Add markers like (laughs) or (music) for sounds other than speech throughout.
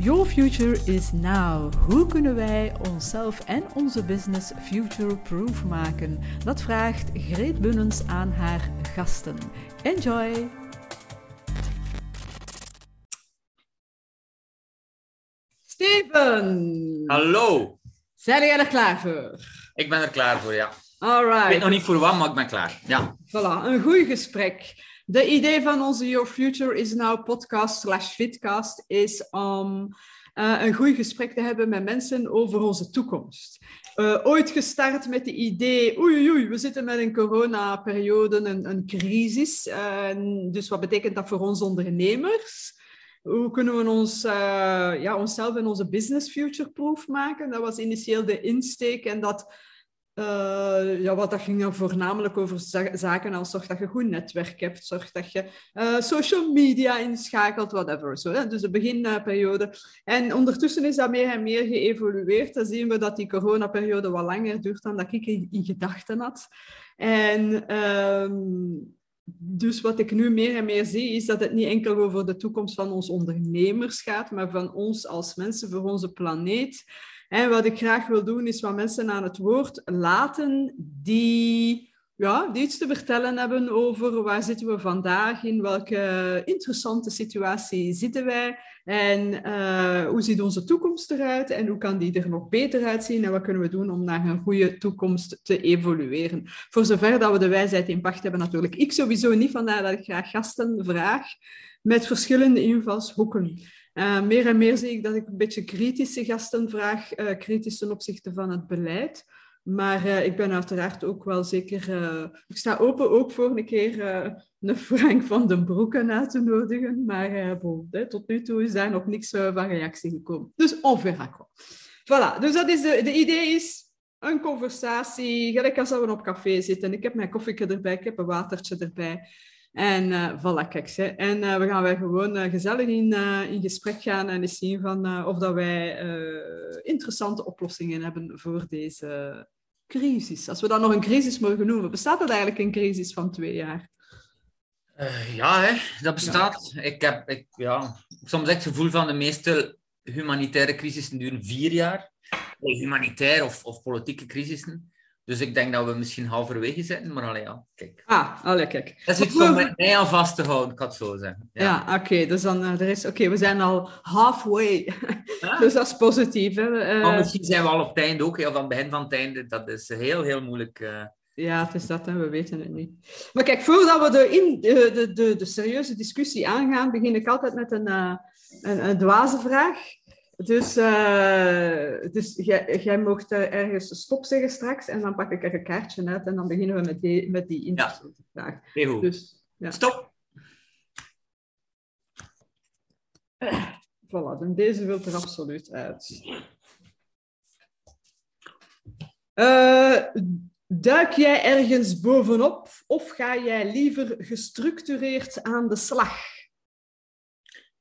Your future is now. Hoe kunnen wij onszelf en onze business future-proof maken? Dat vraagt Greet Bunnens aan haar gasten. Enjoy! Steven! Hallo! Zijn jij er klaar voor? Ik ben er klaar voor, ja. Alright. Ik weet nog niet voor wat, maar ik ben klaar. Ja. Voilà, een goed gesprek. De idee van onze Your Future is Now podcast slash fitcast is om uh, een goed gesprek te hebben met mensen over onze toekomst. Uh, ooit gestart met het idee, oei, oei, we zitten met een coronaperiode, een, een crisis. Dus wat betekent dat voor ons ondernemers? Hoe kunnen we ons, ja, onszelf en onze business future-proof maken? Dat was initieel de insteek en dat uh, ja, wat dat ging dan voornamelijk over zaken als zorg dat je goed netwerk hebt, zorg dat je uh, social media inschakelt, whatever. Zo, hè? Dus de beginperiode. En ondertussen is dat meer en meer geëvolueerd. Dan zien we dat die coronaperiode wat langer duurt dan dat ik in, gedachten had. En um, dus wat ik nu meer en meer zie, is dat het niet enkel over de toekomst van ons ondernemers gaat, maar van ons als mensen, voor onze planeet. En wat ik graag wil doen, is wat mensen aan het woord laten die, ja, die iets te vertellen hebben over waar zitten we vandaag, in welke interessante situatie zitten wij en uh, hoe ziet onze toekomst eruit en hoe kan die er nog beter uitzien en wat kunnen we doen om naar een goede toekomst te evolueren. Voor zover dat we de wijsheid in pacht hebben natuurlijk. Ik sowieso niet, vandaar dat ik graag gasten vraag met verschillende invalshoeken. Uh, meer en meer zie ik dat ik een beetje kritische gasten vraag, uh, kritisch ten opzichte van het beleid. Maar uh, ik ben uiteraard ook wel zeker... ik sta open ook voor een keer een Frank van den Broeken uit te nodigen. Maar hè, tot nu toe is daar nog niks van reactie gekomen. Dus on verra. Voilà, dus dat is de, de idee is een conversatie, gelijk als we op café zitten. Ik heb mijn koffie erbij, ik heb een watertje erbij. En uh, voilà, kijk. Hè. En uh, we gaan wij gewoon uh, gezellig in, in gesprek gaan en eens zien van, of dat wij interessante oplossingen hebben voor deze crisis. Als we dat nog een crisis mogen noemen. Bestaat dat eigenlijk een crisis van twee jaar? ja, hè, dat bestaat. Ja. Ik heb ik, ja, soms echt het gevoel van de meeste humanitaire crisissen duren vier jaar. Humanitair of, of politieke crisissen. Dus ik denk dat we misschien halverwege zitten, maar allee, ja, kijk. Ah, allee, kijk. Dat is iets om mij aan vast te houden, ik had het zo zeggen. Ja, ja oké, okay, dus dan, uh, er is, oké, we zijn al halfway. (laughs) Dus dat is positief. Hè? Uh, maar misschien zijn we al op het einde ook, of aan het begin van het einde. Dat is heel, heel moeilijk. Uh... Ja, het is dat, hè? we weten het niet. Maar kijk, voordat we de, in, de, de, de, de serieuze discussie aangaan, begin ik altijd met een, een, een dwaze vraag. Dus, uh, dus jij, jij mocht ergens stop zeggen straks en dan pak ik er een kaartje uit en dan beginnen we met die, met die interessante ja. vraag. Heel. Dus, ja. Stop! Voilà, en deze wil er absoluut uit. Uh, duik jij ergens bovenop of ga jij liever gestructureerd aan de slag?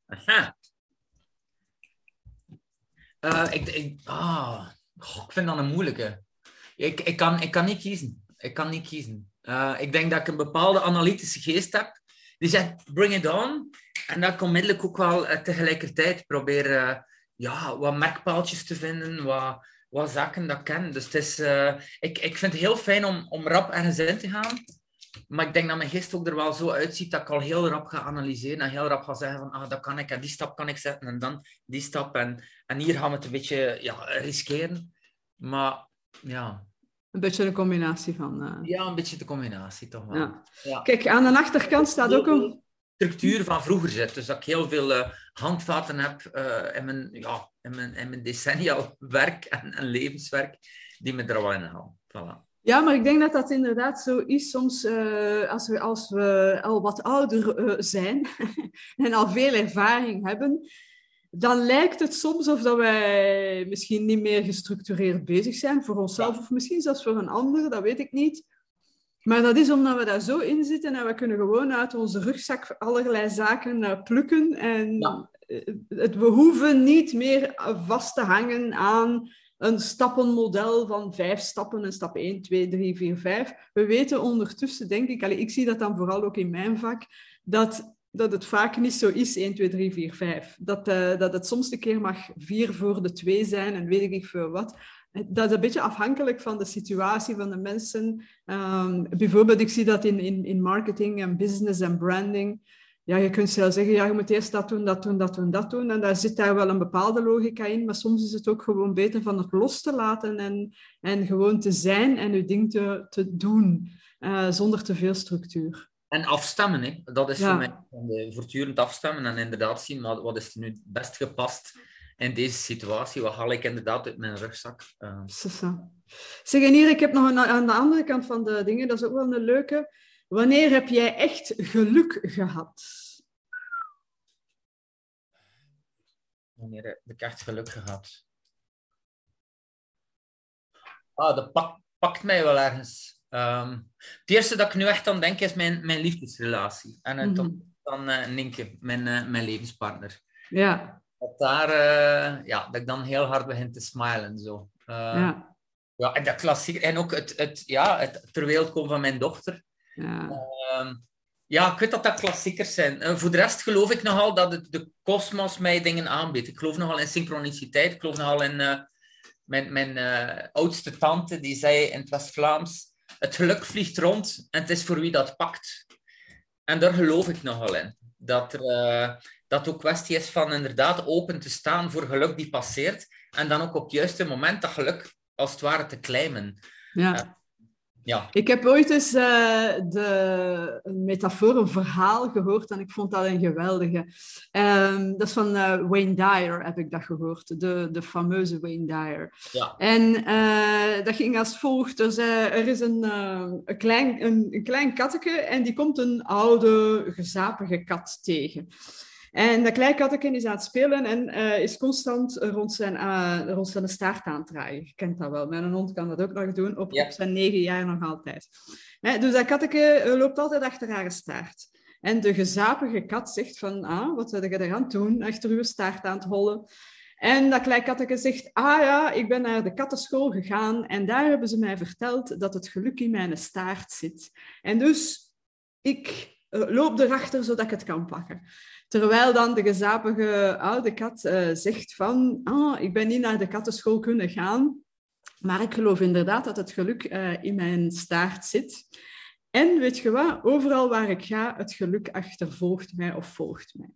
Aha. Uh, ik, ah, ik vind dat een moeilijke. Ik, ik, kan, ik kan niet kiezen. Ik kan niet kiezen. Uh, ik denk dat ik een bepaalde analytische geest heb. Die zegt, bring it on. En dat ik onmiddellijk ook wel uh, tegelijkertijd probeer ja, wat merkpaaltjes te vinden, wat, wat zaken dat ik ken. Dus het is, ik, ik vind het heel fijn om, om rap ergens in te gaan. Maar ik denk dat mijn geest ook er wel zo uitziet dat ik al heel rap ga analyseren en heel rap ga zeggen van ah, dat kan ik en die stap kan ik zetten en dan die stap. En, en hier gaan we het een beetje ja, riskeren. Maar ja. Een beetje een combinatie van... Uh... Ja, een beetje de combinatie toch wel. Ja. Ja. Kijk, aan de achterkant staat ook een... structuur van vroeger zit. Dus dat ik heel veel uh, handvaten heb uh, in, mijn, ja, in, mijn, in mijn decenniaal (laughs) werk en, en levenswerk die me er wel in halen. Voilà. Ja, maar ik denk dat dat inderdaad zo is soms uh, als, we, als we al wat ouder uh, zijn (laughs) en al veel ervaring hebben, dan lijkt het soms of dat wij misschien niet meer gestructureerd bezig zijn voor onszelf of misschien zelfs voor een ander, dat weet ik niet. Maar dat is omdat we daar zo in zitten en we kunnen gewoon uit onze rugzak allerlei zaken plukken. En ja. het, we hoeven niet meer vast te hangen aan een stappenmodel van vijf stappen, en stap 1, 2, 3, 4, 5. We weten ondertussen, denk ik, allee, ik zie dat dan vooral ook in mijn vak, dat dat het vaak niet zo is 1, 2, 3, 4, 5. Dat, uh, dat het soms een keer mag 4 voor de 2 zijn en weet ik niet veel wat. Dat is een beetje afhankelijk van de situatie van de mensen. Um, bijvoorbeeld, ik zie dat in, in, in marketing en business en branding ja, je kunt zelf zeggen, ja, je moet eerst dat doen, dat doen, dat doen, dat doen. En daar zit daar wel een bepaalde logica in, maar soms is het ook gewoon beter van het los te laten en, en gewoon te zijn en je ding te, te doen, uh, zonder te veel structuur. En afstemmen, hè. dat is voor mij voortdurend afstemmen en inderdaad zien wat, wat is er nu het best gepast in deze situatie. Wat haal ik inderdaad uit mijn rugzak? Uh. Zeg, en hier, ik heb nog een, aan de andere kant van de dingen, dat is ook wel een leuke Wanneer heb jij echt geluk gehad? Wanneer heb ik echt geluk gehad? Ah, dat pakt, pakt mij wel ergens. Um, het eerste dat ik nu echt aan denk is mijn, mijn liefdesrelatie. En mm -hmm. dan uh, Ninke, mijn, uh, mijn levenspartner. Ja. Dat, daar, uh, ja, dat ik dan heel hard begin te smilen. Zo. ja. ja, en dat klassiek. En ook het, het, ja, het ter wereld komen van mijn dochter. Ja. Uh, ja, ik weet dat dat klassiekers zijn. Uh, voor de rest geloof ik nogal dat het, de kosmos mij dingen aanbiedt. Ik geloof nogal in synchroniciteit. Ik geloof nogal in... Uh, mijn mijn uh, oudste tante, die zei in het West-Vlaams... Het geluk vliegt rond en het is voor wie dat pakt. En daar geloof ik nogal in. Dat er dat ook kwestie is van inderdaad open te staan voor geluk die passeert. En dan ook op het juiste moment dat geluk als het ware te claimen. Ja. Ja. Ik heb ooit eens uh, de een metafoor, een verhaal gehoord en ik vond dat een geweldige. Um, dat is van uh, Wayne Dyer, heb ik dat gehoord, de, de fameuze Wayne Dyer. Ja. En uh, dat ging als volgt. Dus, er is een, een, klein, een, een klein katteke en die komt een oude, gezapige kat tegen. En dat kleine is aan het spelen en uh, is constant rond zijn, uh, rond zijn staart aan het draaien. Je kent dat wel. Mijn hond kan dat ook nog doen, op, Ja. op zijn negen jaar nog altijd. Hè, dus dat katteke uh, loopt altijd achter haar staart. En de gezapige kat zegt van, ah, wat ben je er aan het doen? Achter uw staart aan het hollen. En dat kleine katteke zegt, ah ja, ik ben naar de kattenschool gegaan en daar hebben ze mij verteld dat het geluk in mijn staart zit. En dus, ik loop erachter zodat ik het kan pakken. Terwijl dan de gezapige oude kat uh, zegt van, ah, ik ben niet naar de kattenschool kunnen gaan, maar ik geloof inderdaad dat het geluk uh, in mijn staart zit. En weet je wat, overal waar ik ga, het geluk achtervolgt mij of volgt mij.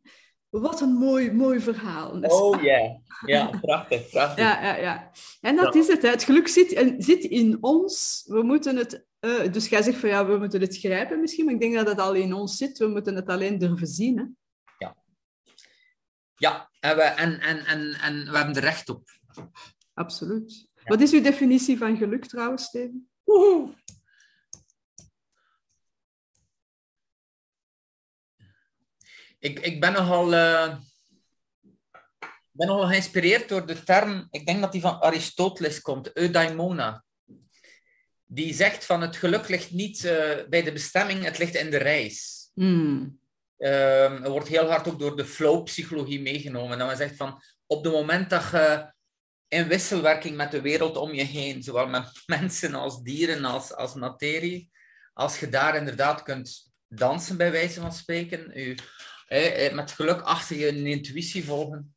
Wat een mooi, mooi verhaal. Oh ja, yeah. ja, prachtig, prachtig. Ja, ja, ja. En dat is het. Hè. Het geluk zit, zit in ons. We moeten het... Uh, dus jij zegt van ja, we moeten het grijpen misschien, maar ik denk dat het al in ons zit. We moeten het alleen durven zien. Hè. Ja. Ja, en we, en, en, en, en we hebben er recht op. Absoluut. Ja. Wat is uw definitie van geluk trouwens, Steven? Woehoe. Ik, ik ben nogal, uh, ben nogal geïnspireerd door de term, ik denk dat die van Aristoteles komt, eudaimona. Die zegt van het geluk ligt niet uh, bij de bestemming, het ligt in de reis. Mm. Wordt heel hard ook door de flow-psychologie meegenomen. Dat men zegt van op het moment dat je in wisselwerking met de wereld om je heen, zowel met (laughs) mensen als dieren als, als materie, als je daar inderdaad kunt dansen, bij wijze van spreken, je, met geluk achter je een intuïtie volgen.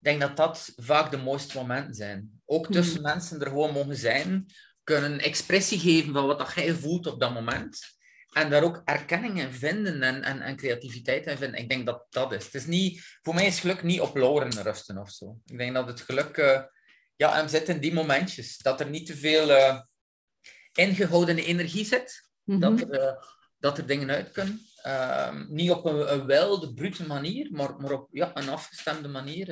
Ik denk dat dat vaak de mooiste momenten zijn. Ook tussen mm. mensen er gewoon mogen zijn, kunnen expressie geven van wat dat jij voelt op dat moment. En daar ook erkenning in vinden en, en, en creativiteit in vinden. Ik denk dat dat is. Het is niet, voor mij is geluk niet op lauren rusten of zo. Ik denk dat het geluk uh, ja, hem zit in die momentjes. Dat er niet te veel uh, ingehoudene energie zit. Mhm. Mm -hmm. dat, er, uh, dat er dingen uit kunnen. Uh, niet op een, een wilde, brute manier, maar, maar op ja, een afgestemde manier.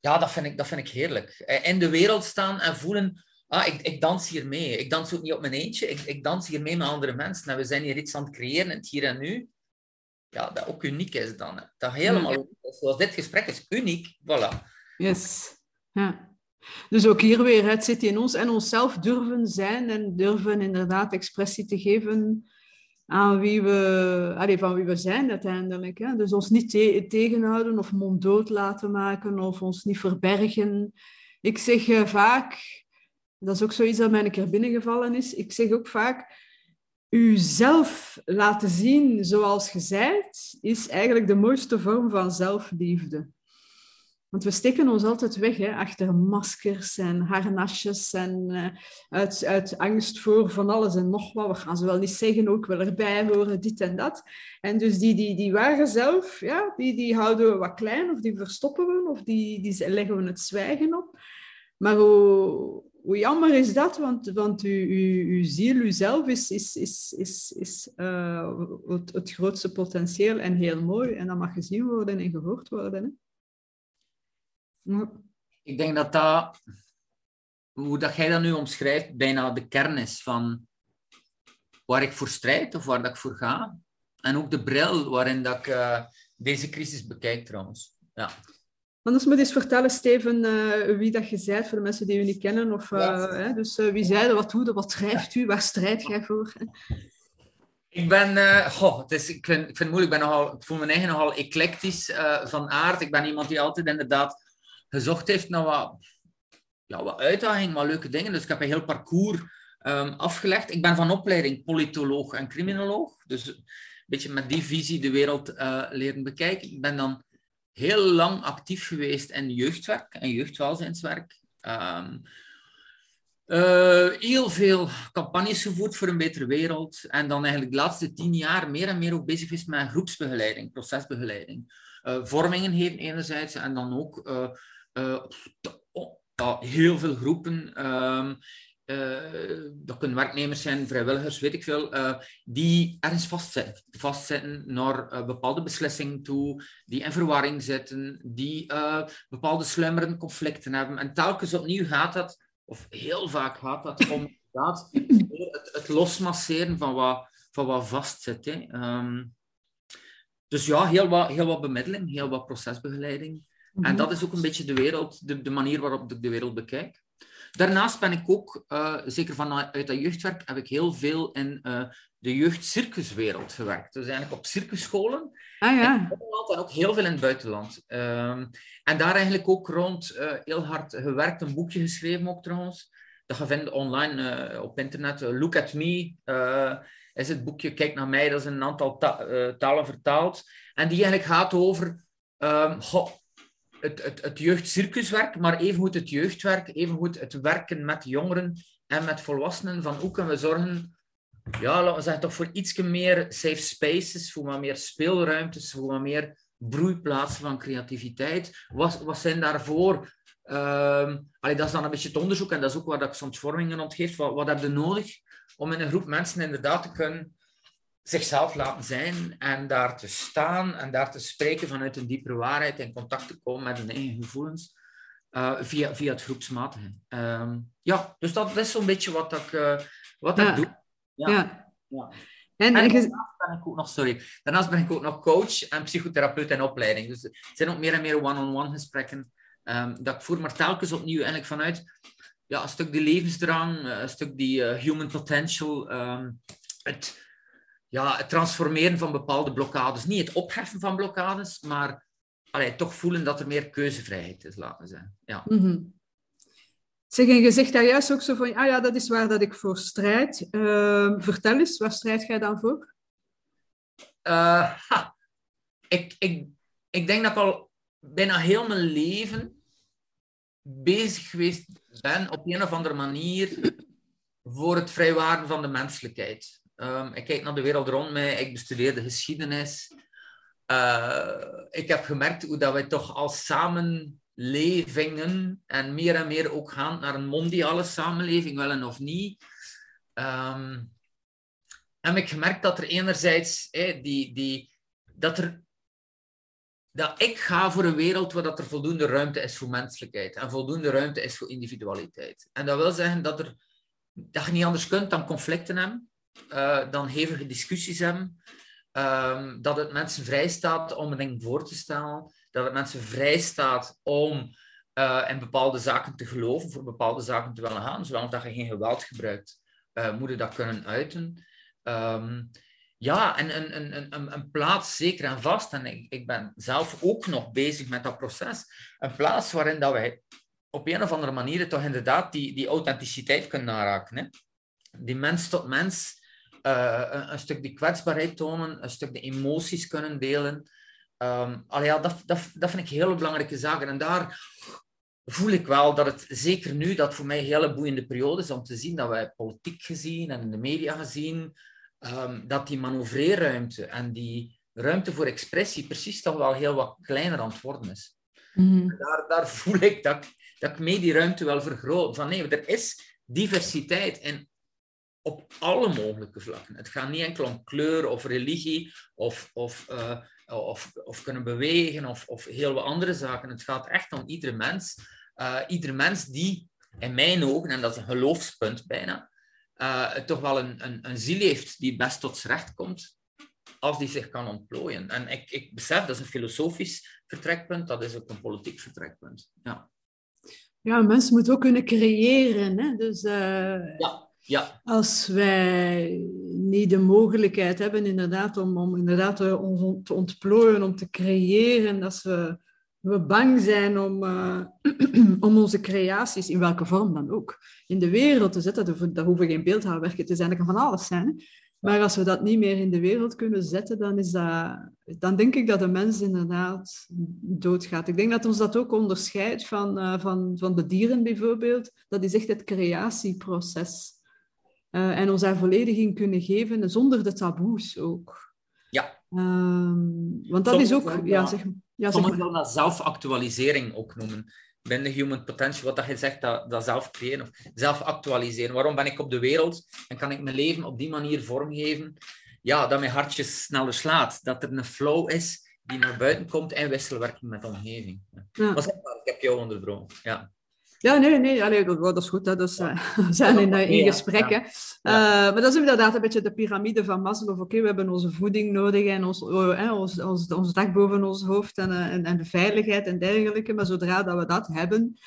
Ja, dat vind, ik, dat vind ik heerlijk. In de wereld staan en voelen, ah, ik, ik dans hier mee. Ik dans ook niet op mijn eentje, ik, ik dans hier mee met andere mensen. En we zijn hier iets aan het creëren, het hier en nu. Ja, dat ook uniek is dan. Hè. Dat helemaal, ja. zoals dit gesprek is uniek, voilà. Yes, ja. Dus ook hier weer, het zit in ons en onszelf durven zijn en durven inderdaad expressie te geven aan wie we, allee, van wie we zijn uiteindelijk. Hè? Dus ons niet te tegenhouden of monddood laten maken of ons niet verbergen. Ik zeg uh, vaak, dat is ook zoiets dat mij een keer binnengevallen is, ik zeg ook vaak, uzelf laten zien zoals je zijt, is eigenlijk de mooiste vorm van zelfliefde. Want we steken ons altijd weg hè, achter maskers en harnasjes en uh, uit, uit angst voor van alles en nog wat. We gaan ze wel niet zeggen, ook wel erbij horen, dit en dat. En dus die, die, die ware zelf, ja, die, die houden we wat klein of die verstoppen we of die, die leggen we het zwijgen op. Maar hoe, hoe jammer is dat? Want, want uw, uw, ziel, uzelf, is, is, is, is, is uh, het, grootste potentieel en heel mooi. En dat mag gezien worden en gehoord worden. Hè? Ik denk dat dat, hoe dat jij dat nu omschrijft, bijna de kern is van waar ik voor strijd of waar dat ik voor ga. En ook de bril waarin dat ik uh, deze crisis bekijk trouwens. Ja. Anders moet je eens vertellen, Steven, uh, wie dat je bent voor de mensen die u niet kennen. Of, uh, hè, dus uh, wie zijde, wat doe je, wat schrijft u, waar strijdt jij voor? Ik ben, goh, het is, ik, vind, ik vind het moeilijk, ik, ben nogal, ik voel mijn eigen nogal eclectisch van aard. Ik ben iemand die altijd inderdaad gezocht heeft naar wat, ja, wat uitdaging, wat leuke dingen. Dus ik heb een heel parcours um, afgelegd. Ik ben van opleiding politoloog en criminoloog. Dus een beetje met die visie de wereld leren bekijken. Ik ben dan heel lang actief geweest in jeugdwerk en jeugdwelzijnswerk. Um, heel veel campagnes gevoerd voor een betere wereld. En dan eigenlijk de laatste tien jaar meer en meer ook bezig geweest met groepsbegeleiding, procesbegeleiding. Uh, vormingen geven enerzijds en dan ook uh, heel veel groepen. Uh, dat kunnen werknemers zijn, vrijwilligers, weet ik veel, uh, die ergens vastzitten. Vastzitten naar uh, bepaalde beslissingen toe, die in verwarring zitten, die bepaalde sluimerende conflicten hebben. En telkens opnieuw gaat dat, of heel vaak gaat dat, om (laughs) inderdaad het, het losmasseren van wat, van wat vastzit. Hè. Um, dus ja, heel wat, heel wat bemiddeling, heel wat procesbegeleiding. Mm -hmm. En mhm. dat is ook een beetje de wereld, de, de manier waarop ik de wereld bekijk. Daarnaast ben ik ook, uh, zeker vanuit dat jeugdwerk, heb ik heel veel in uh, de jeugdcircuswereld gewerkt. Dus eigenlijk op circusscholen. Ah, ja. In het buitenland en ook heel veel in het buitenland. Um, en daar eigenlijk ook rond uh, heel hard gewerkt, een boekje geschreven ook trouwens. Dat je vindt online op internet. Look at Me is het boekje Kijk naar mij. Dat is in een aantal ta talen vertaald. En die eigenlijk gaat over... Um, goh, het, het, het jeugdcircuswerk, maar evengoed het jeugdwerk, evengoed het werken met jongeren en met volwassenen. Van hoe kunnen we zorgen, ja, laten we zeggen, toch voor iets meer safe spaces, voor wat meer speelruimtes, voor wat meer broeiplaatsen van creativiteit. Wat, wat zijn daarvoor? Allee, dat is dan een beetje het onderzoek en dat is ook waar ik soms vormingen ontgeef. Wat, wat heb je nodig om in een groep mensen inderdaad te kunnen zichzelf laten zijn en daar te staan en daar te spreken vanuit een diepere waarheid en contact te komen met hun eigen gevoelens uh, via, via het groepsmatige. Um, ja, dus dat is zo'n beetje wat ik, uh, wat ja. ik doe. Ja. ja. ja. En, en daarnaast ben ik ook nog, sorry, daarnaast ben ik ook nog coach en psychotherapeut in opleiding. Dus het zijn ook meer en meer one-on-one -on -one gesprekken um, dat ik voer, maar telkens opnieuw eigenlijk vanuit ja, een stuk die levensdrang, een stuk die uh, human potential, um, het ja, het transformeren van bepaalde blokkades. Niet het opheffen van blokkades, maar allee, toch voelen dat er meer keuzevrijheid is, laten we zeggen. Ja. Mm -hmm. Zeg, en je zegt daar juist ook zo van, ah ja, dat is waar dat ik voor strijd. Uh, vertel eens, waar strijd jij dan voor? Uh, ik, ik, ik denk dat ik al bijna heel mijn leven bezig geweest ben op een of andere manier voor het vrijwaren van de menselijkheid. Um, ik kijk naar de wereld rond mij, ik bestudeer de geschiedenis. Uh, ik heb gemerkt hoe dat wij toch als samenlevingen en meer en meer ook gaan naar een mondiale samenleving, willen of niet. Um, heb ik gemerkt dat er enerzijds die, die, dat, er, dat ik ga voor een wereld waar dat er voldoende ruimte is voor menselijkheid en voldoende ruimte is voor individualiteit. En dat wil zeggen dat, er, dat je niet anders kunt dan conflicten hebben uh, dan hevige discussies hebben. Um, dat het mensen vrij staat om een ding voor te stellen. Dat het mensen vrij staat om uh, in bepaalde zaken te geloven, voor bepaalde zaken te willen gaan. Zolang dat je geen geweld gebruikt, uh, moet je dat kunnen uiten. Um, ja, en een, een, een, een plaats zeker en vast, en ik, ik ben zelf ook nog bezig met dat proces, een plaats waarin dat wij op een of andere manier toch inderdaad die, die authenticiteit kunnen naraken. Hè? Die mens tot mens een, een, stuk die kwetsbaarheid tonen, een stuk de emoties kunnen delen. Um, ja, dat, dat, dat vind ik hele belangrijke zaken. En daar voel ik wel dat het, zeker nu, dat voor mij een hele boeiende periode is om te zien dat wij politiek gezien en in de media gezien, um, dat die manoeuvreerruimte en die ruimte voor expressie precies toch wel heel wat kleiner aan het worden is. Mm daar, daar voel ik dat, dat ik mee die ruimte wel vergroot. Van nee, er is diversiteit in op alle mogelijke vlakken. Het gaat niet enkel om kleur of religie of, of, uh, of, of kunnen bewegen of, of heel wat andere zaken. Het gaat echt om iedere mens. Uh, iedere mens die, in mijn ogen, en dat is een geloofspunt bijna, uh, toch wel een, een, een ziel heeft die best tot z'n recht komt als die zich kan ontplooien. En ik, ik besef, dat is een filosofisch vertrekpunt, dat is ook een politiek vertrekpunt. Ja, ja mensen moeten ook kunnen creëren. Hè? Dus, ja. Ja. Als wij niet de mogelijkheid hebben inderdaad om, om inderdaad eh, ons te ontplooien, om te creëren, dat we, we bang zijn om, uh, (clears throat) om onze creaties, in welke vorm dan ook, in de wereld te zetten. Dat, dat hoeven geen beeldhouwwerken te zijn, dat kan van alles zijn. Maar als we dat niet meer in de wereld kunnen zetten, dan, is dat, dan denk ik dat de mens inderdaad doodgaat. Ik denk dat ons dat ook onderscheidt van, uh, van, van de dieren bijvoorbeeld. Dat is echt het creatieproces. Uh, en ons daar volledig in kunnen geven, zonder de taboes ook. Ja. Um, want dat is ook... Ja, zeg, ja, Sommigen willen dat zelfactualisering ook noemen. Binnen Human Potential, wat dat je zegt, dat, dat zelf creëren of zelf actualiseren. Waarom ben ik op de wereld en kan ik mijn leven op die manier vormgeven? Ja, dat mijn hartje sneller slaat. Dat er een flow is die naar buiten komt in wisselwerking met de omgeving. Ja. Maar zeg maar, ik heb jou onderbroken. Ja. Ja, nee, nee, allee, dat, dat is goed. Hè. Dus, (laughs) we zijn in, in gesprekken. Uh, maar dat is inderdaad een beetje de piramide van Maslow. Oké, we hebben onze voeding nodig en ons, uh, ons, ons, ons dak boven ons hoofd en, en, en de veiligheid en dergelijke. Maar zodra dat we dat hebben,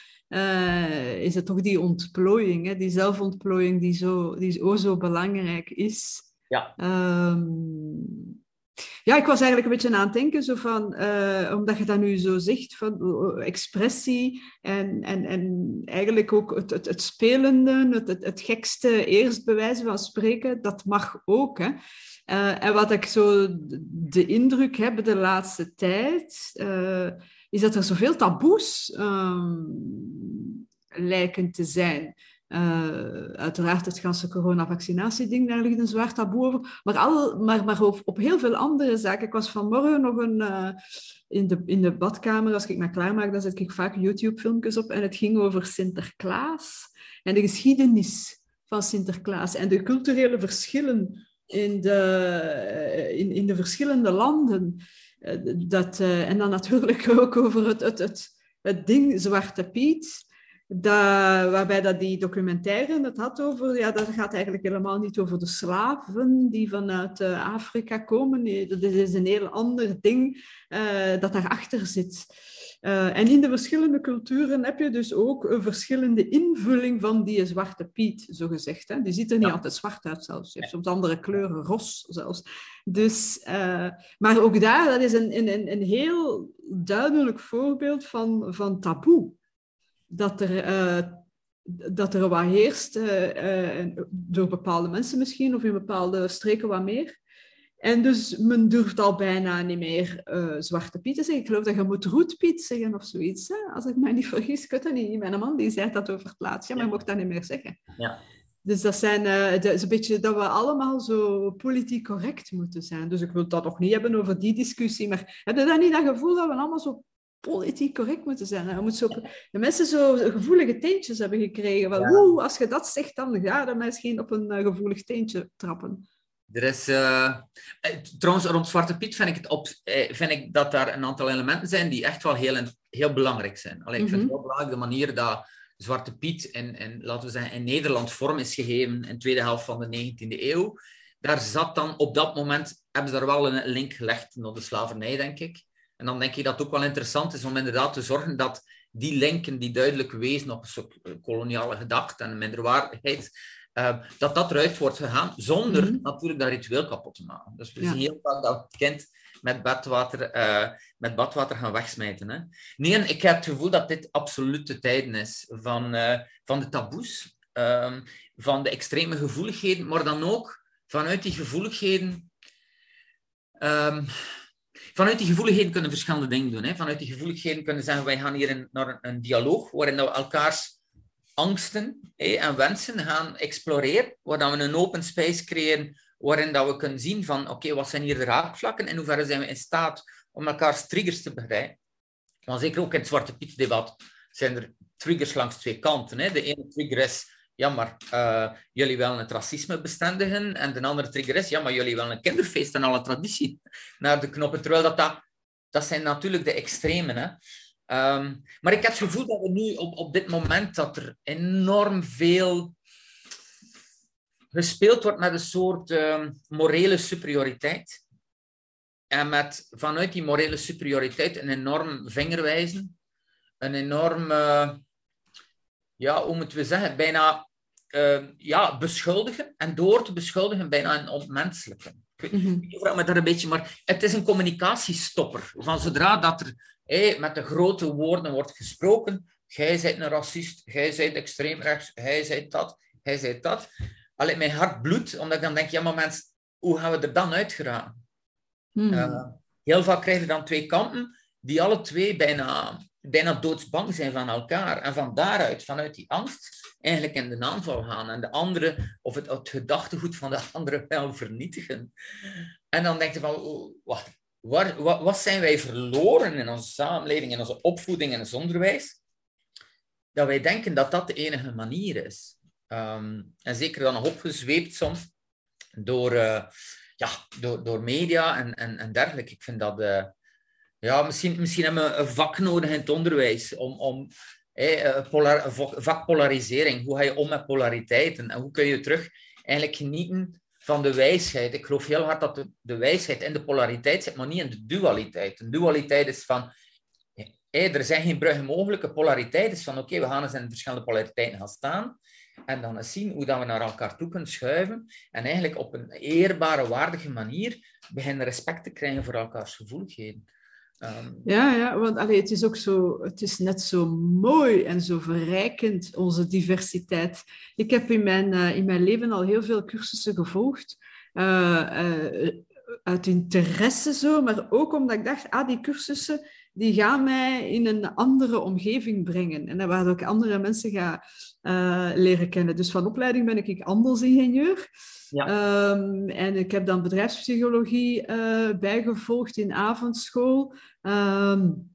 is het toch die ontplooiing, hè, die zelfontplooiing die zo, die zo belangrijk is. Ja. Um, ja, ik was eigenlijk een beetje aan het denken, zo van, uh, omdat je dat nu zo zegt, van expressie en, en, en eigenlijk ook het, het, het spelende, het, het, gekste eerst bewijzen van spreken, dat mag ook. Hè. Uh, en wat ik zo de indruk heb de laatste tijd, is dat er zoveel taboes lijken te zijn. Uh, uiteraard het ganse coronavaccinatie-ding, daar ligt een zwaar taboe over. Maar, al, maar, maar op, op heel veel andere zaken. Ik was vanmorgen nog een, uh, in, de, in de badkamer, als ik me klaarmaak, dan zet ik vaak YouTube-filmpjes op. En het ging over Sinterklaas en de geschiedenis van Sinterklaas. En de culturele verschillen in de, in, in de verschillende landen. En dan natuurlijk (laughs) ook over het, het, het ding Zwarte Piet dat, waarbij dat die documentaire het had over, ja, dat gaat eigenlijk helemaal niet over de slaven die vanuit uh, Afrika komen. Nee, dat is een heel ander ding uh, dat daarachter zit. Uh, en in de verschillende culturen heb je dus ook een verschillende invulling van die zwarte piet, zo gezegd. Hè? Die ziet er niet ja. altijd zwart uit zelfs. Je hebt soms andere kleuren, ros zelfs. Dus, maar ook daar, dat is een, een, een heel duidelijk voorbeeld van, van taboe dat er, uh, dat er wat heerst, uh, uh, door bepaalde mensen misschien, of in bepaalde streken wat meer. En dus men durft al bijna niet meer Zwarte Piet te zeggen. Ik geloof dat je moet Roetpiet zeggen of zoiets, hè? als ik mij niet vergis. Ik weet dat niet. Mijn man die zei dat over het laatst, ja, maar je mocht dat niet meer zeggen. Ja. Dus dat, zijn, dat is een beetje dat we allemaal zo politiek correct moeten zijn. Dus ik wil dat nog niet hebben over die discussie. Maar heb je dan niet dat gevoel dat we allemaal zo politiek correct moeten zijn. Je moet zo, de mensen zo gevoelige teentjes hebben gekregen. Wel, ja. als je dat zegt, dan ga je misschien op een uh, gevoelig teentje trappen. Er is, uh, trouwens, rond Zwarte Piet vind ik, het op, vind ik dat daar een aantal elementen zijn die echt wel heel, heel belangrijk zijn. Alleen, ik vind het mhm. heel belangrijk de manier dat Zwarte Piet in, in, laten we zeggen, in Nederland vorm is gegeven in de tweede helft van de 19e eeuw. Daar zat dan op dat moment, hebben ze daar wel een link gelegd naar de slavernij, denk ik. En dan denk ik dat het ook wel interessant is om inderdaad te zorgen dat die linken die duidelijk wezen op een soort koloniale gedachte en minderwaardigheid, uh, dat dat eruit wordt gegaan, zonder mm -hmm. natuurlijk dat ritueel kapot te maken. Dus we ja. zien heel vaak dat het kind met badwater, uh, met badwater gaan wegsmijten. Hè. Nee, ik heb het gevoel dat dit absolute tijden is van, uh, van de taboes, ehm, van de extreme gevoeligheden, maar dan ook vanuit die gevoeligheden... ehm, vanuit die gevoeligheden kunnen verschillende dingen doen. Hè. Vanuit die gevoeligheden kunnen zeggen, wij gaan hier naar een, een dialoog waarin we elkaars angsten hè, en wensen gaan exploreren, waar we een open space creëren waarin dat we kunnen zien van, oké, wat zijn hier de raakvlakken en hoe ver zijn we in staat om elkaars triggers te begrijpen. Want zeker ook in het Zwarte Piet-debat zijn er triggers langs twee kanten. Hè. De ene trigger is, ja, maar uh, jullie willen het racisme bestendigen. En de andere trigger is, ja, maar jullie willen een kinderfeest en alle traditie naar de knoppen. Terwijl dat, dat, zijn natuurlijk de extremen. Hè. Um, maar ik heb het gevoel dat we nu op, op dit moment dat er enorm veel gespeeld wordt met een soort um, morele superioriteit. En met vanuit die morele superioriteit een enorm vingerwijzen, een enorm, uh, ja, hoe moeten we zeggen, bijna uh, ja, beschuldigen. En door te beschuldigen bijna een ontmenselijken. Ik weet me daar een beetje, maar het is een communicatiestopper. Van zodra dat er hey, met de grote woorden wordt gesproken, jij bent een racist, jij bent extreemrechts, jij bent dat, jij bent dat. Alleen mijn hart bloedt, omdat ik dan denk, ja maar mensen, hoe gaan we er dan uit geraken? Hmm. Uh, heel vaak krijg je dan twee kampen die alle twee bijna, bijna doodsbang zijn van elkaar. En van daaruit, vanuit die angst, eigenlijk in de aanval gaan. En de andere, of het, het gedachtegoed van de andere wel vernietigen. En dan denk je van, oh, wacht, waar, wat, wat zijn wij verloren in onze samenleving, in onze opvoeding, in ons onderwijs? Dat wij denken dat dat de enige manier is. Um, en zeker dan nog opgezweept soms door... Uh, ja, door, door media en, en, en dergelijke. Ik vind dat... Uh, ja, misschien, misschien hebben we een vak nodig in het onderwijs om... om eh, polar, vakpolarisering. Hoe ga je om met polariteiten? En hoe kun je terug eigenlijk genieten van de wijsheid? Ik geloof heel hard dat de, de wijsheid in de polariteit zit, maar niet in de dualiteit. Een dualiteit is van... Hey, er zijn geen bruggen mogelijke. Polariteit is van, oké, we gaan eens in verschillende polariteiten gaan staan. En dan eens zien hoe dat we naar elkaar toe kunnen schuiven. En eigenlijk op een eerbare, waardige manier beginnen respect te krijgen voor elkaars gevoeligheden. Um... Ja, ja, want allee, het is ook zo, het is net zo mooi en zo verrijkend, onze diversiteit. Ik heb in mijn, uh, in mijn leven al heel veel cursussen gevolgd. Uh, uh, uit interesse zo, maar ook omdat ik dacht, ah, die cursussen die gaan mij in een andere omgeving brengen. En waar ik andere mensen ga uh, leren kennen. Dus van opleiding ben ik handelsingenieur. Ja. Um, en ik heb dan bedrijfspsychologie uh, bijgevolgd in avondschool. Um,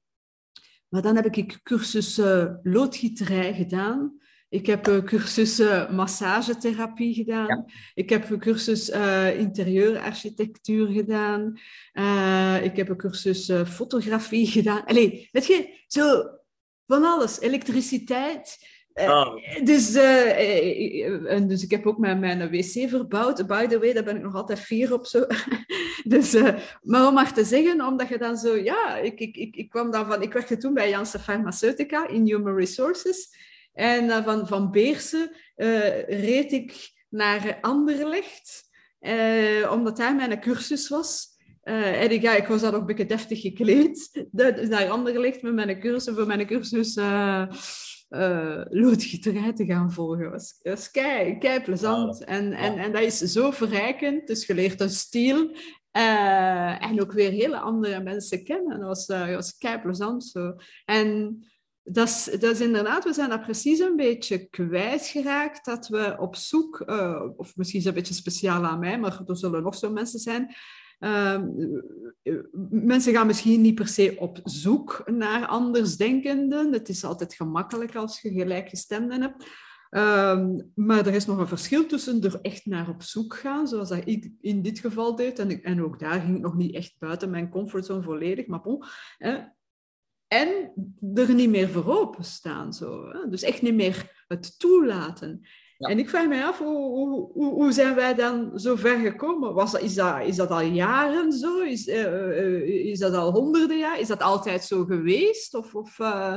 maar dan heb ik cursus uh, loodgieterij gedaan. Ik heb uh, cursus uh, massagetherapie gedaan. Ja. Ik heb een cursus uh, interieurarchitectuur gedaan. ik heb een cursus fotografie gedaan. Allee, weet je, zo van alles. Elektriciteit. Oh. Dus, en dus ik heb ook mijn, mijn wc verbouwd. By the way, daar ben ik nog altijd fier op. Zo. (laughs) dus, maar om maar te zeggen, omdat je dan zo... Ja, ik, ik, ik, ik kwam dan van... Ik werkte toen bij Janssen Pharmaceutica in Human Resources. En uh, van, van Beersen reed ik naar Anderlecht, omdat daar mijn cursus was. en ik, ja, ik was dan ook een beetje deftig gekleed. (laughs) Dus naar Anderlecht met mijn cursus, voor mijn cursus loodgieterij te gaan volgen. was, was kei, kei plezant. En, en, en dat is zo verrijkend. Dus je leert een stijl en ook weer hele andere mensen kennen. Dat was, uh, was kei plezant zo. En dat is, dat is inderdaad, we zijn dat precies een beetje kwijtgeraakt, dat we op zoek, uh, of misschien is het een beetje speciaal aan mij, maar er zullen nog zo mensen zijn. Uh, mensen gaan misschien niet per se op zoek naar andersdenkenden. Het is altijd gemakkelijk als je gelijkgestemden hebt. Uh, maar er is nog een verschil tussen er echt naar op zoek gaan, zoals dat ik in dit geval deed. En, en ook daar ging ik nog niet echt buiten mijn comfortzone volledig. Maar bon, hè, en er niet meer voor openstaan. Zo, hè? Dus echt niet meer het toelaten. En ik vraag me af, hoe, hoe, hoe, zijn wij dan zo ver gekomen? Was dat, is, dat, is dat al jaren zo? Is, uh, is dat al honderden jaar? Is dat altijd zo geweest? Of, of, uh,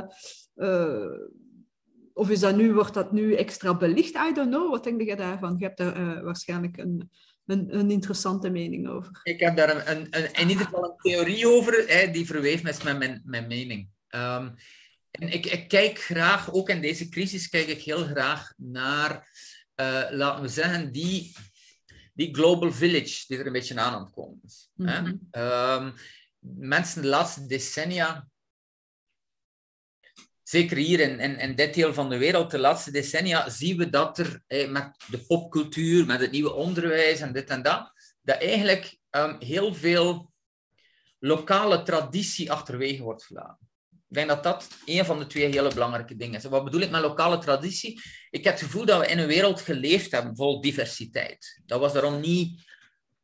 of is dat nu, wordt dat nu extra belicht? I don't know. Wat denk je daarvan? Je hebt daar waarschijnlijk een, een, een, interessante mening over. Ik heb daar een, een, in ieder geval een theorie over, hè, die verweeft met mijn, mijn mening. Um, en ik, ik, kijk graag, ook in deze crisis, kijk ik heel graag naar, uh, laten we zeggen, die, die global village die er een beetje aan aan het komen is. hè? Mhm. Ehm, mensen de laatste decennia, zeker hier in, in, in dit deel van de wereld, de laatste decennia, zien we dat er eh, met de popcultuur, met het nieuwe onderwijs en dit en dat, dat eigenlijk ehm, heel veel lokale traditie achterwege wordt gelaten. Ik denk dat dat een van de twee hele belangrijke dingen is. Wat bedoel ik met lokale traditie? Ik heb het gevoel dat we in een wereld geleefd hebben vol diversiteit. Dat was daarom niet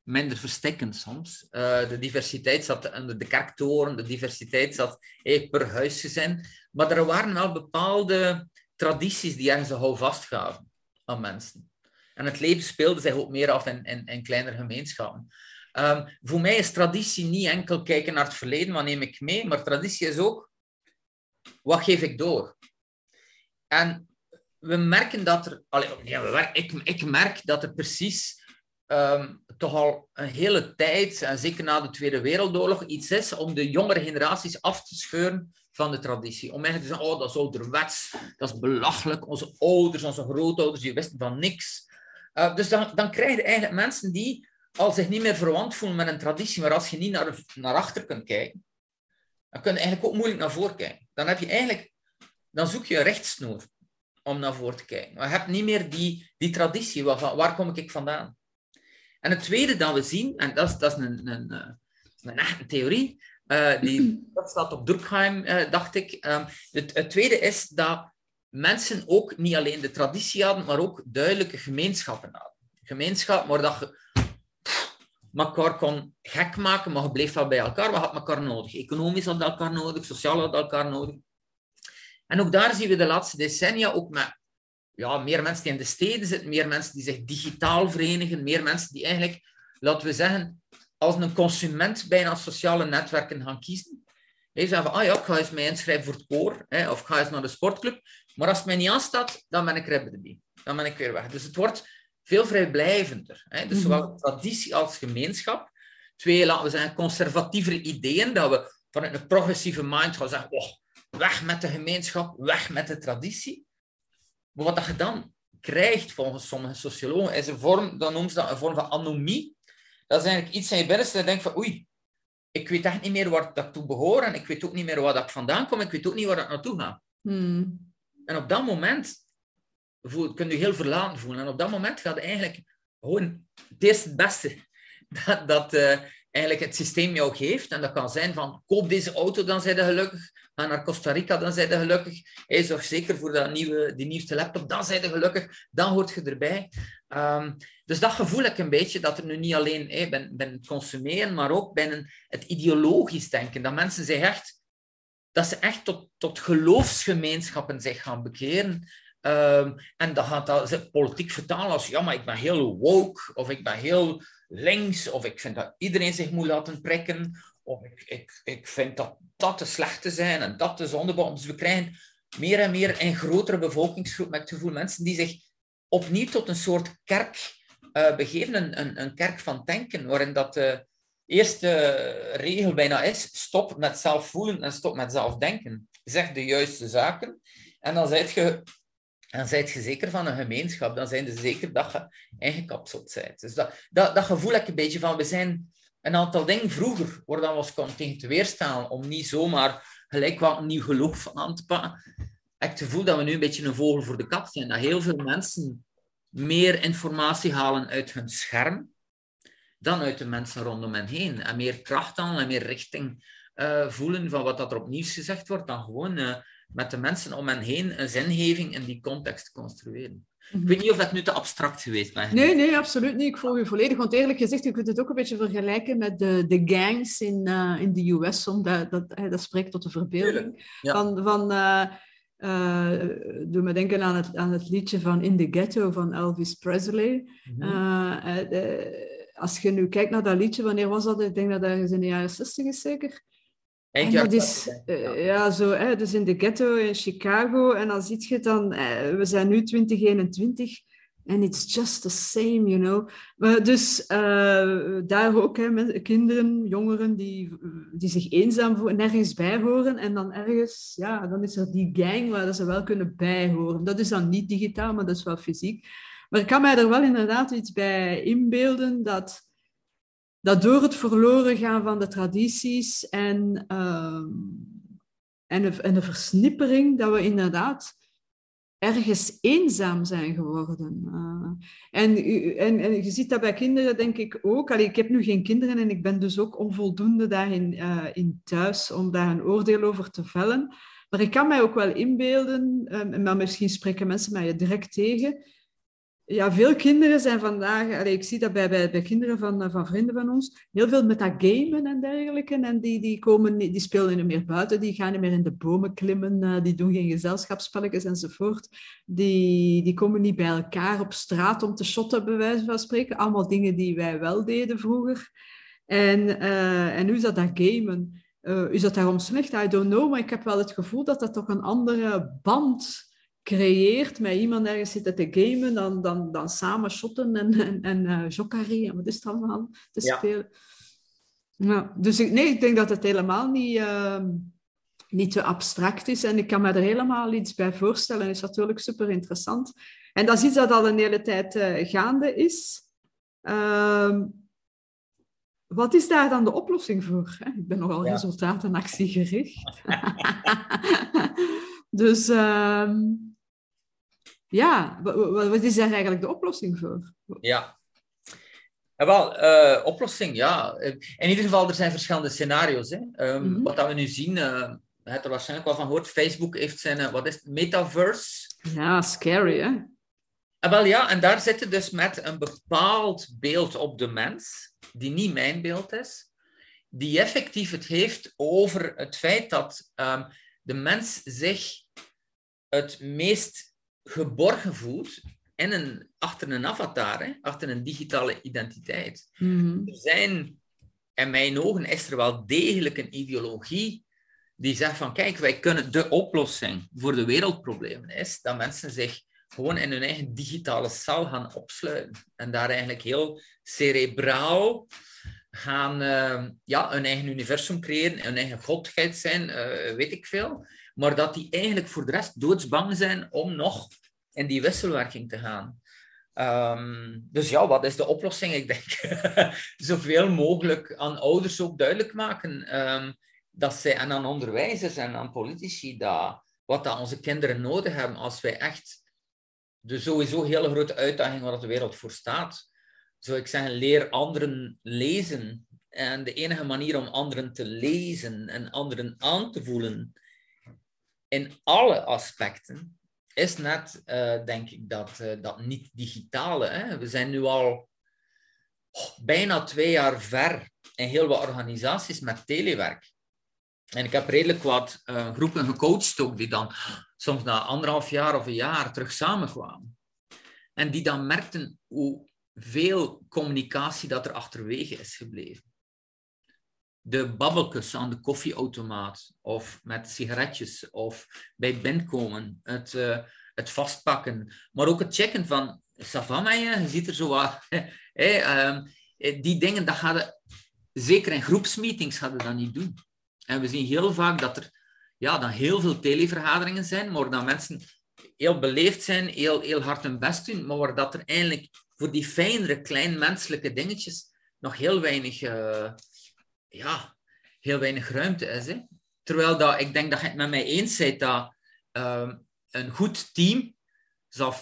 minder verstikkend soms. Eh, de diversiteit zat onder de kerktoren, de diversiteit zat eh, per huisgezin. Maar er waren wel bepaalde tradities die ergens een houvast gaven aan mensen. En het leven speelde zich ook meer af in, in, in kleinere gemeenschappen. Ehm, voor mij is traditie niet enkel kijken naar het verleden, wat neem ik mee, maar traditie is ook, wat geef ik door? En we merken dat er, we ik, ik merk dat er precies ehm, toch al een hele tijd, en zeker na de Tweede Wereldoorlog, iets is om de jongere generaties af te scheuren van de traditie. Om eigenlijk te zeggen, oh, dat is ouderwets, dat is belachelijk. Onze ouders, onze grootouders, die wisten van niks. Uh, dus dan, dan krijg je eigenlijk mensen die al zich niet meer verwant voelen met een traditie, maar als je niet naar, naar achter kunt kijken, dan kun je eigenlijk ook moeilijk naar voren kijken. Dan heb je eigenlijk, dan zoek je een rechtsnoer om naar voren te kijken. Maar je hebt niet meer die, die traditie, waarvan, waar kom ik vandaan? En het tweede dat we zien, en dat is, dat is een, een, een, een echte theorie, uh, die, (clears throat) dat staat op Durkheim, uh, dacht ik. Um, het, het tweede is dat mensen ook niet alleen de traditie hadden, maar ook duidelijke gemeenschappen hadden. Gemeenschap waar dat je elkaar kon gek maken, maar je bleef wel bij elkaar. We hadden elkaar nodig. Economisch hadden elkaar nodig, sociaal hadden elkaar nodig. En ook daar zien we de laatste decennia ook met ja, meer mensen die in de steden zitten, meer mensen die zich digitaal verenigen, meer mensen die eigenlijk, laten we zeggen, als een consument bijna sociale netwerken gaan kiezen. Je zeggen van, ah ja, ik ga eens mij inschrijven voor het koor, hè, of ik ga eens naar de sportclub. Maar als het mij niet aanstaat, dan ben ik er. Dan ben ik weer weg. Dus het wordt veel vrijblijvender. Hè? Dus zowel traditie als gemeenschap. Twee, laten we zeggen, conservatievere ideeën, dat we vanuit een progressieve mind gaan zeggen, oh, weg met de gemeenschap, weg met de traditie. Maar wat je dan krijgt, volgens sommige sociologen, is een vorm, dan noemen ze dat een vorm van anomie. Dat is eigenlijk iets in je binnenste dat je denkt van, oei, ik weet echt niet meer waar ik toe behoor en ik weet ook niet meer waar ik vandaan kom, ik weet ook niet waar ik naartoe ga. Hmm. En op dat moment voel, kun je heel verlaten voelen. En op dat moment gaat eigenlijk gewoon het eerste het beste (laughs) dat, dat uh, eigenlijk het systeem jou geeft. En dat kan zijn van, koop deze auto, dan zijn je gelukkig. Ga naar Costa Rica, dan zijn je gelukkig. Hij zorgt zeker voor dat nieuwe, die nieuwste laptop, dan zijn je gelukkig. Dan hoort je erbij. Um, dus dat gevoel ik een beetje, dat er nu niet alleen hey, ben, ben het consumeren, maar ook binnen het ideologisch denken. Dat mensen zich echt, dat ze echt tot, tot geloofsgemeenschappen zich gaan bekeren. Um, en dan gaat dat ze politiek vertalen als, ja, maar ik ben heel woke, of ik ben heel links, of ik vind dat iedereen zich moet laten prikken, of ik, ik, ik vind dat dat de slechte zijn en dat de zondebom. Dus we krijgen meer en meer een grotere bevolkingsgroep met het gevoel mensen die zich opnieuw tot een soort kerk uh, begeven, een, een, kerk van denken, waarin dat de eerste regel bijna is, stop met zelf voelen en stop met zelf denken. Zeg de juiste zaken en dan zijt je dan zijt je zeker van een gemeenschap. Dan zijn ze zeker dat je ingekapseld bent. Dus dat, dat, dat gevoel heb ik een beetje van, we zijn een aantal dingen vroeger, waar dan was kon tegen te weerstaan, om niet zomaar gelijk wat een nieuw geloof aan te pakken. Ik gevoel dat we nu een beetje een vogel voor de kat zijn. Dat heel veel mensen meer informatie halen uit hun scherm dan uit de mensen rondom hen heen. En meer kracht aan en meer richting uh, voelen van wat dat er op nieuws gezegd wordt, dan gewoon uh, met de mensen om hen heen een zingeving in die context te construeren. Ik weet niet of dat nu te abstract geweest is. Nee, nee, absoluut niet. Ik volg u volledig. Want eerlijk gezegd, je kunt het ook een beetje vergelijken met de, de gangs in, uh, in de US. Omdat dat, dat spreekt tot de verbeelding. Ja. Van, van, uh, uh, doe me denken aan het, aan het liedje van In the Ghetto van Elvis Presley. Mm -hmm. als je nu kijkt naar dat liedje, wanneer was dat? Ik denk dat dat in de jaren 60 is zeker. En dat is, uh, ja, zo, hè, dus in de ghetto in Chicago. En dan zie je dan, uh, we zijn nu 2021 en it's just the same, you know. Maar dus uh, daar ook, hè, met kinderen, jongeren die, die zich eenzaam voelen, nergens bij horen. En dan ergens, ja, dan is er die gang waar ze wel kunnen bijhoren. Dat is dan niet digitaal, maar dat is wel fysiek. Maar ik kan mij er wel inderdaad iets bij inbeelden dat, dat door het verloren gaan van de tradities en, ehm, en, de, en de versnippering, dat we inderdaad ergens eenzaam zijn geworden. Uh, en, en, en, je ziet dat bij kinderen, denk ik ook. Allee, ik heb nu geen kinderen en ik ben dus ook onvoldoende daarin uh, in thuis om daar een oordeel over te vellen. Maar ik kan mij ook wel inbeelden, uh, maar misschien spreken mensen mij direct tegen, ja, veel kinderen zijn vandaag, ik zie dat bij, bij, kinderen van, eh, van vrienden van ons, heel veel met dat gamen en dergelijke. En die, die, komen, die spelen niet meer buiten, die gaan niet meer in de bomen klimmen, uh, die doen geen gezelschapsspelletjes enzovoort. Die, die komen niet bij elkaar op straat om te shotten, bij wijze van spreken. Allemaal dingen die wij wel deden vroeger. En, uh, en nu is dat dat gamen. is dat daarom slecht? I don't know, maar ik heb wel het gevoel dat dat toch een andere band creëert met iemand ergens zitten te gamen, dan, dan, dan samen shotten en, en, en uh, jokari en wat is het allemaal te spelen. Ja. dus ik, nee, ik denk dat het helemaal niet, uh, niet te abstract is en ik kan me er helemaal iets bij voorstellen. Het is natuurlijk super interessant. En dat is iets dat al een hele tijd uh, gaande is. Ehm, wat is daar dan de oplossing voor? Ik ben nogal ja. resultaat- en actiegericht. (laughs) dus ehm, ja, wat is daar eigenlijk de oplossing voor? Ja. ja wel, uh, oplossing, ja. In ieder geval, er zijn verschillende scenario's. Hè. Um, mm -hmm. Wat dat we nu zien, uh, je hebt er waarschijnlijk wel van gehoord, Facebook heeft zijn, uh, wat is het, metaverse. Ja, scary, hè? Uh, wel ja, en daar zitten dus met een bepaald beeld op de mens, die niet mijn beeld is, die effectief het heeft over het feit dat um, de mens zich het meest geborgen voelt in een, achter een avatar, hè, achter een digitale identiteit. Mm-hmm. Er zijn, in mijn ogen, is er wel degelijk een ideologie die zegt van, kijk, wij kunnen de oplossing voor de wereldproblemen is dat mensen zich gewoon in hun eigen digitale cel gaan opsluiten en daar eigenlijk heel cerebraal gaan uh, ja, hun eigen universum creëren, hun eigen godheid zijn, uh, weet ik veel. Maar dat die eigenlijk voor de rest doodsbang zijn om nog in die wisselwerking te gaan. Um, dus ja, wat is de oplossing? Ik denk (laughs) zoveel mogelijk aan ouders ook duidelijk maken um, dat zij, en aan onderwijzers en aan politici, dat, wat onze kinderen nodig hebben als wij echt de sowieso hele grote uitdaging waar de wereld voor staat, zou ik zeggen, leer anderen lezen. En de enige manier om anderen te lezen en anderen aan te voelen in alle aspecten, is net, uh, denk ik, dat, uh, dat niet-digitale. We zijn nu al oh, bijna twee jaar ver in heel wat organisaties met telewerk. En ik heb redelijk wat uh, groepen gecoacht ook, die dan soms na anderhalf jaar of een jaar terug samenkwamen. En die dan merkten hoe veel communicatie dat er achterwege is gebleven de babbeltjes aan de koffieautomaat of met sigaretjes of bij binnenkomen, het, uh, het vastpakken, maar ook het checken van, savama je, ziet er zo wat, (laughs) hey, um, die dingen, dat gaat zeker in groepsmeetings gaan dat niet doen. En we zien heel vaak dat er ja, dan heel veel televergaderingen zijn, maar dat mensen heel beleefd zijn, heel, heel hard hun best doen, maar dat er eigenlijk voor die fijnere, klein menselijke dingetjes nog heel weinig... Uh, ja, heel weinig ruimte is. Hè? Terwijl dat, ik denk dat je het met mij eens bent dat um, een goed team zal 50%,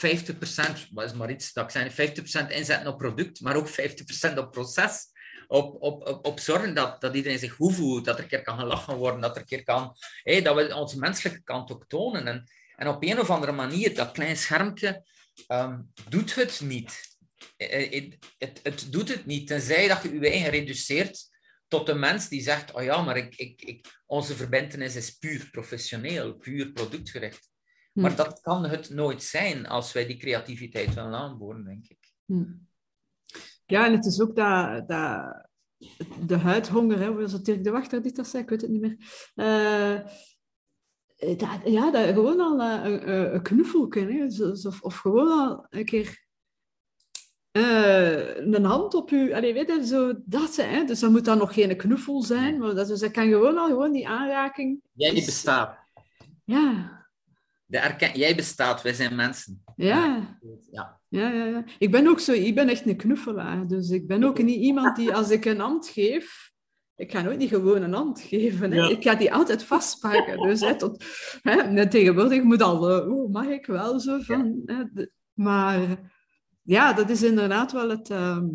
wat is maar iets, dat ik zeg, 50% inzetten op product, maar ook 50% op proces. Op, op, op, zorgen dat, dat iedereen zich goed voelt, dat er een keer kan gelachen worden, dat er een keer kan, hey, dat we onze menselijke kant ook tonen. En, en op een of andere manier, dat klein schermpje um, doet het niet. Het, het, het, doet het niet, tenzij dat je je eigen reduceert tot de mens die zegt, oh ja, maar ik, ik, ik, onze verbindenis is puur professioneel, puur productgericht. Hm. Maar dat kan het nooit zijn als wij die creativiteit willen aanboren, denk ik. Hm. Ja, en het is ook dat, dat de huidhonger, hè, zoals Dirk de Wachter dit dat zei, ik weet het niet meer. Uh, dat, ja, dat gewoon al een, een, een knuffelken, hè, of, of gewoon al een keer uh, een hand op je, allee, weet je, zo dat ze, hè? dus dat moet dan nog geen knuffel zijn, maar dat, dus dat kan gewoon al gewoon die aanraking. Jij die bestaat. Ja. De erken... Jij bestaat, wij zijn mensen. Ja. Ja. Ja, ja, ja. Ik ben ook zo, ik ben echt een knuffelaar. Dus ik ben ook niet iemand die, als ik een hand geef, ik ga nooit niet gewoon een hand geven. Hè. Ja. Ik ga die altijd vastpakken. Dus hè, tot, hè, net tegenwoordig moet al, eh, oeh, mag ik wel zo van. Hè, de- maar ja, dat is inderdaad wel het, ehm,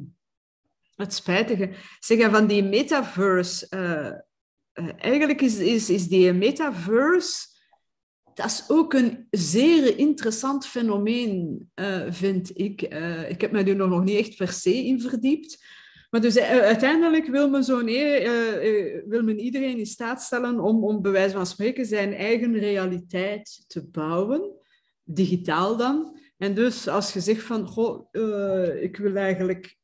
het spijtige. Zeg, van die metaverse, eh, eh, eigenlijk is, is, is die metaverse, dat is ook een zeer interessant fenomeen, eh, vind ik. Ik heb me er nog niet echt per se in verdiept. Maar dus uiteindelijk wil men, eh, eh, wil men iedereen in staat stellen om, om bij wijze van spreken zijn eigen realiteit te bouwen, digitaal dan. En dus als je zegt van, goh, eh, ik wil eigenlijk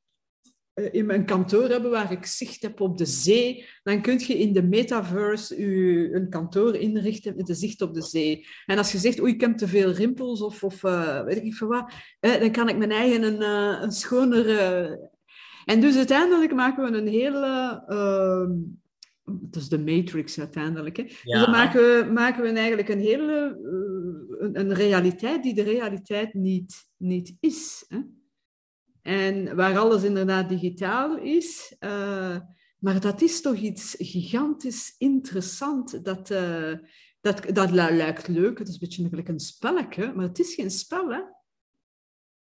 eh, in mijn kantoor hebben waar ik zicht heb op de zee, dan kun je in de metaverse je een kantoor inrichten met de zicht op de zee. En als je zegt, oei, ik heb te veel rimpels of, of eh, weet ik veel wat, dan kan ik mijn eigen een, een schonere... En dus uiteindelijk maken we een hele... dat is de Matrix uiteindelijk. Hè? Dus dan maken we, maken we eigenlijk een hele eh, een, een realiteit die de realiteit niet, niet is. Hè? En waar alles inderdaad digitaal is. eh, maar dat is toch iets gigantisch interessant. Dat, eh, dat, dat lijkt leuk. Het is een beetje een spelletje, maar het is geen spel. Hè?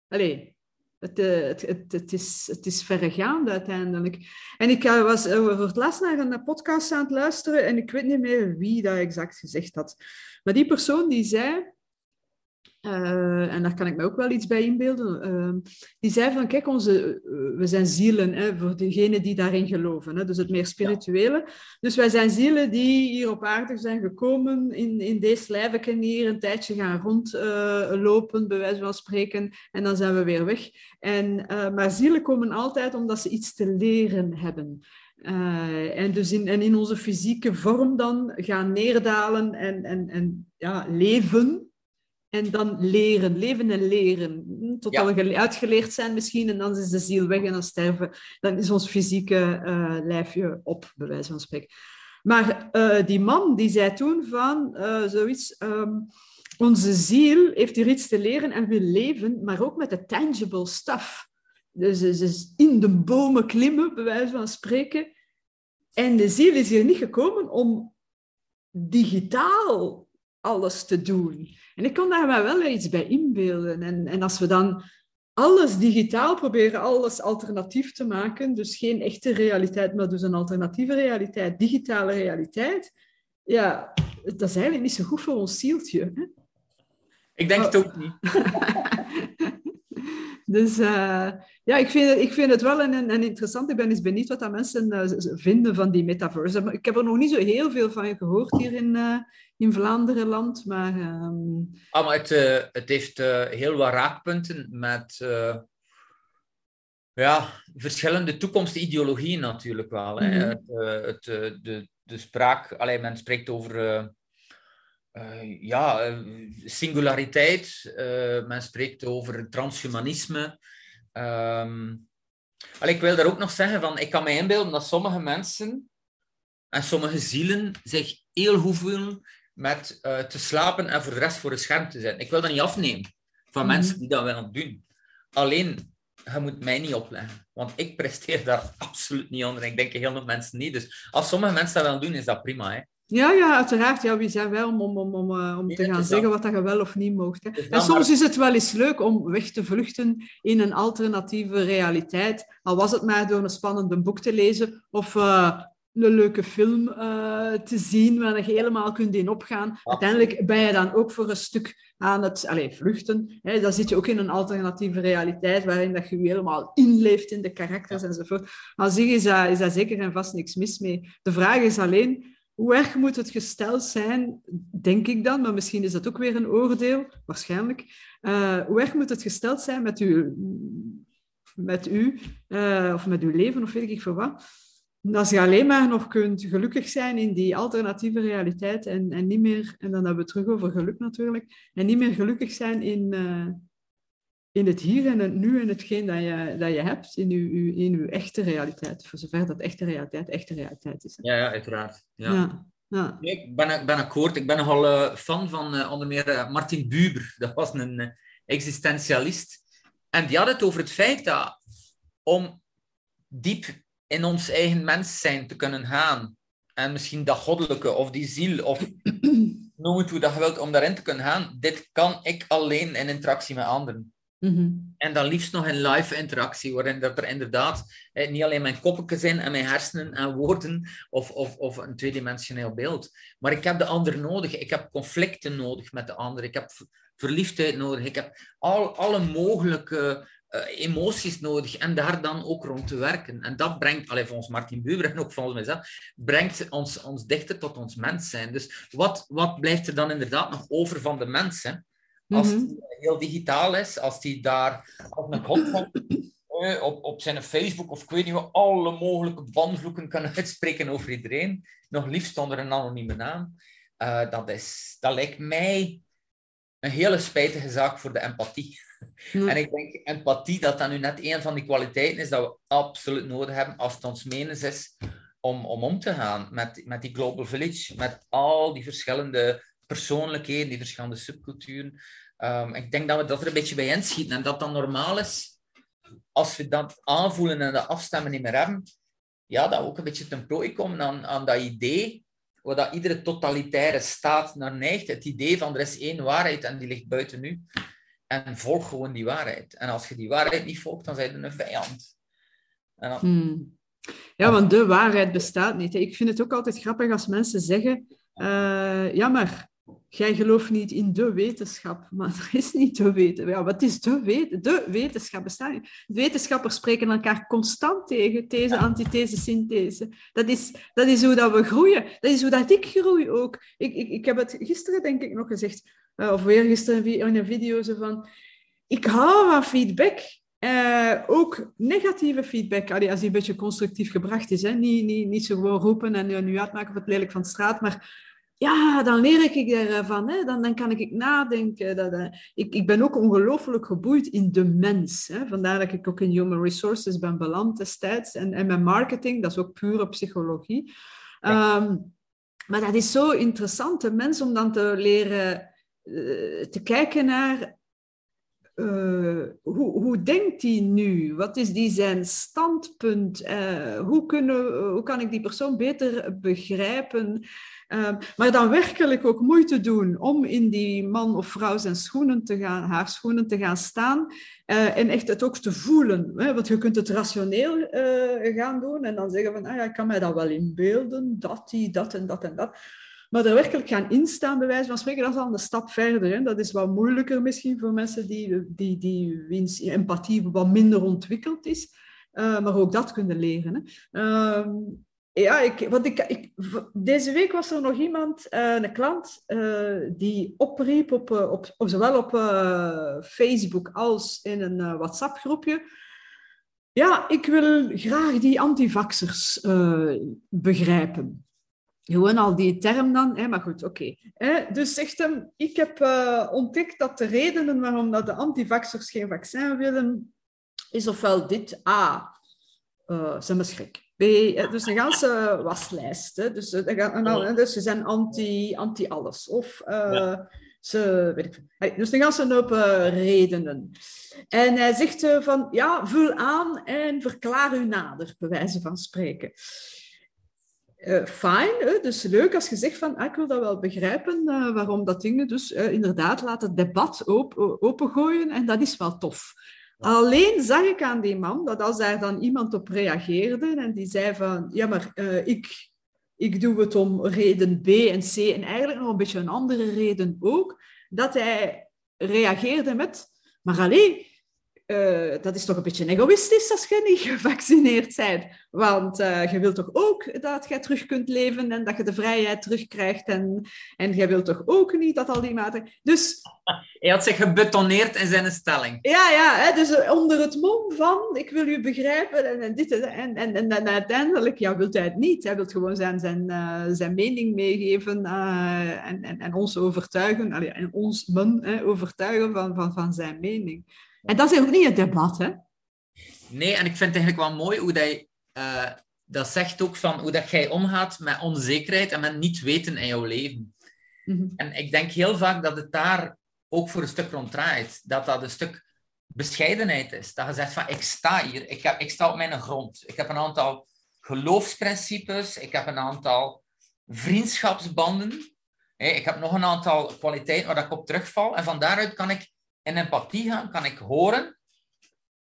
Allee, het, eh, het, het, het, is, het is verregaand uiteindelijk. En ik eh, was eh, voor het laatst naar een podcast aan het luisteren en ik weet niet meer wie dat exact gezegd had. Maar die persoon die zei, eh, en daar kan ik me ook wel iets bij inbeelden, eh, die zei van, kijk, onze, eh, we zijn zielen, hè, voor degenen die daarin geloven, hè, dus het meer spirituele. Dus wij zijn zielen die hier op aarde zijn gekomen, in, in deze lijven hier een tijdje gaan rondlopen, bij wijze van spreken, en dan zijn we weer weg. En, eh, maar zielen komen altijd omdat ze iets te leren hebben. Eh, en dus in, en in onze fysieke vorm dan gaan neerdalen en, en, en ja, leven. En dan leren, leven en leren. Hm, Tot Ja. we gele- uitgeleerd zijn misschien. En dan is de ziel weg en dan sterven. Dan is ons fysieke eh, lijfje op, bij wijze van spreken. Maar eh, die man die zei toen van eh, zoiets... ehm, onze ziel heeft hier iets te leren en wil leven, maar ook met de tangible stuff. Dus, dus, dus in de bomen klimmen, bij wijze van spreken. En de ziel is hier niet gekomen om digitaal alles te doen. En ik kon daar wel iets bij inbeelden. En, en als we dan alles digitaal proberen, alles alternatief te maken, dus geen echte realiteit, maar dus een alternatieve realiteit, digitale realiteit, ja, dat is eigenlijk niet zo goed voor ons zieltje. Hè? Ik denk Oh. het ook niet. (laughs) Dus eh, ja, ik vind, het, ik vind het wel een, een interessant. Ik ben eens benieuwd wat dat mensen eh, vinden van die metaverse. Ik heb er nog niet zo heel veel van gehoord hier in, eh in Vlaanderenland. Maar ehm, Ah, maar het, eh, het heeft heel wat raakpunten met ja, verschillende toekomstideologieën natuurlijk wel. Hè. Mhm. Het, het, de, de spraak, allee, men spreekt over ja, singulariteit, men spreekt over transhumanisme. Allee, ik wil daar ook nog zeggen, van, ik kan me inbeelden dat sommige mensen en sommige zielen zich heel goed voelen met eh, te slapen en voor de rest voor een scherm te zijn. Ik wil dat niet afnemen van Mhm. mensen die dat willen doen. Alleen, je moet mij niet opleggen. Want ik presteer daar (laughs) absoluut niet onder. En ik denk heel veel mensen niet. Dus als sommige mensen dat willen doen, is dat prima. Hè. Ja, ja, uiteraard. Ja, wie zijn wij om, om, om, om, eh, om te gaan zeggen wat dat je wel of niet mocht. Hè. En soms is het wel eens leuk om weg te vluchten in een alternatieve realiteit. Al was het maar door een spannend boek te lezen of eh, een leuke film eh, te zien waar je helemaal kunt in opgaan. Uiteindelijk ben je dan ook voor een stuk aan het allez, vluchten. Hè. Dan zit je ook in een alternatieve realiteit waarin dat je je helemaal inleeft in de karakters enzovoort. Aan zich is is daar zeker en vast niks mis mee. De vraag is alleen, hoe erg moet het gesteld zijn, denk ik dan, maar misschien is dat ook weer een oordeel, waarschijnlijk. Eh, hoe erg moet het gesteld zijn met u, met u eh, of met uw leven, of weet ik veel wat? Als je alleen maar nog kunt gelukkig zijn in die alternatieve realiteit en, en niet meer, en dan hebben we het terug over geluk natuurlijk, en niet meer gelukkig zijn in, eh, in het hier en het nu en hetgeen dat je, dat je hebt in je, in uw echte realiteit, voor zover dat echte realiteit echte realiteit is. hè. Ja, ja, uiteraard. Ja. Ja. Ja. Nee, ik ben, ik ben akkoord. Ik ben nogal eh, fan van eh, onder meer eh, Martin Buber. (laughs) Dat was een existentialist. En die had het over het feit dat om diep in ons eigen mens zijn te kunnen gaan, en misschien dat goddelijke of die ziel, of (clears throat) noem het hoe dat je wilt, om daarin te kunnen gaan, dit kan ik alleen in interactie met anderen. Mhm. En dan liefst nog in live interactie, waarin dat er inderdaad niet alleen mijn koppetje zijn en mijn hersenen en woorden of, of, of een tweedimensioneel beeld. Maar ik heb de ander nodig. Ik heb conflicten nodig met de ander. Ik heb verliefdheid nodig. Ik heb al, alle mogelijke eh, emoties nodig en daar dan ook rond te werken. En dat brengt, allee, volgens Martin Buber en ook volgens mijzelf, brengt ons, ons dichter tot ons mens zijn. Dus wat, wat blijft er dan inderdaad nog over van de mens? Hè? Als Mhm. die heel digitaal is, als die daar als een (laughs) eh, op, op zijn Facebook of ik weet niet wat, alle mogelijke banvloeken kan (laughs) uitspreken over iedereen, nog liefst onder een anonieme naam. Eh, dat, is, dat lijkt mij een hele spijtige zaak voor de empathie. En ik denk empathie, dat dat nu net een van die kwaliteiten is dat we absoluut nodig hebben als het ons menens is om om, om te gaan met, met die global village, met al die verschillende persoonlijkheden, die verschillende subculturen. Ehm, ik denk dat we dat er een beetje bij inschieten en dat dat normaal is als we dat aanvoelen en dat afstemmen niet meer hebben. Ja, dat we ook een beetje ten prooi komen aan, aan dat idee waar dat iedere totalitaire staat naar neigt. Het idee van er is één waarheid en die ligt buiten u. En volg gewoon die waarheid. En als je die waarheid niet volgt, dan zijn je een vijand. En dan, Hmm. Ja, want de waarheid bestaat niet. Ik vind het ook altijd grappig als mensen zeggen: eh, Ja, maar jij gelooft niet in de wetenschap. Maar er is niet de wetenschap. Ja, wat is de, wet de wetenschap? Bestaat niet. Wetenschappers spreken elkaar constant tegen: these, antithese, synthese. Dat is, dat is hoe dat we groeien. Dat is hoe dat ik groei ook. Ik, ik, ik heb het gisteren, denk ik, nog gezegd, eh, of weer gisteren in een video, zo van. Ik hou van feedback. Eh, ook negatieve feedback, allee, als die een beetje constructief gebracht is. Hè? Niet, niet, niet zo gewoon roepen en uh, nu uitmaken of het lelijk van de straat, maar ja, dan leer ik ervan. Hè? Dan, dan kan ik nadenken. Dat, uh, ik, ik ben ook ongelooflijk geboeid in de mens. Hè? Vandaar dat ik ook in human resources ben beland destijds. En, en mijn marketing, dat is ook pure psychologie. Ja. Um, maar dat is zo interessant, de mens, om dan te leren uh, te kijken naar uh, hoe, hoe, denkt hij nu? Wat is die zijn standpunt? Hoe, kunnen, hoe kan ik die persoon beter begrijpen? Uh, maar dan werkelijk ook moeite doen om in die man of vrouw zijn schoenen te gaan, haar schoenen te gaan staan uh, en echt het ook te voelen. Hè? Want je kunt het rationeel uh, gaan doen en dan zeggen van, ah ja, ik kan mij dat wel inbeelden, dat, die, dat en dat en dat. Maar er werkelijk gaan instaan, bij wijze van spreken, dat is al een stap verder. Hè? Dat is wat moeilijker misschien voor mensen die, die, die wiens empathie wat minder ontwikkeld is. Uh, maar ook dat kunnen leren. Hè? Uh, ja, ik, want ik, deze week was er nog iemand, uh, een klant, uh, die opriep, op, uh, op, op, zowel op Facebook als in een WhatsApp-groepje. Ja, ik wil graag die antivaxers begrijpen. Gewoon al die term dan, hè, maar goed, oké. Dus zegt hem, ik heb uh, ontdekt dat de redenen waarom dat de antivaxers geen vaccin willen, is ofwel dit, A, uh, ze hebben schrik. Dus een ganse waslijst. Hè. Dus, uh, dus ze zijn anti, anti alles. Of ja. ze, weet ik. Dus een ganse hoop redenen. En hij zegt van, ja, vul aan en verklaar u nader, bij wijze van spreken. Fijn, dus leuk als je zegt van, ah, ik wil dat wel begrijpen, waarom dat dingen, dus inderdaad, laat het debat op, opengooien en dat is wel tof. Alleen zag ik aan die man dat als daar dan iemand op reageerde en die zei van, ja, maar ik, ik doe het om reden B en C en eigenlijk nog een beetje een andere reden ook, dat hij reageerde met, maar alleen, uh, dat is toch een beetje egoïstisch als je niet (laughs) gevaccineerd bent. Want uh, je wilt toch ook dat je terug kunt leven en dat je de vrijheid terugkrijgt. En, en je wilt toch ook niet dat al die maatregelen... Dus... (laughs) Hij had zich gebetonneerd in zijn stelling. Ja, ja. Hè, dus onder het mom van, ik wil u begrijpen en, en dit en, en, en, en uiteindelijk ja, wil hij het niet. Hij wil gewoon zijn, zijn, uh, zijn mening meegeven en, en, en ons overtuigen, allee, en ons men hè, overtuigen van, van, van zijn mening. En dat is ook niet het debat, hè? Nee, en ik vind het eigenlijk wel mooi hoe hij uh, dat zegt ook van hoe dat jij omgaat met onzekerheid en met niet weten in jouw leven. Mhm. En ik denk heel vaak dat het daar ook voor een stuk rond draait. Dat dat een stuk bescheidenheid is. Dat je zegt van, ik sta hier, ik, heb, ik sta op mijn grond. Ik heb een aantal geloofsprincipes, ik heb een aantal vriendschapsbanden. Ik heb nog een aantal kwaliteiten waar ik op terugval. En van daaruit kan ik in empathie gaan, kan ik horen.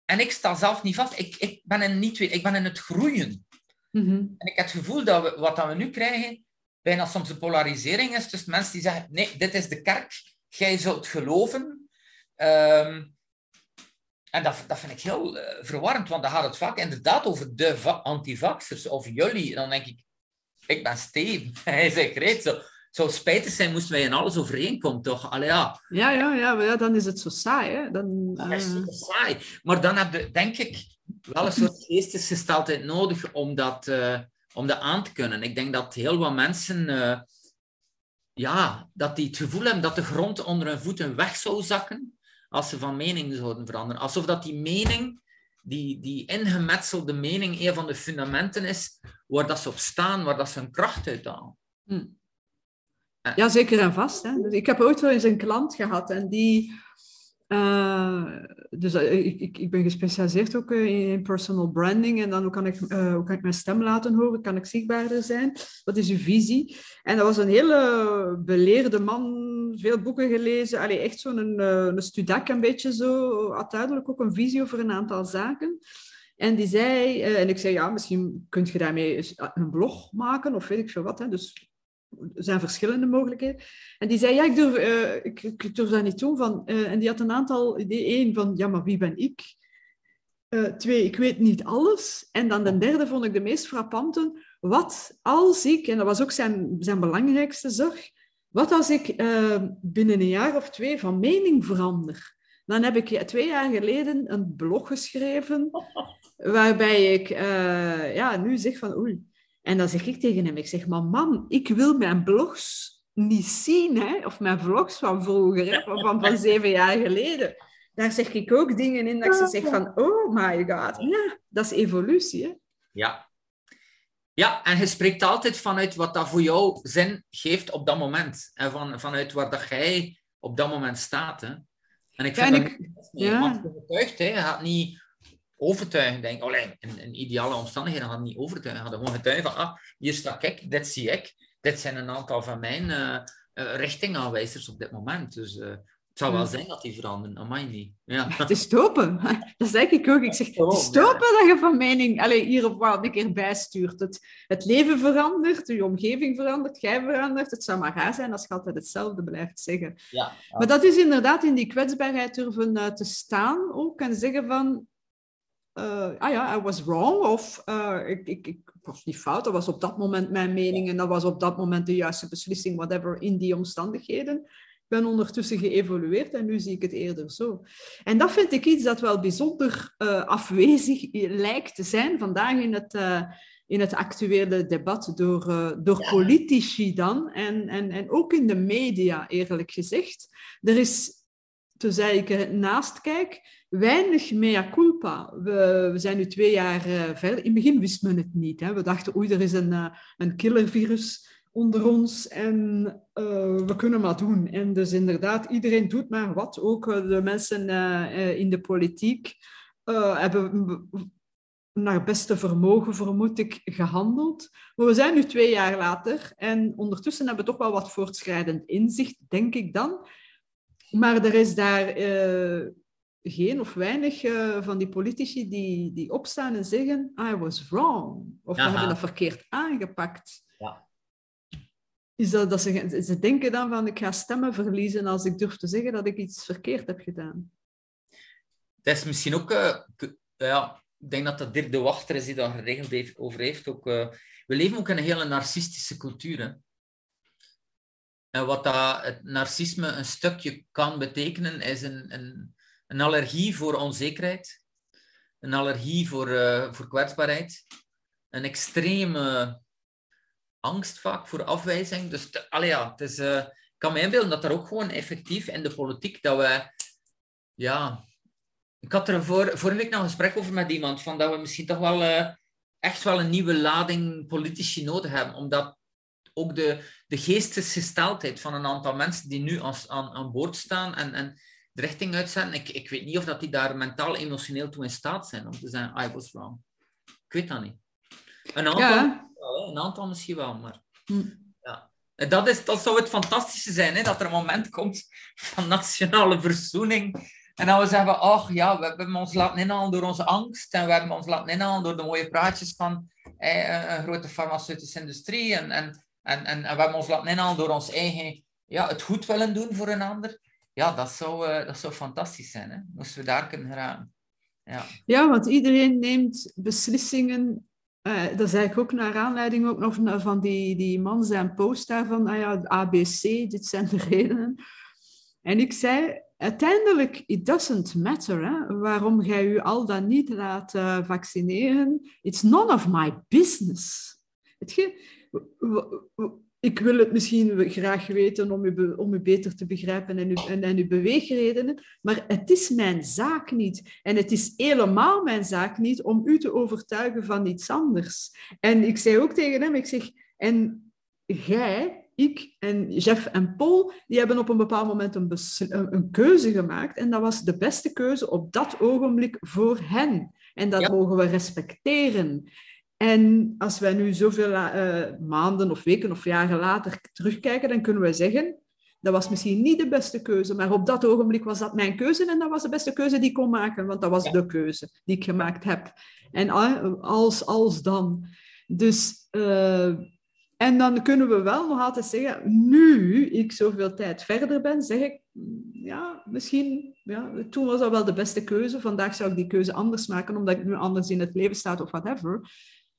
En ik sta zelf niet vast. Ik, ik, ben, in niet, ik ben in het groeien. Mhm. En ik heb het gevoel dat we, wat dat we nu krijgen, bijna soms een polarisering is tussen mensen die zeggen, nee, dit is de kerk, jij zult geloven. Ehm, en dat, dat vind ik heel eh, verwarrend, want dan gaat het vaak inderdaad over de va- antivaxers of jullie. En dan denk ik, ik ben Steven. (laughs) Hij zegt, great, zo. Het zou spijtig zijn moesten wij in alles overeenkomen, toch? Allee, ja, Ja, ja, ja, maar ja, dan is het zo saai. Hè? Dan, is eh, saai. Maar dan heb je, denk ik, wel een soort geestesgesteldheid nodig om dat, eh, om dat aan te kunnen. Ik denk dat heel wat mensen, eh, ja, dat die het gevoel hebben dat de grond onder hun voeten weg zou zakken als ze van mening zouden veranderen. Alsof dat die mening, die, die ingemetselde mening, een van de fundamenten is waar dat ze op staan, waar dat ze hun kracht uit halen. Ja, zeker en vast. Hè. Dus ik heb ooit wel eens een klant gehad en die. eh, dus eh, ik, ik, ben gespecialiseerd ook eh, in personal branding en dan hoe kan, ik, hoe kan ik mijn stem laten horen, kan ik zichtbaarder zijn? Wat is uw visie? En dat was een hele beleerde man, veel boeken gelezen, Allee, echt zo'n een, een studak een beetje zo, had duidelijk ook een visie over een aantal zaken. En die zei, en ik zei, ja, misschien kun je daarmee een blog maken of weet ik veel wat. Hè. Dus er zijn verschillende mogelijkheden. En die zei, ja, ik durf, eh, ik, ik durf dat niet doen. Van, eh, en die had een aantal ideeën. Eén van, ja, maar wie ben ik? Eh, twee, ik weet niet alles. En dan de derde vond ik de meest frappante. Wat als ik, en dat was ook zijn, zijn belangrijkste zorg, wat als ik binnen een jaar of twee van mening verander? Dan heb ik ja, twee jaar geleden een blog geschreven (laughs) waarbij ik ja, nu zeg van oei. En dan zeg ik tegen hem, ik zeg, maar man, ik wil mijn blogs niet zien, hè? of mijn vlogs van vroeger, hè? Van, van, van zeven jaar geleden. Daar zeg ik ook dingen in dat ik ze zeg van, oh my god. Ja, dat is evolutie, hè? Ja. Ja, en je spreekt altijd vanuit wat dat voor jou zin geeft op dat moment. En van, vanuit waar dat jij op dat moment staat. Hè. En ik Ja, vind en dat ik- mee, ja. hè. je gaat niet overtuigen. Denk, oh, in, in ideale omstandigheden het niet overtuigen. Gaat gewoon getuigen van, ah, hier sta ik, dit zie ik. Dit zijn een aantal van mijn eh, richtingaanwijzers op dit moment. Dus eh, het zou wel Ja. zijn dat die veranderen, amai niet. Ja. Het is stopen. (laughs) Dat zeg ik ook. Ik zeg, het is (laughs) stopen dat je van mening allee, hier of wat een keer bijstuurt. Het, het leven verandert, je omgeving verandert, jij verandert. Het zou maar raar zijn als je altijd hetzelfde blijft zeggen. Ja. Maar dat is inderdaad in die kwetsbaarheid durven te staan ook en zeggen van... eh, ah ja, I was wrong. Of eh, ik, ik, ik was niet fout. Dat was op dat moment mijn mening. En dat was op dat moment de juiste beslissing, whatever, in die omstandigheden. Ik ben ondertussen geëvolueerd en nu zie ik het eerder zo. En dat vind ik iets dat wel bijzonder eh, afwezig lijkt te zijn vandaag in het, in het actuele debat door, door politici dan. En, en, en ook in de media, eerlijk gezegd. Er is, terwijl ik naast kijk, weinig mea culpa. We, zijn nu twee jaar eh, verder. In het begin wist men het niet. Hè. We dachten, oei, er is een, eh, een killervirus onder ons en eh, we kunnen maar doen. En dus inderdaad, iedereen doet maar wat. Ook de mensen in de politiek hebben naar beste vermogen, vermoed ik, gehandeld. Maar we zijn nu twee jaar later en ondertussen hebben we toch wel wat voortschrijdend inzicht, denk ik dan. Maar er is daar geen of weinig eh, van die politici die, die opstaan en zeggen I was wrong. Of we hebben dat verkeerd aangepakt. Ja. Is dat, dat ze, ze denken dan van ik ga stemmen verliezen als ik durf te zeggen dat ik iets verkeerd heb gedaan. Het is misschien ook... eh, ja, ik denk dat dat Dirk de Wachter is die daar geregeld heeft, over heeft. Ook, eh, we leven ook in een hele narcistische cultuur. Hè? En wat dat, het narcisme een stukje kan betekenen, is een, een, een allergie voor onzekerheid. Een allergie voor, eh, voor kwetsbaarheid. Een extreme angst vaak voor afwijzing. Dus te- ja, het is, eh, ik kan me inbeelden dat er ook gewoon effectief in de politiek, dat wij... Ja, ik had er voor, vorige week nog een gesprek over met iemand, van dat we misschien toch wel... eh, echt wel een nieuwe lading politici nodig hebben. Omdat ook de, de geestesgesteldheid van een aantal mensen die nu aan, aan boord staan en, en de richting uitzetten, ik, ik weet niet of dat die daar mentaal, emotioneel toe in staat zijn om te zeggen, I was wrong. Ik weet dat niet. Een aantal, Ja. wel, een aantal misschien wel, maar... Hm. Ja. Dat, is, dat zou het fantastische zijn, hè? dat er een moment komt van nationale verzoening. En dan we zeggen, ach ja, we hebben ons laten inhalen door onze angst. En we hebben ons laten inhalen door de mooie praatjes van eh, een grote farmaceutische industrie. En, en, en, en, en we hebben ons laten inhalen door ons eigen ja, het goed willen doen voor een ander. Ja, dat zou, eh, dat zou fantastisch zijn. Hè? Moesten we daar kunnen geraken. Ja. Ja, want iedereen neemt beslissingen. eh, dat is eigenlijk ook naar aanleiding ook nog van die, die man zijn post daarvan. Ah ja, ABC, dit zijn de redenen. En ik zei, uiteindelijk, it doesn't matter hè, waarom jij u al dan niet laat eh, vaccineren. It's none of my business. W- ik wil het misschien graag weten om u, om u beter te begrijpen en uw, en, en uw beweegredenen, maar het is mijn zaak niet. En het is helemaal mijn zaak niet om u te overtuigen van iets anders. En ik zei ook tegen hem, ik zeg, en jij, ik en Jeff en Paul, die hebben op een bepaald moment een, een, een keuze gemaakt. En dat was de beste keuze op dat ogenblik voor hen. En dat Ja. mogen we respecteren. En als wij nu zoveel eh, maanden of weken of jaren later terugkijken, dan kunnen we zeggen, dat was misschien niet de beste keuze, maar op dat ogenblik was dat mijn keuze en dat was de beste keuze die ik kon maken, want dat was Ja. de keuze die ik gemaakt heb. En als, als dan. Dus, eh, en dan kunnen we wel nog altijd zeggen, nu ik zoveel tijd verder ben, zeg ik, mm, ja, misschien, ja, toen was dat wel de beste keuze, vandaag zou ik die keuze anders maken, omdat ik nu anders in het leven sta of whatever.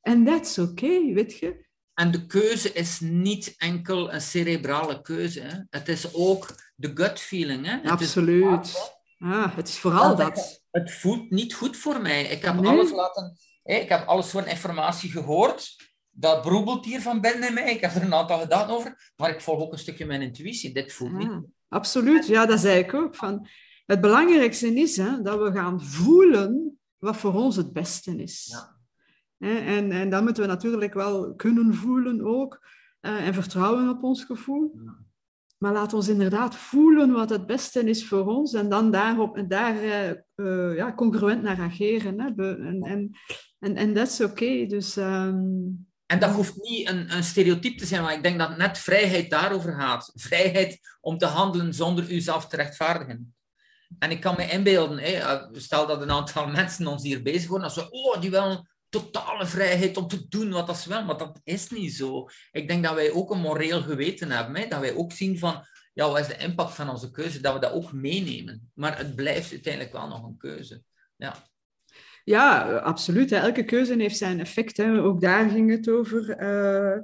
En that's okay, weet je. En de keuze is niet enkel een cerebrale keuze. Hè? Het is ook de gut feeling. Hè? Het is- Absoluut. Ah, het is vooral dat. het voelt niet goed voor mij. Ik heb Nee. alles laten... Ik heb alles soort informatie gehoord. Dat broebelt hier van binnen in mij. Ik heb er een aantal gedachten over. Maar ik volg ook een stukje mijn intuïtie. Dit voelt niet Ah, absoluut, ja, dat zei ik ook. Van, het belangrijkste is hè, dat we gaan voelen wat voor ons het beste is. Ja. En, en dat moeten we natuurlijk wel kunnen voelen ook. eh, en vertrouwen op ons gevoel. Maar laat ons inderdaad voelen wat het beste is voor ons. En dan daarop en daar eh, eh, ja, congruent naar ageren. Hè. En, en, en, dat is oké. Dus ehm, En dat hoeft niet een, een stereotype te zijn, maar ik denk dat net vrijheid daarover gaat. Vrijheid om te handelen zonder uzelf te rechtvaardigen. En ik kan me inbeelden, stel dat een aantal (laughs) mensen ons hier bezig worden, dat ze, oh, die willen totale vrijheid om te doen wat dat willen, maar dat is niet zo. Ik denk dat wij ook een moreel geweten hebben, hè, dat wij ook zien van, ja, wat is de impact van onze keuze, dat we dat ook meenemen. Maar het blijft uiteindelijk wel nog een keuze. Ja. ja, absoluut. Hè. Elke keuze heeft zijn effect. Hè. Ook daar ging het over. eh,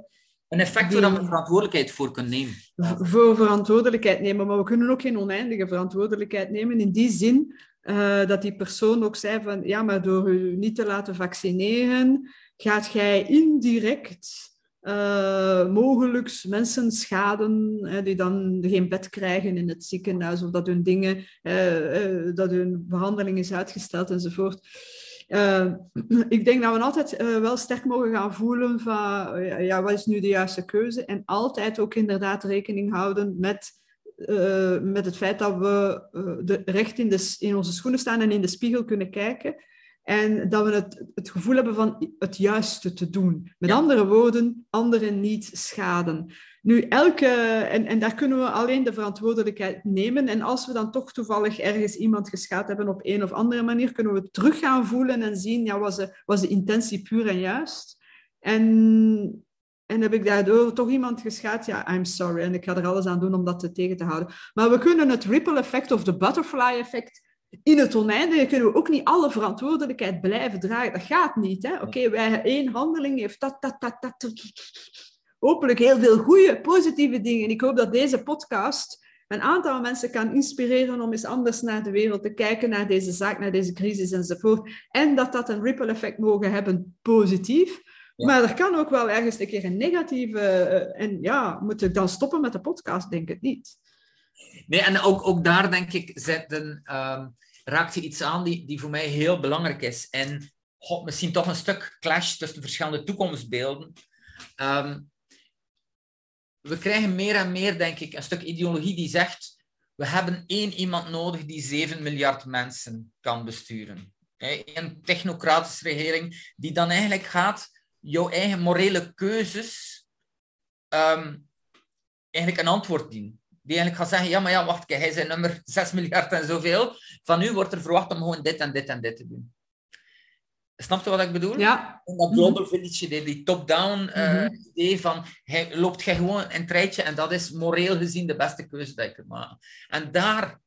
Een effect Die- waar we verantwoordelijkheid voor kunnen nemen. voor verantwoordelijkheid nemen. Maar we kunnen ook geen oneindige verantwoordelijkheid nemen. In die zin eh, dat die persoon ook zei van ja, maar door u niet te laten vaccineren, gaat jij indirect eh mogelijk mensen schaden die dan geen bed krijgen in het ziekenhuis of dat hun dingen, eh, dat hun behandeling is uitgesteld enzovoort. (clears throat) Ik denk dat we altijd wel sterk mogen gaan voelen van ja, wat is nu de juiste keuze en altijd ook inderdaad rekening houden met, eh, met het feit dat we eh, de, recht in, de, in onze schoenen staan en in de spiegel kunnen kijken en dat we het, het gevoel hebben van het juiste te doen. Met Ja. andere woorden, anderen niet schaden. Nu, elke, en, en daar kunnen we alleen de verantwoordelijkheid nemen. En als we dan toch toevallig ergens iemand geschaad hebben op een of andere manier, kunnen we terug gaan voelen en zien, ja, was de, was de intentie puur en juist? En, en heb ik daardoor toch iemand geschaad? Ja, I'm sorry. En ik ga er alles aan doen om dat te tegen te houden. Maar we kunnen het ripple effect of de butterfly effect in het oneindige kunnen we ook niet alle verantwoordelijkheid blijven dragen. Dat gaat niet. hè? Oké, wij één handeling heeft dat, dat, dat, dat. Hopelijk heel veel goede, positieve dingen. Ik hoop dat deze podcast een aantal mensen kan inspireren om eens anders naar de wereld te kijken, naar deze zaak, naar deze crisis enzovoort. En dat dat een ripple effect mogen hebben, positief. Ja. Maar er kan ook wel ergens een keer een negatieve... eh, en ja, moet ik dan stoppen met de podcast? Denk het niet. Nee, en ook, ook daar denk ik, zetten, ehm, raakt je iets aan die, die voor mij heel belangrijk is. En god, misschien toch een stuk clash tussen verschillende toekomstbeelden. Ehm, we krijgen meer en meer, denk ik, een stuk ideologie die zegt we hebben één iemand nodig die 7 miljard mensen kan besturen. Een technocratische regering die dan eigenlijk gaat jouw eigen morele keuzes um, eigenlijk een antwoord dienen. Die eigenlijk gaat zeggen, ja, maar ja, wacht, hij zijn nummer (laughs) 6 miljard en zoveel. Van u wordt er verwacht om gewoon dit en dit en dit te doen. Snap je wat ik bedoel? Ja. dat Global Village, die, die top-down uh, idee van, hij, loopt jij gewoon een treitje en dat is moreel gezien de beste keuze die je kunt maken. En daar,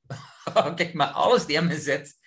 (laughs) kijk, met alles die in me zit,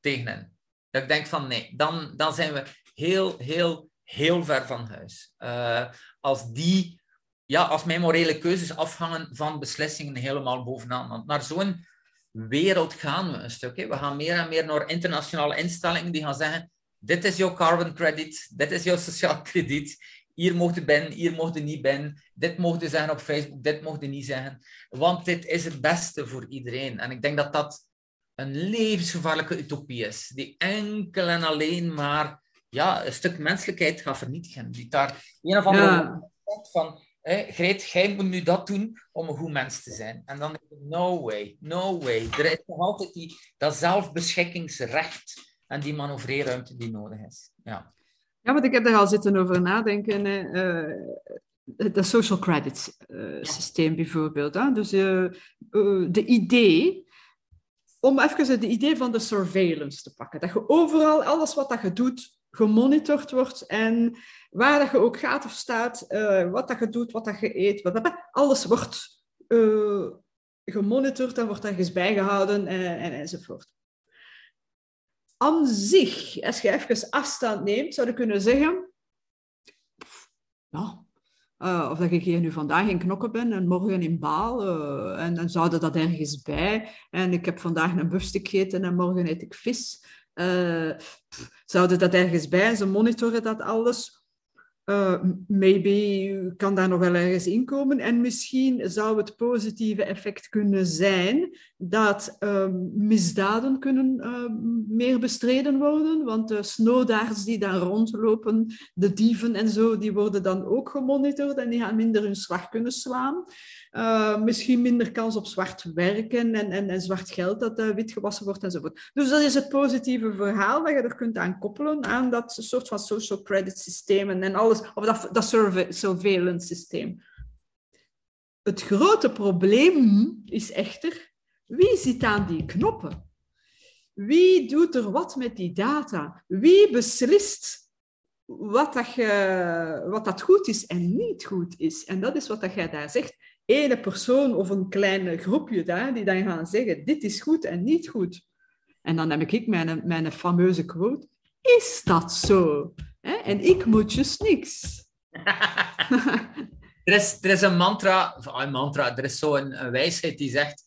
tegen hen. Dat ik denk van, nee, dan, dan zijn we heel, heel, heel ver van huis. Uh, als die, ja, als mijn morele keuzes afhangen van beslissingen helemaal bovenaan. Want naar zo'n wereld gaan we een stuk. We gaan meer en meer naar internationale instellingen die gaan zeggen dit is jouw carbon credit, dit is jouw sociaal (laughs) krediet. Hier mocht je ben, hier mocht je niet ben. Dit mocht je zeggen op Facebook, dit mocht je niet zeggen. Want dit is het beste voor iedereen. En ik denk dat dat een levensgevaarlijke utopie is. Die enkel en alleen maar ja, een stuk menselijkheid gaat vernietigen. Die daar een of andere ja. van... Greet, jij moet nu dat doen om een goed mens te zijn. En dan denk ik, no way, no way. Er is nog altijd die, dat zelfbeschikkingsrecht en die manoeuvreerruimte die nodig is. Ja. ja, want ik heb daar al zitten over nadenken. Uh, het social credit uh, systeem bijvoorbeeld. Hè? Dus uh, de idee, om even het idee van de surveillance te pakken. Dat je overal, alles wat dat je doet, gemonitord wordt en waar dat je ook gaat of staat, wat dat je doet, wat dat je eet, alles wordt gemonitord en wordt ergens bijgehouden en, en, enzovoort aan zich, als je even afstand neemt, zou je kunnen zeggen, uh, of dat ik hier nu vandaag in Knokken ben en morgen in Baal, en dan zouden dat ergens bij. En ik heb vandaag een buffstuk gegeten en morgen eet ik vis. Uh, zouden dat ergens bij? Ze monitoren dat alles. Uh, maybe kan daar nog wel ergens inkomen. En misschien zou het positieve effect kunnen zijn dat uh, misdaden kunnen uh, meer bestreden worden. Want de snowdaars die daar rondlopen, de dieven en zo, die worden dan ook gemonitord en die gaan minder hun slag kunnen slaan. Uh, misschien minder kans op zwart werken en, en, en zwart geld dat uh, wit gewassen wordt enzovoort. Dus dat is het positieve verhaal dat je er kunt aan koppelen aan dat soort van social credit systeem en alles, of dat, dat surveillance systeem. Het grote probleem is echter, wie zit aan die knoppen? Wie doet er wat met die data? Wie beslist wat dat, wat dat goed is en niet goed is? En dat is wat dat jij daar zegt ene persoon of een klein groepje daar, die dan gaan zeggen, dit is goed en niet goed. En dan heb ik mijn, mijn fameuze quote, is dat zo? En ik moet just niks. (laughs) er, is, er is een mantra, een mantra, er is zo'n een, wijsheid die zegt,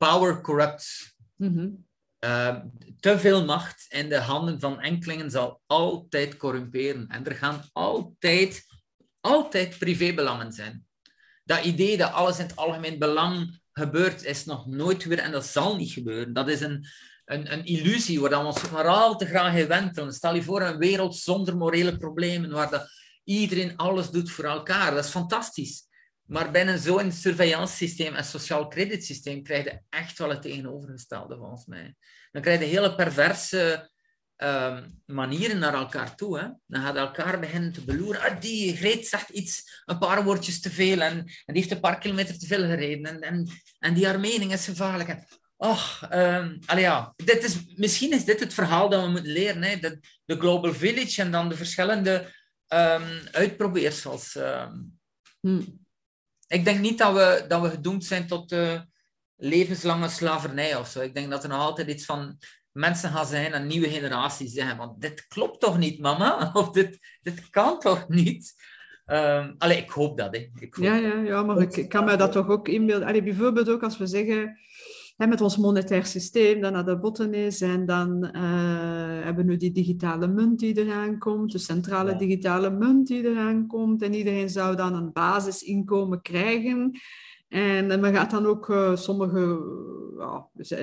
power corrupts. Mm te veel macht in de handen van enkelingen zal altijd corrumperen. En er gaan altijd, altijd privébelangen zijn dat idee dat alles in het algemeen belang gebeurt, is nog nooit weer en dat zal niet gebeuren. Dat is een, een, een illusie waar we ons maar al te graag in wentelen. Stel je voor een wereld zonder morele problemen, waar dat iedereen alles doet voor elkaar. Dat is fantastisch. Maar binnen zo'n surveillance systeem en sociaal creditsysteem krijg je echt wel het tegenovergestelde, volgens mij. Dan krijg je hele perverse um, manieren naar elkaar toe. Hè. Dan gaat elkaar beginnen te beloeren. Ah, die Greet zegt iets, een paar woordjes te veel en, die heeft een paar kilometer te veel gereden. En, en, en die haar is gevaarlijk. En, och, um, ja, dit is, misschien is dit het verhaal dat we moeten leren. Hè. De, de Global Village en dan de verschillende um, uitprobeersels. Hmm. Ik denk niet dat we, dat we gedoemd zijn tot uh, levenslange slavernij of zo. Ik denk dat er nog altijd iets van mensen gaan zijn, een nieuwe generatie zeggen van dit klopt toch niet, mama? (laughs) Of dit, dit kan toch niet? Um, allee, ik hoop dat. Hè. Ik hoop ja, ja, ja, maar ik, kan me dat toch ook inbeelden. Allee, bijvoorbeeld ook als we zeggen, hè, met ons monetair systeem dat naar de botten is, en dan uh, hebben we nu die digitale munt die eraan komt, de centrale digitale munt die eraan komt, en iedereen zou dan een basisinkomen krijgen. En men gaat dan ook uh, sommige,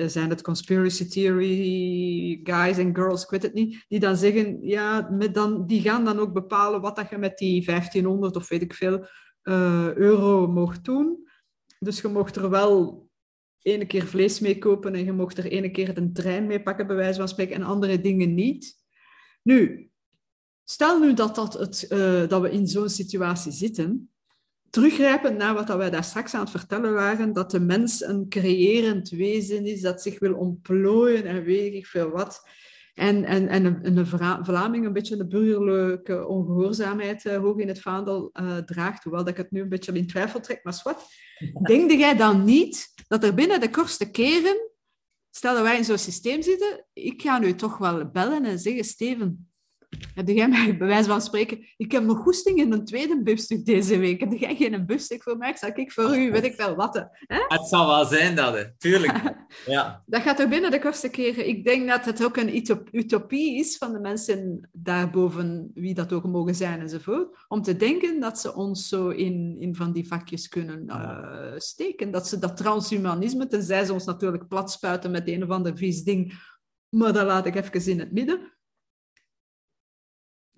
zijn het conspiracy theory guys en girls, ik weet het niet, die dan zeggen, ja, met dan, die gaan dan ook bepalen wat dat je met die 1500 of weet ik veel uh, euro mocht doen. Dus je mocht er wel ene keer vlees mee kopen en je mocht er ene keer een trein mee pakken, bij wijze van spreken, en andere dingen niet. Nu, stel nu dat, dat, het, uh, dat we in zo'n situatie zitten, teruggrijpend naar wat wij daar straks aan het vertellen waren, dat de mens een creërend wezen is, dat zich wil ontplooien en weet ik veel wat. En, en, en een, een Vlaming een beetje de burgerlijke ongehoorzaamheid uh, hoog in het vaandel uh, draagt, hoewel dat ik het nu een beetje in twijfel trek, maar wat. (laughs) Denk jij dan niet dat er binnen de kortste keren, stel dat wij in zo'n systeem zitten, ik ga nu toch wel bellen en zeggen, Steven, heb jij mij bij wijze van spreken, ik heb nog goesting in een tweede biefstuk deze week. Heb jij geen biefstuk voor mij? Zal ik voor u, weet ik wel wat. Hè? Het zal wel zijn dat, hè. tuurlijk. (laughs) Ja. Dat gaat er binnen de kortste keren. Ik denk dat het ook een utopie is van de mensen daarboven, wie dat ook mogen zijn enzovoort, om te denken dat ze ons zo in, in van die vakjes kunnen uh, steken. Dat ze dat transhumanisme, tenzij ze ons natuurlijk plat spuiten met een of ander vies ding, maar dat laat ik even in het midden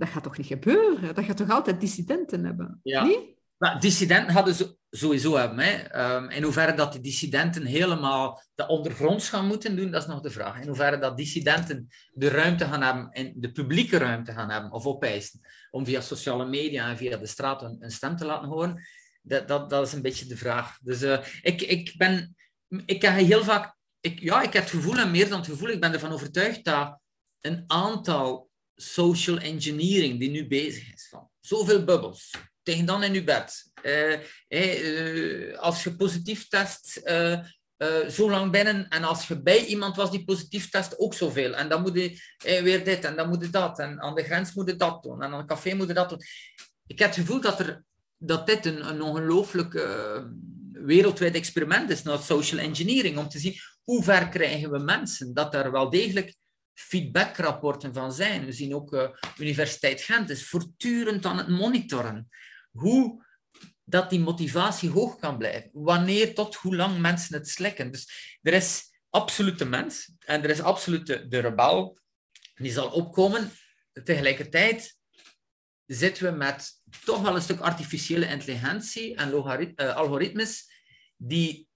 dat gaat toch niet gebeuren? Dat gaat toch altijd dissidenten hebben? Ja. Niet? Maar dissidenten hadden ze sowieso hebben. Hè. Um, in hoeverre dat die dissidenten helemaal de ondergronds gaan moeten doen, dat is nog de vraag. In hoeverre dat dissidenten de ruimte gaan hebben, en de publieke ruimte gaan hebben, of opeisen, om via sociale media en via de straat een, een stem te laten horen, dat, dat, dat is een beetje de vraag. Dus uh, ik, ik ben... Ik heb heel vaak... Ik, ja, ik heb het gevoel, en meer dan het gevoel, ik ben ervan overtuigd dat een aantal social engineering die nu bezig is. Van zoveel bubbels, tegen dan in je bed. Uh, uh, als je positief test, uh, zo lang binnen. En als je bij iemand was die positief test, ook zoveel. En dan moet je weer dit en dan moet je dat. En aan de grens moet dat doen. En aan het café moet dat doen. Ik heb het gevoel dat, er, dat dit een, een ongelooflijk wereldwijd experiment is naar social engineering. Om te zien hoe ver krijgen we mensen. Dat er wel degelijk feedbackrapporten van zijn. We zien ook uh, Universiteit Gent is voortdurend aan het monitoren hoe dat die motivatie hoog kan blijven. Wanneer tot hoe lang mensen het slikken. Dus er is absoluut de mens en er is absoluut de, de rebel. Die zal opkomen. Tegelijkertijd zitten we met toch wel een stuk artificiële intelligentie en uh, algoritmes die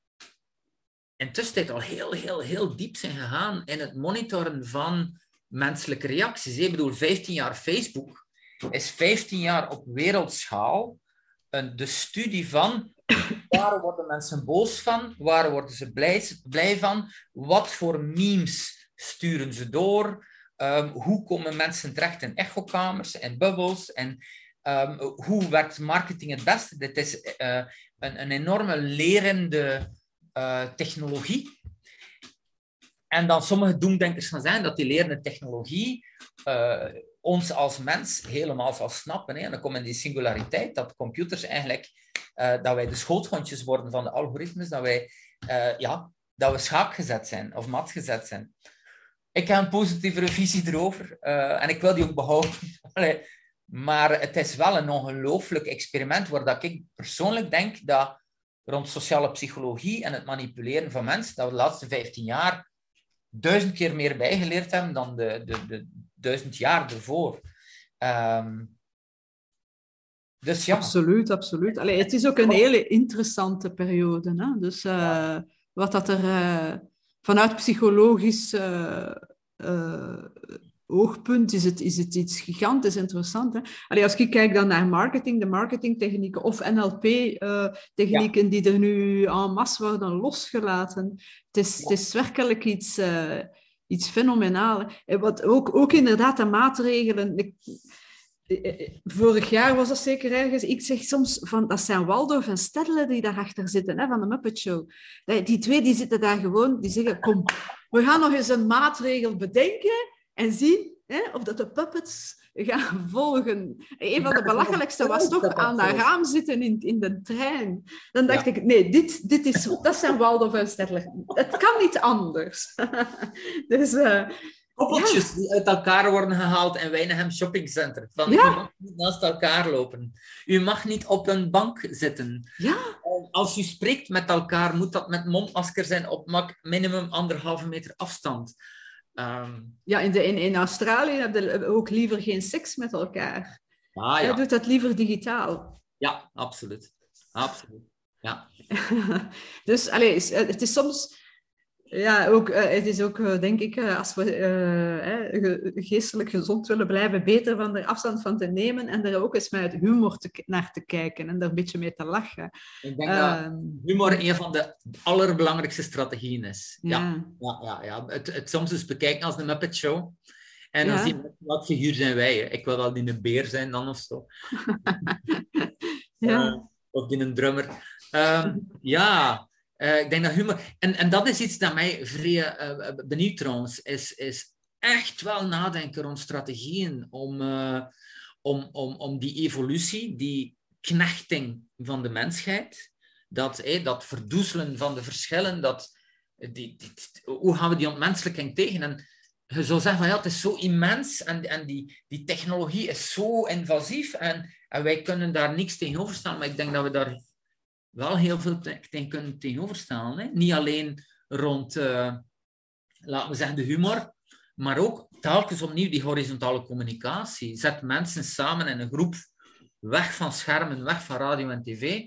intussen al heel, heel, heel diep zijn gegaan in het monitoren van menselijke reacties. Ik bedoel, 15 jaar Facebook is 15 jaar op wereldschaal een, de studie van (coughs) waar worden mensen boos van, waar worden ze blij, blij van, wat voor memes sturen ze door, um, hoe komen mensen terecht in echokamers en bubbels en um, hoe werkt marketing het beste. Dit is uh, een, een enorme lerende technologie. En dan sommige doemdenkers gaan zijn dat die lerende technologie uh, ons als mens helemaal zal snappen. Hè. En dan komt in die singulariteit dat computers eigenlijk, uh, dat wij de schoothondjes worden van de algoritmes, dat wij, ja, dat we schaakgezet zijn of matgezet zijn. Ik heb een positieve visie erover en ik wil die ook behouden. (laughs) maar het is wel een ongelooflijk experiment waar dat ik persoonlijk denk dat rond sociale psychologie en het manipuleren van mensen, dat we de laatste 15 jaar duizend keer meer bijgeleerd hebben dan de, de, de duizend jaar ervoor. Um, dus. Absoluut, absoluut. Allee, het is ook een hele interessante periode. Hè? Dus uh, wat dat er uh, vanuit psychologisch uh, oogpunt is het, is het iets gigantisch interessant. Hè? als ik kijk dan naar marketing, de marketingtechnieken of NLP-technieken eh, die er nu en masse worden losgelaten. Het is, het is werkelijk iets, uh, iets fenomenaals. En wat ook, ook inderdaad de maatregelen... Ik, eh, vorig jaar was dat zeker ergens. Ik zeg soms van dat zijn Waldorf en Stedle die daarachter zitten, hè, van de Muppet Show. Die twee die zitten daar gewoon, die zeggen: Kom, we gaan nog eens een maatregel bedenken en zien hè, of dat de puppets gaan (laughs) volgen. Een van de belachelijkste was toch aan dat raam zitten in, in de trein. Dan dacht ik, nee, dit, dit is, (laughs) dat zijn Waldorf en Sterling. Het kan niet anders. (laughs) dus... Uh, Koppeltjes die uit elkaar worden gehaald in Wijnegem Shoppingcenter. Van, ja. U mag niet naast elkaar lopen. U mag niet op een bank zitten. Ja. als je spreekt met elkaar, moet dat met mondmasker zijn op minimum anderhalve meter afstand. Ehm, ja, in, de, in, in Australië hebben ze ook liever geen seks met elkaar. Ah, ja. Je doet dat liever digitaal. Ja, absoluut. Absoluut. Ja. (laughs) dus allez, het is soms ja, ook, uh, het is ook, uh, denk ik, uh, als we geestelijk gezond willen blijven, beter van er afstand van te nemen en er ook eens met humor te, naar te kijken en er een beetje mee te lachen. Ik denk dat ehm, humor een van de allerbelangrijkste strategieën is. Ja, ja, ja, ja, Het, het soms eens bekijken als een Muppet Show. En dan ja. zien we wat figuur zijn wij. Ik wil wel in een beer zijn dan of zo. (laughs) ja. of in een drummer. Um, ja, uh, ik denk dat humor... En, en dat is iets dat mij vrij uh, benieuwd trouwens, is, is echt wel nadenken rond strategieën om, om, om, om die evolutie, die knechting van de mensheid, dat, eh, dat verdoezelen van de verschillen, dat, die, hoe gaan we die ontmenselijking tegen? En je zou zeggen van ja, het is zo immens en, en die, die technologie is zo invasief en, en wij kunnen daar niks tegenover staan, maar ik denk dat we daar wel heel veel tegen kunnen tegenoverstellen. Hè? Niet alleen rond, uh, laten we zeggen, de humor, maar ook telkens opnieuw die horizontale communicatie. Zet mensen samen in een groep, weg van schermen, weg van radio en tv.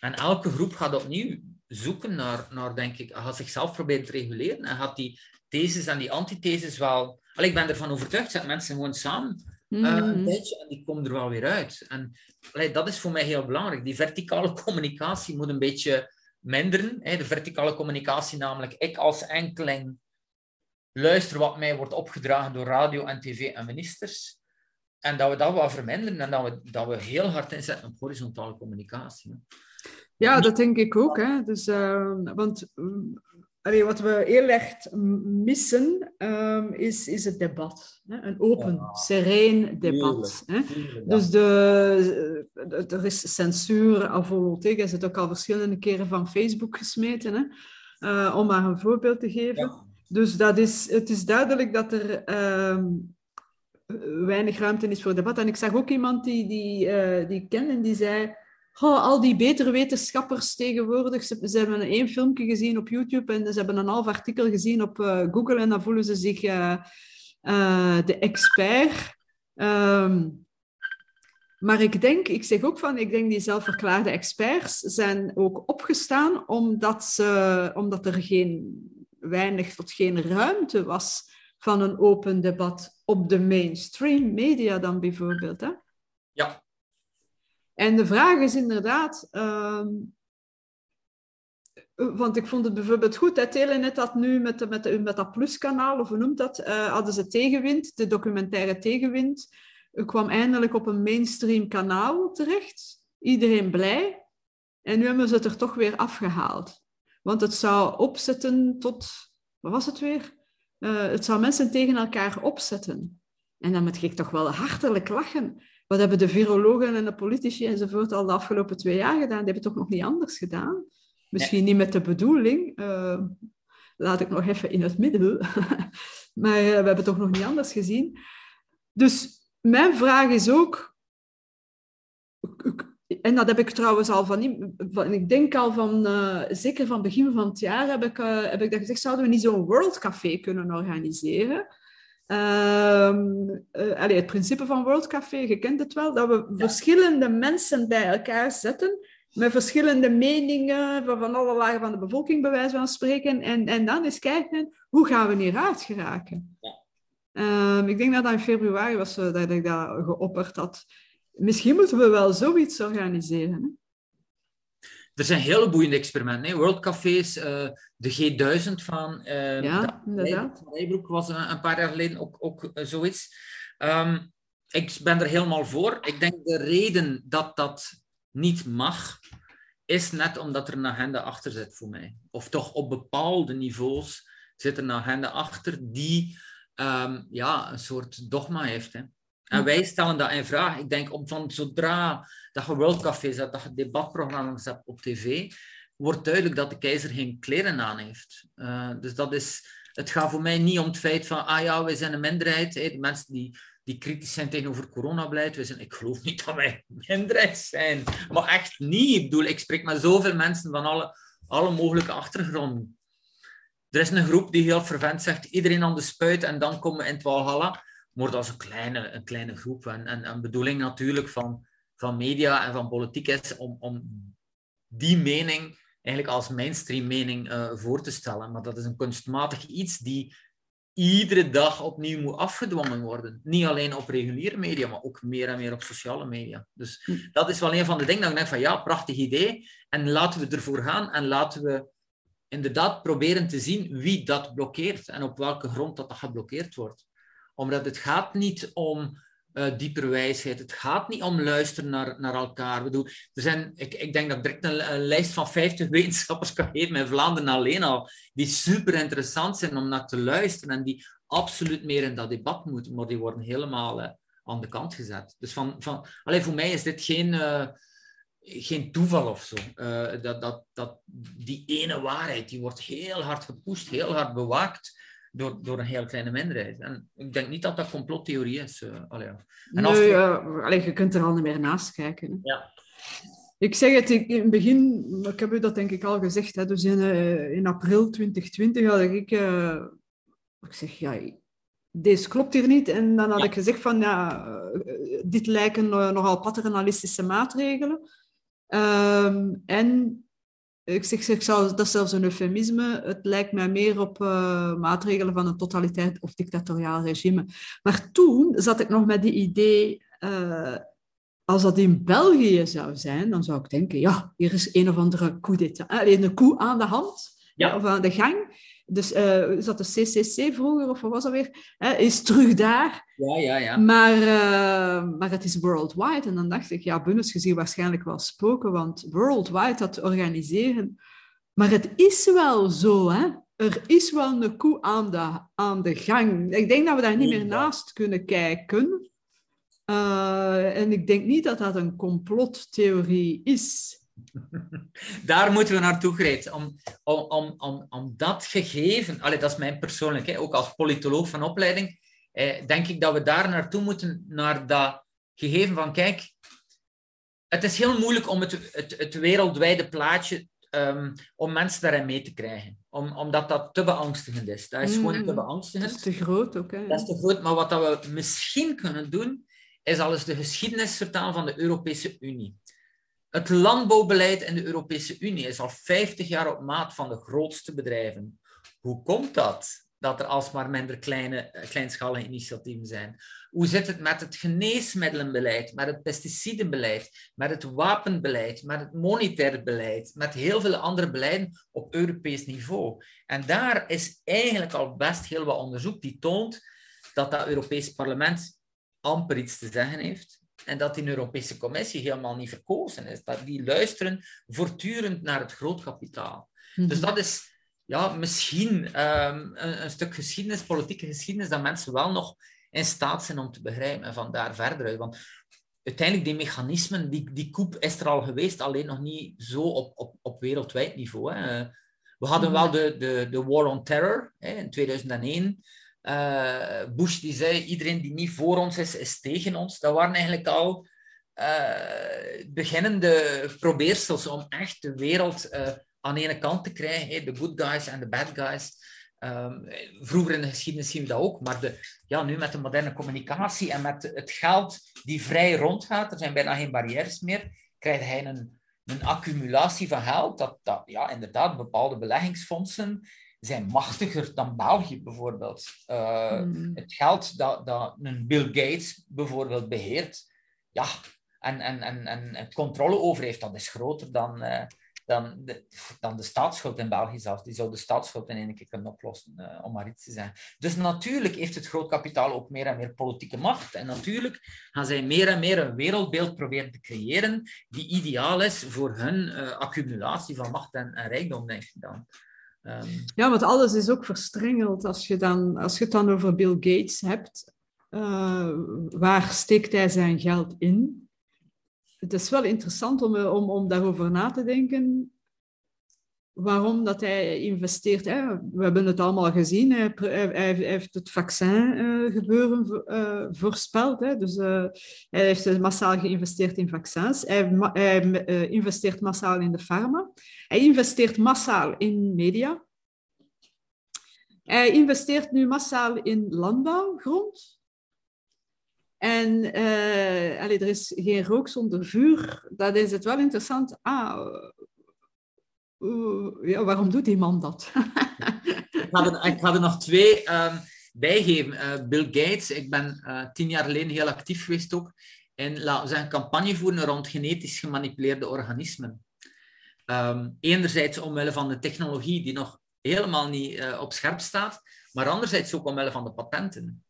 En elke groep gaat opnieuw zoeken naar, naar denk ik, gaat zichzelf proberen te reguleren en gaat die theses en die antitheses wel... Allee, ik ben ervan overtuigd, zet mensen gewoon samen uh, een tijdje en die komen er wel weer uit. En dat is voor mij heel belangrijk. Die verticale (laughs) communicatie moet een beetje minderen. Hè. De verticale communicatie, namelijk ik als enkeling luister wat mij wordt opgedragen door radio en tv en ministers. En dat we dat wel verminderen en dat we, dat we heel hard inzetten op horizontale communicatie. Ja, dat denk ik ook. Hè. Dus, uh, want Allee, wat we heel erg missen, um, is, is het debat. Hè? Een open, ja. sereen debat. Hè? Dus de, de, er is censuur à volonté. Je zit ook al verschillende keren van Facebook gesmeten, hè? Uh, om maar een voorbeeld te geven. Ja. Dus dat is, het is duidelijk dat er um, weinig ruimte is voor debat. En ik zag ook iemand die, die, uh, die ik ken en die zei al die betere wetenschappers tegenwoordig, ze, hebben één filmpje gezien op YouTube en ze hebben een half artikel gezien op uh, Google en dan voelen ze zich uh, uh, de expert. Um, maar ik denk, ik zeg ook van, ik denk die zelfverklaarde experts zijn ook opgestaan omdat, ze, omdat er geen, weinig tot geen ruimte was van een open debat op de mainstream media dan bijvoorbeeld. Hè? Ja, en de vraag is inderdaad, uh, want ik vond het bijvoorbeeld goed, dat Telenet had nu met, de, met, de, met dat pluskanaal, of hoe noemt dat, uh, hadden ze tegenwind, de documentaire tegenwind, kwam eindelijk op een mainstream kanaal terecht. Iedereen blij. En nu hebben ze het er toch weer afgehaald. Want het zou opzetten tot, wat was het weer? Uh, het zou mensen tegen elkaar opzetten. En dan moet ik toch wel hartelijk lachen. Wat hebben de virologen en de politici enzovoort al de afgelopen twee jaar gedaan? Die hebben toch nog niet anders gedaan? Misschien niet met de bedoeling. Uh, laat ik nog even in het midden. (laughs) maar uh, we hebben toch nog niet anders gezien. Dus mijn vraag is ook... En dat heb ik trouwens al van... van ik denk al van... Uh, zeker van begin van het jaar heb ik, heb ik dat gezegd... Zouden we niet zo'n World Café kunnen organiseren? Um, uh, het principe van World Café, je kent het wel, dat we verschillende mensen bij elkaar zetten met verschillende meningen van, van alle lagen van de bevolking, bij wijze van spreken. En, en dan eens kijken, hoe gaan we hieruit geraken? Ja. Um, ik denk dat dat in februari was uh, dat ik dat geopperd had. Misschien moeten we wel zoiets organiseren. Hè? Er zijn hele boeiende experimenten. Hè. Worldcafés, uh, de G1000 van uh, ja, Rijbroek was een, een, paar jaar geleden ook, ook uh, zoiets. Um, ik ben er helemaal voor. Ik denk de reden dat dat niet mag, is net omdat er een agenda achter zit voor mij. Of toch op bepaalde niveaus zit er een agenda achter die um, ja, een soort dogma heeft. Hè. En wij stellen dat in vraag. Ik denk, om van zodra dat je World Café hebt, dat je debatprogramma's hebt op tv, wordt duidelijk dat de keizer geen kleren aan heeft. Uh, dus dat is, het gaat voor mij niet om het feit van, ah ja, wij zijn een minderheid. De mensen die die kritisch zijn tegenover coronabeleid. We zijn, ik geloof niet dat wij minderheid zijn. Maar echt niet. Ik bedoel, ik spreek met zoveel mensen van alle, alle mogelijke achtergronden. Er is een groep die heel fervent zegt, iedereen aan de spuit en dan komen we in het Walhalla. Maar dat is een kleine, een kleine groep. En, en een bedoeling natuurlijk van, van media en van politiek is om, om die mening eigenlijk als mainstream mening uh, voor te stellen. Maar dat is een kunstmatig iets die iedere dag opnieuw moet afgedwongen worden. Niet alleen op reguliere media, maar ook meer en meer op sociale media. Dus hm. dat is wel een van de dingen dat ik denk van ja, prachtig idee. En laten we ervoor gaan en laten we inderdaad proberen te zien wie dat blokkeert en op welke grond dat, dat geblokkeerd wordt. Omdat het gaat niet om uh, dieper wijsheid. Het gaat niet om luisteren naar, naar elkaar. Ik, bedoel, er zijn, ik, ik denk dat ik direct een, lijst van 50 (laughs) wetenschappers kan geven in Vlaanderen alleen al, die super interessant zijn om naar te luisteren en die absoluut meer in dat debat moeten, maar die worden helemaal uh, aan de kant gezet. Dus van, van, alleen voor mij is dit geen, uh, geen toeval of zo. dat, dat, dat die ene waarheid, die wordt heel hard gepusht, heel hard bewaakt door, door een heel kleine minderheid. En ik denk niet dat dat complottheorie is. Uh, allee, En nee, allee, je kunt er al niet meer naast kijken. Ja. Ik zeg het in het begin, ik heb u dat denk ik al gezegd, hè, dus in, uh, in april 2020 had ik, uh, ik zeg, ja, deze klopt hier niet. En dan had ik gezegd van, ja, dit lijken nogal paternalistische maatregelen. Um, en ik zeg, ik zou, dat is zelfs een eufemisme. Het lijkt mij meer op uh, maatregelen van een totalitair of dictatoriaal regime. Maar toen zat ik nog met die idee, uh, als dat in België zou zijn, dan zou ik denken, ja, hier is een of andere coup d'état. Alleen een coup aan de hand, ja. of aan de gang. Dus uh, is dat de CCC vroeger, of wat was dat weer? Is terug daar. Ja, ja, ja. Maar, uh, maar het is worldwide. En dan dacht ik, ja, Bundesgezicht waarschijnlijk wel spoken, want worldwide dat organiseren. Maar het is wel zo, hè. Er is wel een koe aan de, aan de gang. Ik denk dat we daar niet meer naast kunnen kijken. Uh, en ik denk niet dat dat een complottheorie is. (laughs) Daar moeten we naartoe, Greet. Om, om, om, om, dat gegeven, allee, dat is mijn persoonlijk, hè, ook als politoloog van opleiding, eh, denk ik dat we daar naartoe moeten, naar dat gegeven van, kijk, het is heel moeilijk om het, het, het wereldwijde plaatje, um, om mensen daarin mee te krijgen. Om, omdat dat te beangstigend is. Dat is gewoon te mm. beangstigend. Dat is te groot ook. Hè? Dat is te groot, maar wat dat we misschien kunnen doen, is alles de geschiedenis vertalen van de Europese Unie. Het landbouwbeleid in de Europese Unie is al 50 jaar op maat van de grootste bedrijven. Hoe komt dat? Dat er alsmaar minder kleine, eh, kleinschalige initiatieven zijn. Hoe zit het met het geneesmiddelenbeleid, met het pesticidenbeleid, met het wapenbeleid, met het monetair beleid, met heel veel andere beleiden op Europees niveau? En daar is eigenlijk al best heel wat onderzoek die toont dat dat Europees parlement amper iets te zeggen heeft en dat die Europese Commissie helemaal niet verkozen is. Dat die luisteren voortdurend naar het grootkapitaal. Mm Dus dat is ja, misschien um, een, een, stuk geschiedenis, politieke geschiedenis, dat mensen wel nog in staat zijn om te begrijpen en van daar verder uit. Want uiteindelijk, die mechanismen, die, die koep is er al geweest, alleen nog niet zo op, op, op wereldwijd niveau. Hè. We hadden wel de, de, de War on Terror hè, in 2001. Uh, Bush die zei, iedereen die niet voor ons is, is tegen ons. Dat waren eigenlijk al uh, beginnende probeersels om echt de wereld uh, aan de ene kant te krijgen. De good guys en de bad guys. Um, vroeger in de geschiedenis zien we dat ook, maar de, ja, nu met de moderne communicatie en met het geld die vrij rondgaat, er zijn bijna geen barrières meer, krijgt hij een, een accumulatie van geld dat, dat ja, inderdaad bepaalde beleggingsfondsen zijn machtiger dan België bijvoorbeeld. Uh, Het geld dat, dat een Bill Gates bijvoorbeeld beheert, ja, en, en, en, en het controle over heeft, dat is groter dan, uh, dan, de, dan de staatsschuld in België zelf. Die zou de staatsschuld in één keer kunnen oplossen, uh, om maar iets te zeggen. Dus natuurlijk heeft het grootkapitaal ook meer en meer politieke macht. En natuurlijk gaan zij meer en meer een wereldbeeld proberen te creëren die ideaal is voor hun accumulatie van macht en, en rijkdom, denk ik dan. Ehm, ja, want alles is ook verstrengeld. Als je, dan, als je het dan over Bill Gates hebt, uh, waar steekt hij zijn geld in? Het is wel interessant om, om, om daarover na te denken. Waarom dat hij investeert. Hè. We hebben het allemaal gezien. Hij, hij heeft het vaccingebeuren uh, uh, voorspeld. Hè. Dus uh, hij heeft massaal geïnvesteerd in vaccins. Hij, investeert massaal in de farma. Hij investeert massaal in media. Hij investeert nu massaal in landbouwgrond. En er is geen rook zonder vuur. Dat is het wel interessant. Ah, uh, ja, waarom doet die man dat? (laughs) ik, ga er, ik, nog twee um, bijgeven. Uh, Bill Gates, ik ben tien jaar geleden heel actief geweest ook. En laten we zeggen, campagne voeren rond genetisch gemanipuleerde organismen. Um, enerzijds omwille van de technologie die nog helemaal niet uh, op scherp staat, maar anderzijds ook omwille van de patenten.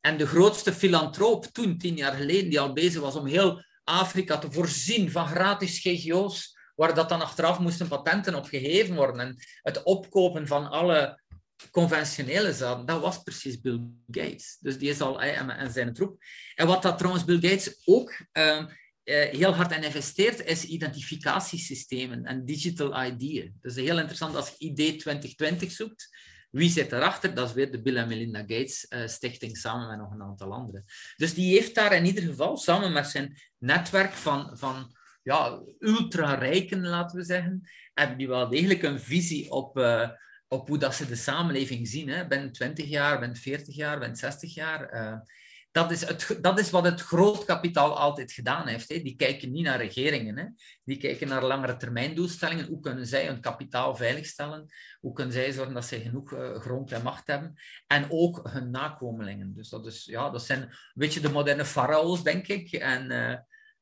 En de grootste filantroop toen, tien jaar geleden, die al bezig was om heel Afrika te voorzien van gratis GGO's, waar dat dan achteraf moesten patenten op gegeven worden. En het opkopen van alle conventionele zaden, dat was precies Bill Gates. Dus die is al en zijn troep. En wat dat trouwens Bill Gates ook uh, heel hard in investeert, is identificatiesystemen en digital ID. Dus heel interessant als je ID 2020 zoekt. Wie zit erachter? Dat is weer de Bill en Melinda Gates uh, Stichting samen met nog een aantal anderen. Dus die heeft daar in ieder geval samen met zijn netwerk van, van ja, ultra-rijken, laten we zeggen, hebben die wel degelijk een visie op, uh, op hoe dat ze de samenleving zien. Hè. Ben 20 jaar, ben 40 jaar, ben 60 jaar. Uh, dat is, het, dat is wat het grootkapitaal altijd gedaan heeft. Hè. Die kijken niet naar regeringen. Hè. Die kijken naar langere termijn doelstellingen. Hoe kunnen zij hun kapitaal veiligstellen? Hoe kunnen zij zorgen dat zij genoeg uh, grond en macht hebben? En ook hun nakomelingen. Dus dat, is, ja, dat zijn een beetje de moderne farao's, denk ik. En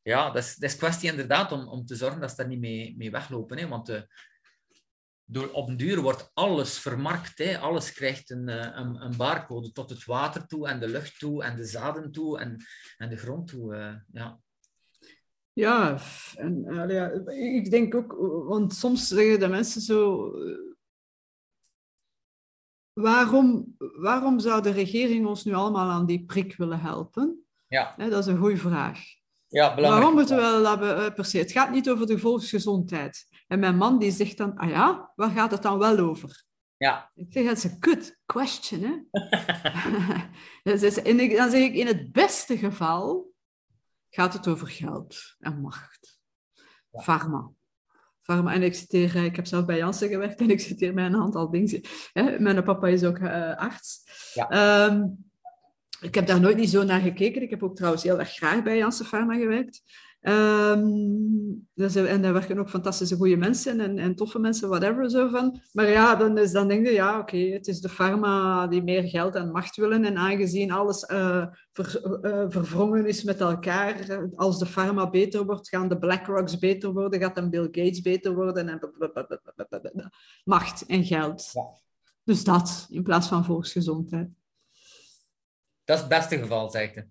ja, dat is, dat is kwestie inderdaad om, om te zorgen dat ze daar niet mee, mee weglopen. Hè. Want de, door, op een duur wordt alles vermarkt. Hè. Alles krijgt een, eh, een, een, barcode tot het water toe en de lucht toe en de zaden toe en, en de grond toe. Uh, ja. Ja, en, uh, ja, ik denk ook, want soms zeggen de mensen zo. Waarom, waarom zou de regering ons nu allemaal aan die prik willen helpen? Ja. dat is een goede vraag. Ja, Waarom moeten we dat uh, per se? Het gaat niet over de volksgezondheid. En mijn man die zegt dan, ah ja, waar gaat het dan wel over? Ja. Ik zeg, dat is een good question, hè? (laughs) en dan zeg ik, in het beste geval gaat het over geld en macht. Ja. Pharma. Pharma. En ik citeer, ik heb zelf bij Janssen gewerkt en ik citeer mijn aantal dingen. Mijn papa is ook uh, arts. Ja. Um, ik heb daar nooit niet zo naar gekeken. Ik heb ook trouwens heel erg graag bij Janssen Pharma gewerkt. Um, dus, en daar werken ook fantastische goede mensen en, en toffe mensen, whatever, zo van. Maar ja, dan, is, dan denk je, ja, oké, okay, het is de pharma die meer geld en macht willen. En aangezien alles uh, ver, uh, verwrongen is met elkaar, als de pharma beter wordt, gaan de BlackRocks beter worden, gaat dan Bill Gates beter worden. En macht en geld. Ja. Dus dat, in plaats van volksgezondheid. Dat is het beste geval, zegt hij.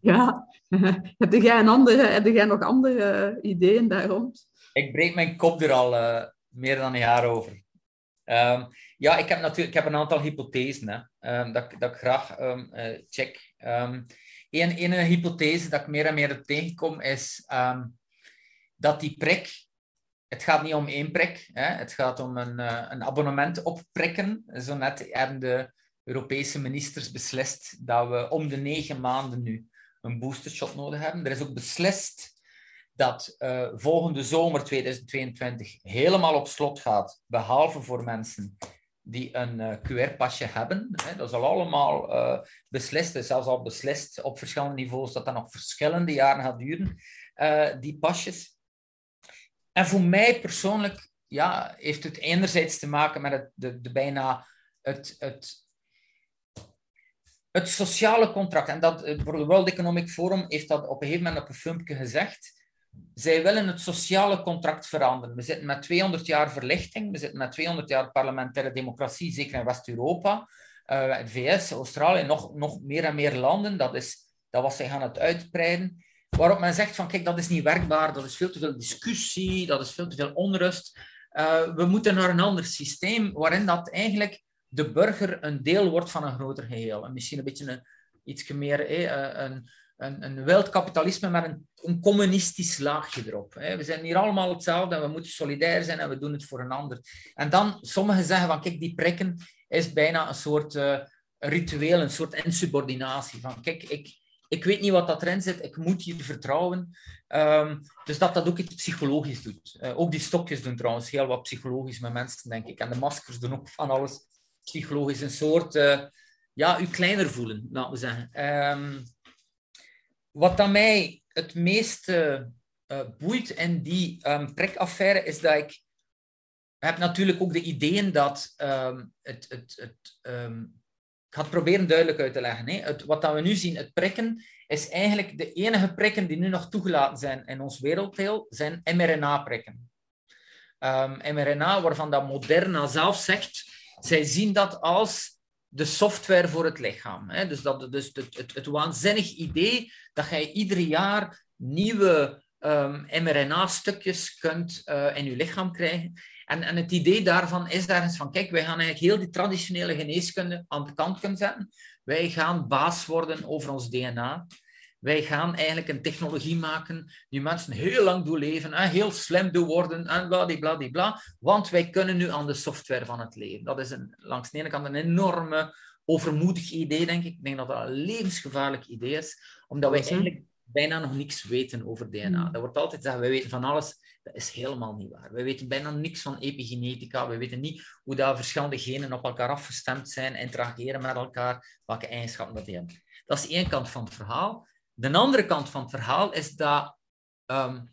Ja. (laughs) heb, jij een andere, heb jij nog andere ideeën daar rond? Ik breek mijn kop er al uh, meer dan een jaar over. Um, ja, ik heb natuurlijk ik heb een aantal hypothesen hè, um, dat, dat ik graag um, uh, check. Eén een hypothese dat ik meer en meer tegenkom is dat die prik, het gaat niet om één prik, hè, het gaat om een, uh, een abonnement opprikken. Zo net hebben de Europese ministers beslist dat we om de negen maanden nu een boostershot nodig hebben. Er is ook beslist dat uh, volgende zomer 2022 helemaal op slot gaat, behalve voor mensen die een uh, QR-pasje hebben. Hè. Dat is al allemaal uh, beslist, is zelfs al beslist op verschillende niveaus dat dat nog verschillende jaren gaat duren, die pasjes. En voor mij persoonlijk ja, heeft het enerzijds te maken met het, de bijna het, het het sociale contract, en dat, het World Economic Forum heeft dat op een gegeven moment op een filmpje gezegd, zij willen het sociale contract veranderen. We zitten met 200 jaar verlichting, we zitten met 200 jaar parlementaire democratie, zeker in West-Europa, uh, VS, Australië, nog, nog meer en meer landen. Dat is dat was zij gaan het uitbreiden. Waarop men zegt van, kijk, dat is niet werkbaar, dat is veel te veel discussie, dat is veel te veel onrust. Uh, we moeten naar een ander systeem waarin dat eigenlijk de burger een deel wordt van een groter geheel. En misschien een beetje een, iets meer eh, een, een, een wild kapitalisme met een, een communistisch laagje erop. We zijn hier allemaal hetzelfde en we moeten solidair zijn en we doen het voor een ander. En dan, sommigen zeggen van, kijk, die prikken is bijna een soort uh, ritueel, een soort insubordinatie. Van, kijk, ik, ik weet niet wat dat erin zit, ik moet hier vertrouwen. Um, dus dat dat ook iets psychologisch doet. Uh, ook die stokjes doen trouwens heel wat psychologisch met mensen, denk ik. En de maskers doen ook van alles psychologisch. Een soort, uh, ja, u kleiner voelen, laten we zeggen. Um, wat dan mij het meest uh, boeit in die um, prekaffaire is dat ik heb natuurlijk ook de ideeën dat um, het, het, het ik ga het proberen duidelijk uit te leggen. Hè. Het, wat dat we nu zien, het prikken, is eigenlijk de enige prikken die nu nog toegelaten zijn in ons werelddeel, zijn mRNA-prikken. mRNA, waarvan dat Moderna zelf zegt, zij zien dat als de software voor het lichaam. Hè? Dus, dat, dus het, het, waanzinnig idee dat jij ieder jaar nieuwe mRNA-stukjes kunt uh, in je lichaam krijgen. En, en het idee daarvan is daar eens van, kijk, wij gaan eigenlijk heel die traditionele geneeskunde aan de kant kunnen zetten. Wij gaan baas worden over ons DNA. Wij gaan eigenlijk een technologie maken die mensen heel lang doen leven, en heel slim doen worden en bladibladibla, want wij kunnen nu aan de software van het leven. Dat is een, langs de ene kant een enorme overmoedig idee, denk ik. Ik denk dat dat een levensgevaarlijk idee is, omdat wij eigenlijk bijna nog niks weten over DNA. Hmm. Dat wordt altijd gezegd, wij weten van alles. Dat is helemaal niet waar. We weten bijna niks van epigenetica. We weten niet hoe dat verschillende genen op elkaar afgestemd zijn, interageren met elkaar, welke eigenschappen dat die hebben. Dat is één kant van het verhaal. De andere kant van het verhaal is dat, um,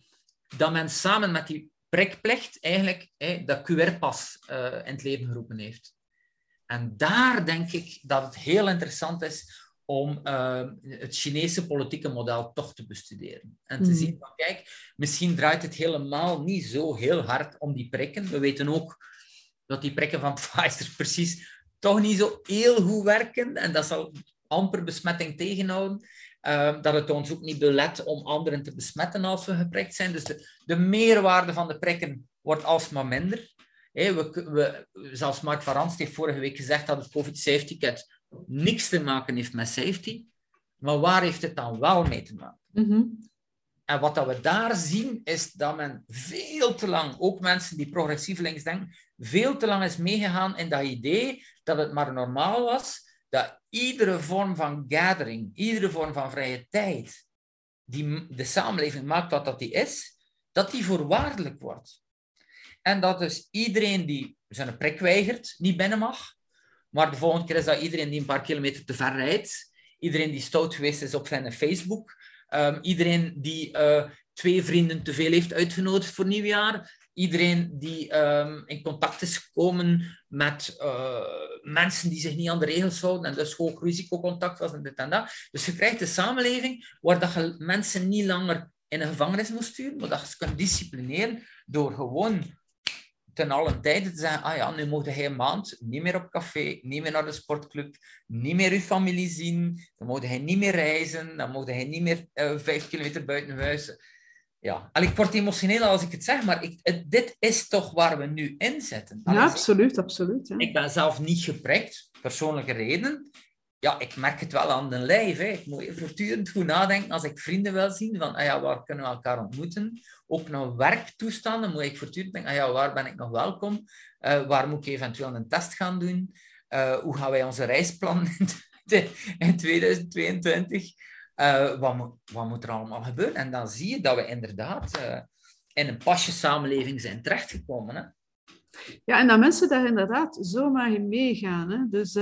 dat men samen met die prikplicht eigenlijk dat QR-pas uh, in het leven geroepen heeft. En daar denk ik dat het heel interessant is om uh, het Chinese politieke model toch te bestuderen. En te mm. zien van, kijk, misschien draait het helemaal niet zo heel hard om die prikken. We weten ook dat die prikken van (laughs) Pfizer precies toch niet zo heel goed werken. En dat zal amper besmetting tegenhouden. Uh, dat het ons ook niet belet om anderen te besmetten als we geprikt zijn. Dus de, de meerwaarde van de prikken wordt alsmaar minder. Hey, we, we, zelfs Mark van Rans heeft vorige week gezegd dat het COVID-safety-cat niks te maken heeft met safety. Maar waar heeft het dan wel mee te maken? Mm-hmm. En wat dat we daar zien, is dat men veel te lang, ook mensen die progressief links denken, veel te lang is meegegaan in dat idee dat het maar normaal was dat iedere vorm van gathering, iedere vorm van vrije tijd, die de samenleving maakt wat dat die is, dat die voorwaardelijk wordt. En dat dus iedereen die zijn prik weigert, niet binnen mag. Maar de volgende keer is dat iedereen die een paar kilometer te ver rijdt. Iedereen die stout geweest is op zijn Facebook. Um, iedereen die uh, twee vrienden te veel heeft uitgenodigd voor nieuwjaar. Iedereen die um, in contact is gekomen met uh, mensen die zich niet aan de regels houden en dus hoog risicocontact was en dit en dat. Dus je krijgt een samenleving waar dat je mensen niet langer in een gevangenis moet sturen, maar dat je ze kunt disciplineren door gewoon ten allen tijde te zeggen, ah ja, nu mocht hij een maand niet meer op café, niet meer naar de sportclub, niet meer uw familie zien, dan mocht hij niet meer reizen, dan mocht hij niet meer uh, vijf kilometer buiten huis. Ja, en ik word emotioneel als ik het zeg, maar ik, dit is toch waar we nu in zitten. Ja, absoluut, absoluut. Ja. Ik ben zelf niet geprikt, persoonlijke redenen ja, ik merk het wel aan de lijf. Hè. Ik moet voortdurend goed nadenken als ik vrienden wil zien, van ah ja, waar kunnen we elkaar ontmoeten? Ook naar werktoestanden moet ik voortdurend denken, ah ja, waar ben ik nog welkom? Uh, waar moet ik eventueel een test gaan doen? Uh, hoe gaan wij onze reis plannen (laughs) in 2022? Eh, wat, moet, er allemaal gebeuren? En dan zie je dat we inderdaad in een pasje samenleving zijn terechtgekomen. Hè? Ja, en dat mensen daar inderdaad zomaar in meegaan. Hè? Dus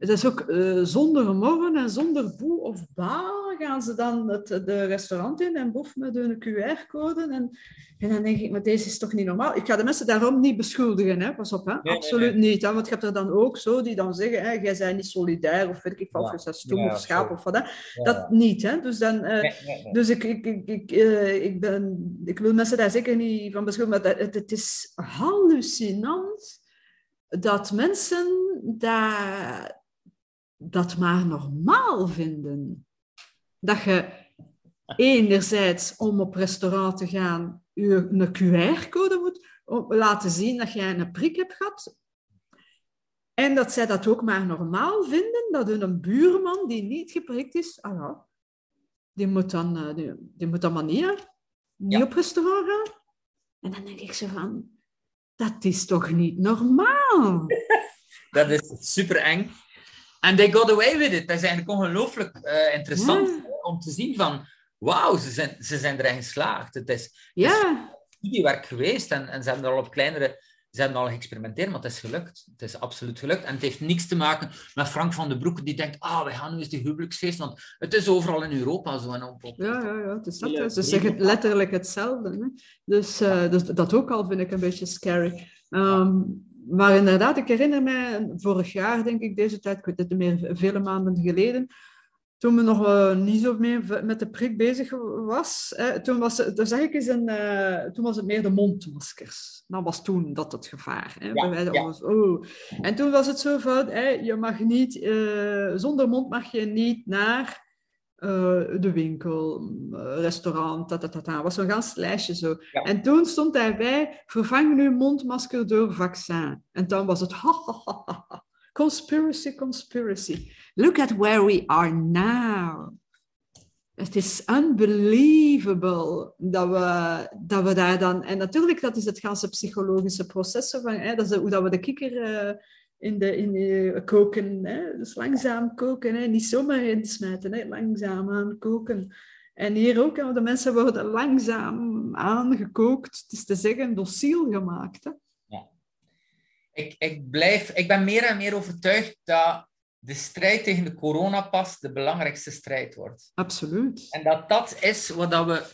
het is ook uh, zonder morgen en zonder boe of ba gaan ze dan het de restaurant in en bof met hun QR-code. En, en dan denk ik, maar deze is toch niet normaal? Ik ga de mensen daarom niet beschuldigen, hè? pas op, hè? absoluut niet. Hè? Want je hebt er dan ook zo die dan zeggen, hè, jij bent niet solidair of weet ik wat, ja. je stoem of schaap of wat. Hè? Dat niet. Hè? Dus, dan, uh, dus ik, ik, ik, ik, uh, ik, ben, ik wil mensen daar zeker niet van beschuldigen, maar het, het is hallucinant dat mensen daar dat maar normaal vinden. Dat je enerzijds om op restaurant te gaan je een QR-code moet laten zien dat jij een prik hebt gehad. En dat zij dat ook maar normaal vinden, dat hun een buurman die niet geprikt is, ah ja, die moet dan, uh, die, die, moet dan maar niet, niet ja. op restaurant gaan. En dan denk ik zo van, dat is toch niet normaal? (laughs) dat is super eng. En they got away with it. Dat is eigenlijk ongelooflijk uh, interessant ja. om te zien van, wauw, ze zijn, ze zijn erin geslaagd. Het is, ja. het is studiewerk geweest en, en ze hebben er al op kleinere ze hebben al geëxperimenteerd, maar het is gelukt. Het is absoluut gelukt. En het heeft niks te maken met Frank van den Broek, die denkt, ah, we gaan nu eens die huwelijksfeest, want het is overal in Europa zo. En op, op. Ja, ja, ja, het is dat. Ze zeggen letterlijk hetzelfde. Hè? Dus, uh, dus dat ook al vind ik een beetje scary. Um, maar inderdaad, ik herinner mij, vorig jaar denk ik deze tijd, ik weet het meer, vele maanden geleden, toen we nog uh, niet zo meer met de prik bezig was, hè, toen, was, er zeg ik eens een, uh, toen was het meer de mondmaskers. Dat was toen dat het gevaar. Hè. Ja, ja. Was, oh. En toen was het zo van, hè, je mag niet, uh, zonder mond mag je niet naar de winkel, restaurant, dat, dat, dat, dat. was zo'n gans lijstje zo. Ja. En toen stond daarbij, vervang nu mondmasker door vaccin. En dan was het, ha, ha, ha, ha. Conspiracy, conspiracy. Look at where we are now. Het is unbelievable dat we, dat we daar dan... En natuurlijk, dat is het ganse psychologische proces. Van, hè, dat is hoe dat we de kikker uh, in de, in de, koken. Hè, dus langzaam koken, hè, niet zomaar insmijten. Hè, langzaam aan koken. En hier ook, de mensen worden langzaam aangekookt. Het is te zeggen, dociel gemaakt. Hè ik, ik, blijf, ik ben meer en meer overtuigd dat de strijd tegen de coronapas de belangrijkste strijd wordt. Absoluut. En dat dat is wat dat we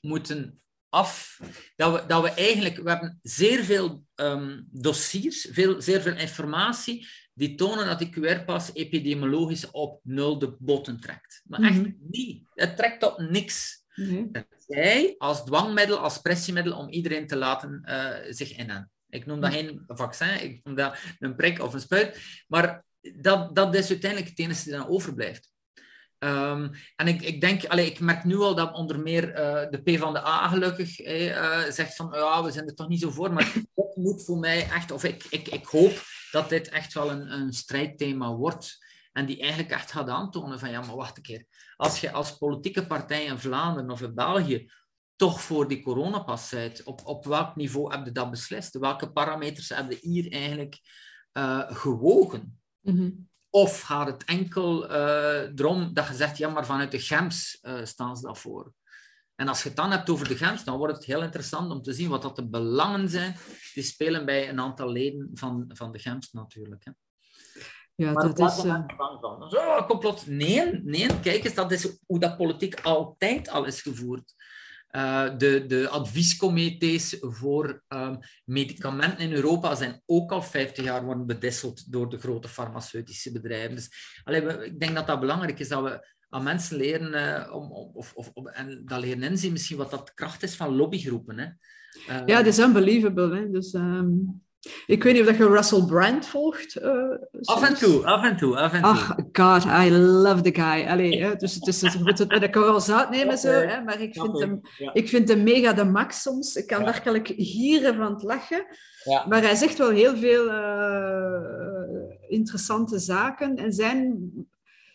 moeten af... Dat we, dat we eigenlijk... We hebben zeer veel um, dossiers, veel, zeer veel informatie die tonen dat die QR-pas epidemiologisch op nul de botten trekt. Maar echt mm niet. Het trekt op niks. Nee. Zij als dwangmiddel, als pressiemiddel om iedereen te laten uh, zich innen. Ik noem dat hm. geen vaccin, ik noem dat een prik of een spuit. Maar dat, dat is uiteindelijk het enige die dan overblijft. Um, en ik, ik denk, allez, ik merk nu al dat onder meer uh, de P van de A gelukkig uh, zegt van ja, we zijn er toch niet zo voor. Maar dat (laughs) moet voor mij echt, of ik, ik, ik hoop dat dit echt wel een, een strijdthema wordt. En die eigenlijk echt gaat aantonen van ja, maar wacht een keer. Als je als politieke partij in Vlaanderen of in België toch voor die coronapas bent. Op, op welk niveau heb je dat beslist? Welke parameters heb je hier eigenlijk uh, gewogen? Mm Of gaat het enkel uh, erom dat je zegt, ja, maar vanuit de GEMS uh, staan ze daarvoor? En als je het dan hebt over de GEMS, dan wordt het heel interessant om te zien wat dat de belangen zijn die spelen bij een aantal leden van, van de GEMS natuurlijk. Hè. Ja, maar dat is... Uh... van. Zo, complot. Nee, nee, kijk eens, dat is hoe dat politiek altijd al is gevoerd. Uh, de, de adviescomité's voor um, medicamenten in Europa zijn ook al 50 jaar worden bedisseld door de grote farmaceutische bedrijven. Dus allee, we, ik denk dat dat belangrijk is dat we aan mensen leren uh, om, of, of, en dat leren inzien misschien wat dat kracht is van lobbygroepen. Hè. Uh, ja, het is unbelievable. Hè. Dus, um, ik weet niet of je Russell Brand volgt. Uh, af en toe, af en toe, af en toe. Ach, god, I love the guy. Allee, hè, dus het is het met een korrel zout nemen, zo, hè, maar ik vind, hem, ja. ik vind hem mega de max soms. Ik kan ja. werkelijk gieren van het lachen. Ja. Maar hij zegt wel heel veel interessante zaken. En zijn,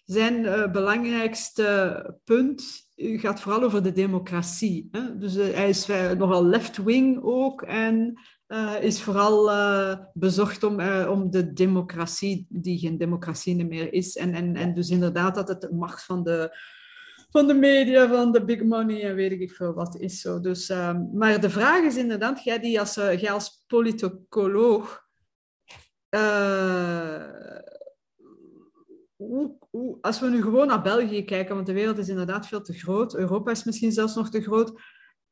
zijn uh, belangrijkste punt gaat vooral over de democratie. Hè? Dus hij is nogal left-wing ook. En is vooral uh, bezocht om, om de democratie, die geen democratie meer is. En, en, en dus inderdaad dat het de macht van de, van de media, van de big money en weet ik veel wat is zo. Dus, maar de vraag is inderdaad, jij, die als, jij als politicoloog, als we nu gewoon naar België kijken, want de wereld is inderdaad veel te groot, Europa is misschien zelfs nog te groot,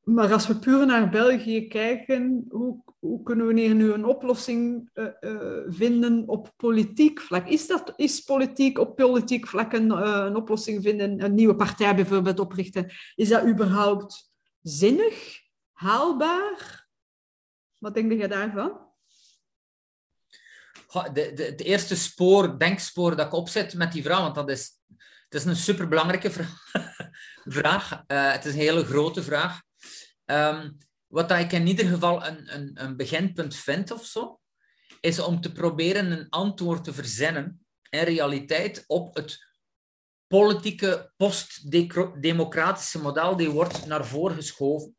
maar als we puur naar België kijken, hoe, hoe kunnen we hier nu een oplossing uh, uh, vinden op politiek vlak? Is, dat, is politiek op politiek vlak een, uh, een oplossing vinden, een nieuwe partij bijvoorbeeld oprichten? Is dat überhaupt zinnig, haalbaar? Wat denk je daarvan? De, het eerste spoor, denkspoor dat ik opzet met die vraag, want dat is, het is een superbelangrijke (laughs) vraag. vraag. het is een hele grote vraag. Um, wat ik in ieder geval een, een, een beginpunt vind of zo, is om te proberen een antwoord te verzinnen in realiteit op het politieke post-democratische model die wordt naar voren geschoven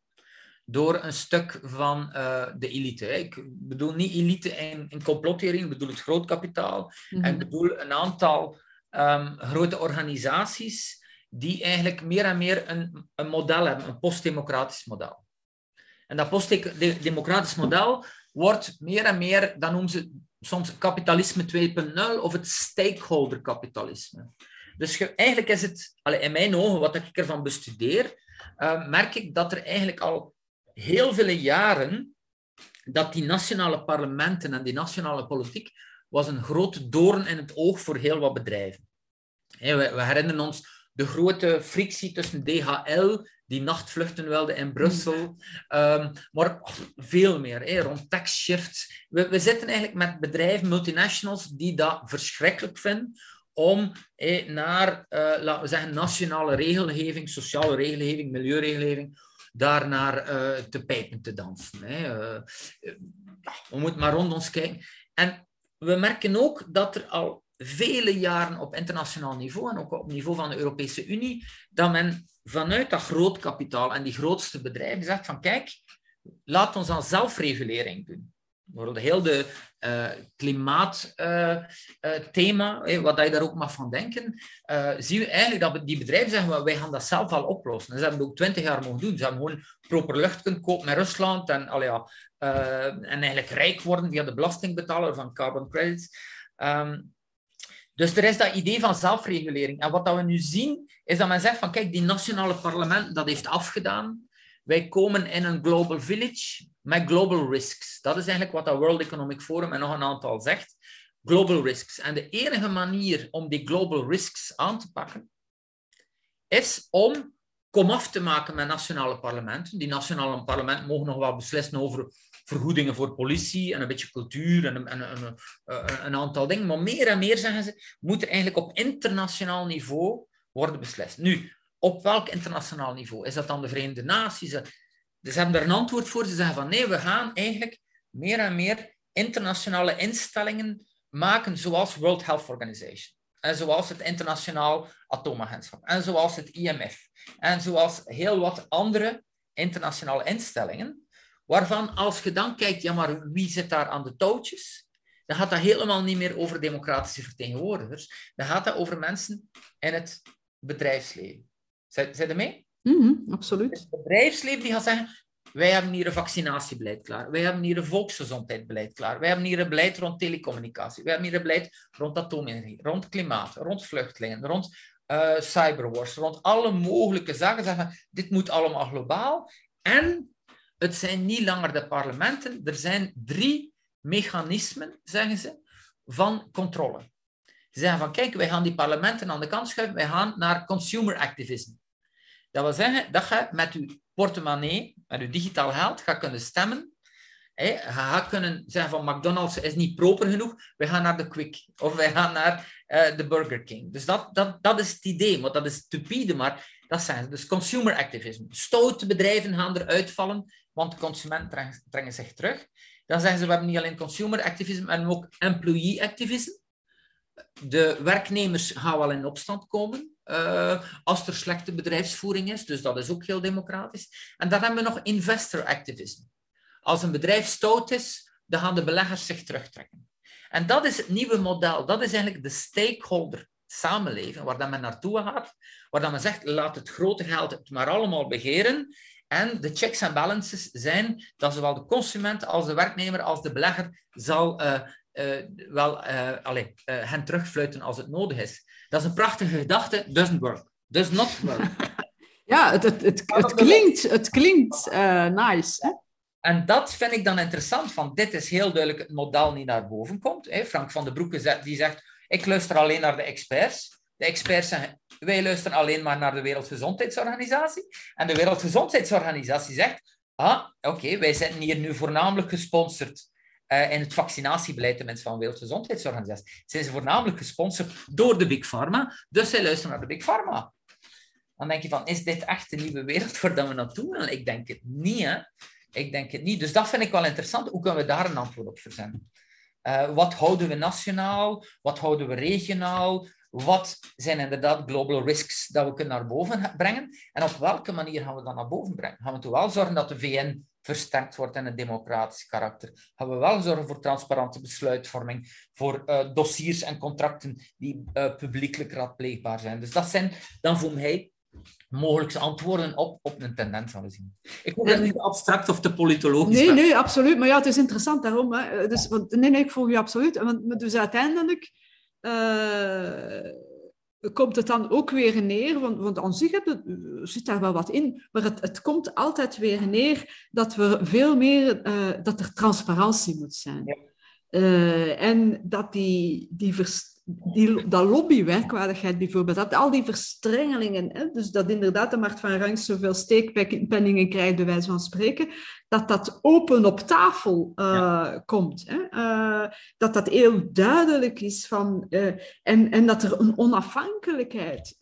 door een stuk van uh, de elite. Ik bedoel niet elite in, in complottheorie, ik bedoel het grootkapitaal. Mm En ik bedoel een aantal um, grote organisaties die eigenlijk meer en meer een, een model hebben, een postdemocratisch model. En dat postdemocratisch model wordt meer en meer, dan noemen ze soms kapitalisme 2.0 of het stakeholder kapitalisme. Dus eigenlijk is het, in mijn ogen, wat ik ervan bestudeer, uh, merk ik dat er eigenlijk al heel vele jaren dat die nationale parlementen en die nationale politiek was een grote doorn in het oog voor heel wat bedrijven. We, herinneren ons de grote frictie tussen DHL, die nachtvluchten wilde in Brussel, um, maar veel meer, rond tax shifts. We, zitten eigenlijk met bedrijven, multinationals, die dat verschrikkelijk vinden, om naar, uh, laten we zeggen, nationale regelgeving, sociale regelgeving, milieuregelgeving, daarnaar uh, te pijpen te dansen. Hè. Uh, we moeten maar rond ons kijken. En we merken ook dat er al vele jaren op internationaal niveau en ook op niveau van de Europese Unie, dat men vanuit dat groot kapitaal en die grootste bedrijven zegt van kijk, laat ons dan zelfregulering doen. Bijvoorbeeld heel de klimaatthema, uh, uh, wat je daar ook mag van denken, zien we eigenlijk dat die bedrijven zeggen, wij gaan dat zelf al oplossen. En ze hebben het ook twintig jaar mogen doen. Ze hebben gewoon proper lucht kunnen kopen met Rusland en, en eigenlijk rijk worden via de belastingbetaler van carbon credits. Um, dus er is dat idee van zelfregulering. En wat dat we nu zien, is dat men zegt van kijk, die nationale parlement dat heeft afgedaan. Wij komen in een global village met global risks. Dat is eigenlijk wat dat World Economic Forum en nog een aantal zegt. Global risks. En de enige manier om die global risks aan te pakken, is om komaf te maken met nationale parlementen. Die nationale parlementen mogen nog wel beslissen over vergoedingen voor politie en een beetje cultuur en, en, en, een aantal dingen. Maar meer en meer, zeggen ze, moet er eigenlijk op internationaal niveau worden beslist. Nu, op welk internationaal niveau? Is dat dan de Verenigde Naties? Dus ze hebben daar een antwoord voor. Ze zeggen van nee, we gaan eigenlijk meer en meer internationale instellingen maken, zoals World Health Organization. En zoals het Internationaal Atoomagentschap. En zoals het IMF. En zoals heel wat andere internationale instellingen. Waarvan als je dan kijkt, ja maar wie zit daar aan de touwtjes? Dan gaat dat helemaal niet meer over democratische vertegenwoordigers. Dan gaat dat over mensen in het bedrijfsleven. Zijn je mee? Mm absoluut. Het bedrijfsleven die gaat zeggen, wij hebben hier een vaccinatiebeleid klaar. Wij hebben hier een volksgezondheidsbeleid klaar. Wij hebben hier een beleid rond telecommunicatie. Wij hebben hier een beleid rond atoomenergie, rond klimaat, rond vluchtelingen, rond uh, cyberwars, rond alle mogelijke zaken. Zeggen, dit moet allemaal globaal. En het zijn niet langer de parlementen. Er zijn drie mechanismen, zeggen ze, van controle. Ze zeggen van, kijk, wij gaan die parlementen aan de kant schuiven. Wij gaan naar consumer activism. Dat wil zeggen dat je met je portemonnee, met je digitaal geld, gaat kunnen stemmen. je gaat kunnen zeggen van McDonald's is niet proper genoeg, we gaan naar de Quick of wij gaan naar uh, de Burger King. Dus dat, dat, dat is het idee, maar dat is stupide, maar dat zijn ze. Dus consumer activism. Stoute bedrijven gaan eruit vallen, want de consument trekken zich terug. Dan zeggen ze, we hebben niet alleen consumer activism, maar ook employee activism. De werknemers gaan wel in opstand komen. Uh, als er slechte bedrijfsvoering is. Dus dat is ook heel democratisch. En dan hebben we nog investor activism. Als een bedrijf stout is, dan gaan de beleggers zich terugtrekken. En dat is het nieuwe model. Dat is eigenlijk de stakeholder samenleving, waar dat men naartoe gaat, waar dat men zegt, laat het grote geld het maar allemaal begeren. En de checks en balances zijn dat zowel de consument als de werknemer als de belegger zal uh, uh, wel uh, allez, hen terugfluiten als het nodig is. Dat is een prachtige gedachte. Doesn't work. Does not work. (laughs) ja, het, het, het, het klinkt, het klinkt nice. Hè? En dat vind ik dan interessant, van dit is heel duidelijk het model die naar boven komt. Frank van den Broeke die zegt, ik luister alleen naar de experts. De experts zeggen, wij luisteren alleen maar naar de Wereldgezondheidsorganisatie. En de Wereldgezondheidsorganisatie zegt, ah, oké, wij zijn hier nu voornamelijk gesponsord uh, in het vaccinatiebeleid, de mensen van de Wereldgezondheidsorganisatie. Zijn ze voornamelijk gesponsord door de Big Pharma, dus zij luisteren naar de Big Pharma. Dan denk je van, is dit echt de nieuwe wereld waar we naartoe gaan? Ik denk het niet, hè. Ik denk het niet. Dus dat vind ik wel interessant. Hoe kunnen we daar een antwoord op verzenden? Uh, wat houden we nationaal? Wat houden we regionaal? wat zijn inderdaad global risks dat we kunnen naar boven brengen en op welke manier gaan we dat naar boven brengen? Gaan we toch wel zorgen dat de VN versterkt wordt in het democratisch karakter? Gaan we wel zorgen voor transparante besluitvorming, voor uh, dossiers en contracten die uh, publiekelijk raadpleegbaar zijn? Dus dat zijn dan voor mij mogelijke antwoorden op, op een tendens gaan we zien. Ik hoop dat niet abstract of te politologisch Nee, nee, absoluut. Maar ja, het is interessant daarom. Hè. Dus, want, nee, nee, ik volg je absoluut. Want, dus uiteindelijk uh, komt het dan ook weer neer, want, want aan zich het, zit daar wel wat in, maar het, het komt altijd weer neer dat, we veel meer, uh, dat er transparantie moet zijn. Ja. Uh, en dat die, die vers, die, dat lobbywerkwaardigheid bijvoorbeeld, dat al die verstrengelingen, hè, dus dat inderdaad de markt van rangs zoveel steekpenningen krijgt, bij wijze van spreken, dat dat open op tafel uh, ja. komt. Hè? Uh, dat dat heel duidelijk is van, uh, en, en dat er een onafhankelijkheid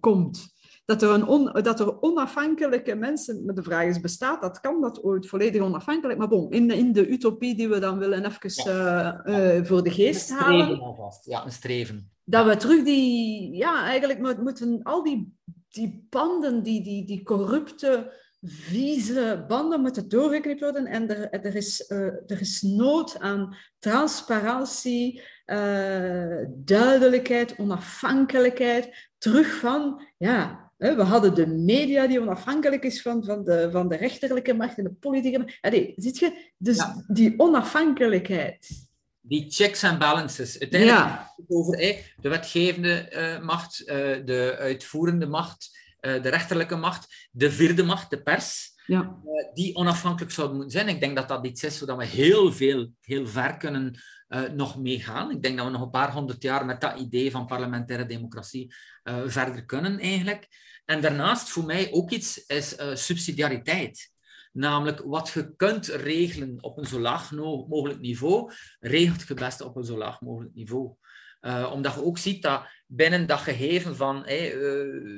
komt. Dat er, een on, dat er onafhankelijke mensen, maar de vraag is, bestaat dat? Kan dat ooit volledig onafhankelijk? Maar bon, in de, in de utopie die we dan willen even ja. uh, uh, voor de geest een halen. Alvast. Ja, een streven. Dat we terug die, ja, eigenlijk moeten al die, die banden, die, die, die corrupte, vieze banden moeten doorgeknipt worden. En er, er, is, uh, er is nood aan transparantie, duidelijkheid, onafhankelijkheid. Terug van, ja, we hadden de media die onafhankelijk is van, van, de, van de rechterlijke macht en de politieke macht. Allee, ziet je? Dus ja. die onafhankelijkheid. Die checks en balances. Uiteindelijk ja. over de wetgevende uh, macht, uh, de uitvoerende macht, uh, de rechterlijke macht, de vierde macht, de pers. Ja. die onafhankelijk zouden moeten zijn. Ik denk dat dat iets is zodat we heel veel, heel ver kunnen nog meegaan. Ik denk dat we nog een paar honderd jaar met dat idee van parlementaire democratie verder kunnen eigenlijk. En daarnaast voor mij ook iets is uh, subsidiariteit. Namelijk wat je kunt regelen op een zo laag mogelijk niveau, regelt je best op een zo laag mogelijk niveau. Omdat je ook ziet dat binnen dat gegeven van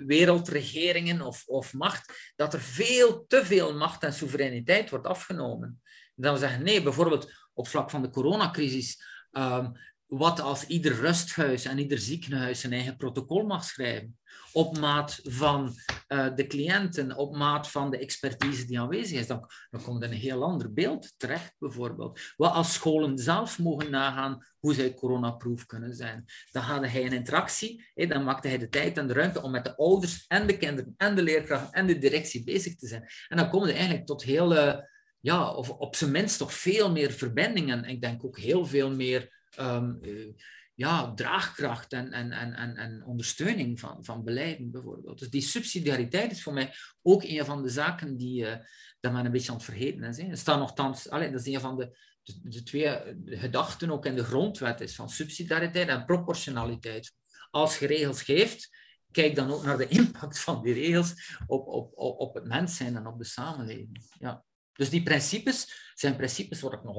wereldregeringen of, of macht, dat er veel te veel macht en soevereiniteit wordt afgenomen. En dan we zeggen, nee, bijvoorbeeld op vlak van de coronacrisis, um, wat als ieder rusthuis en ieder ziekenhuis zijn eigen protocol mag schrijven? Op maat van uh, de cliënten, op maat van de expertise die aanwezig is, dan, dan komt er een heel ander beeld terecht, bijvoorbeeld. Wat als scholen zelf mogen nagaan hoe zij coronaproof kunnen zijn. Dan had hij een interactie, dan maakte hij de tijd en de ruimte om met de ouders en de kinderen en de leerkrachten en de directie bezig te zijn. En dan komen we eigenlijk tot hele, ja, of op zijn minst toch veel meer verbindingen. Ik denk ook heel veel meer um, uh, ja, draagkracht en, en, en, en, ondersteuning van, van beleiden, bijvoorbeeld. Dus die subsidiariteit is voor mij ook een van de zaken die uh, dat men een beetje aan het vergeten is. Hè. Er staat nogthans, allee, dat is een van de, de, twee gedachten ook in de grondwet is van subsidiariteit en proportionaliteit. Als je regels geeft, kijk dan ook naar de (laughs) impact van die regels op, op, op, op het mens zijn en op de samenleving. Ja. Dus die principes zijn principes waar ik nog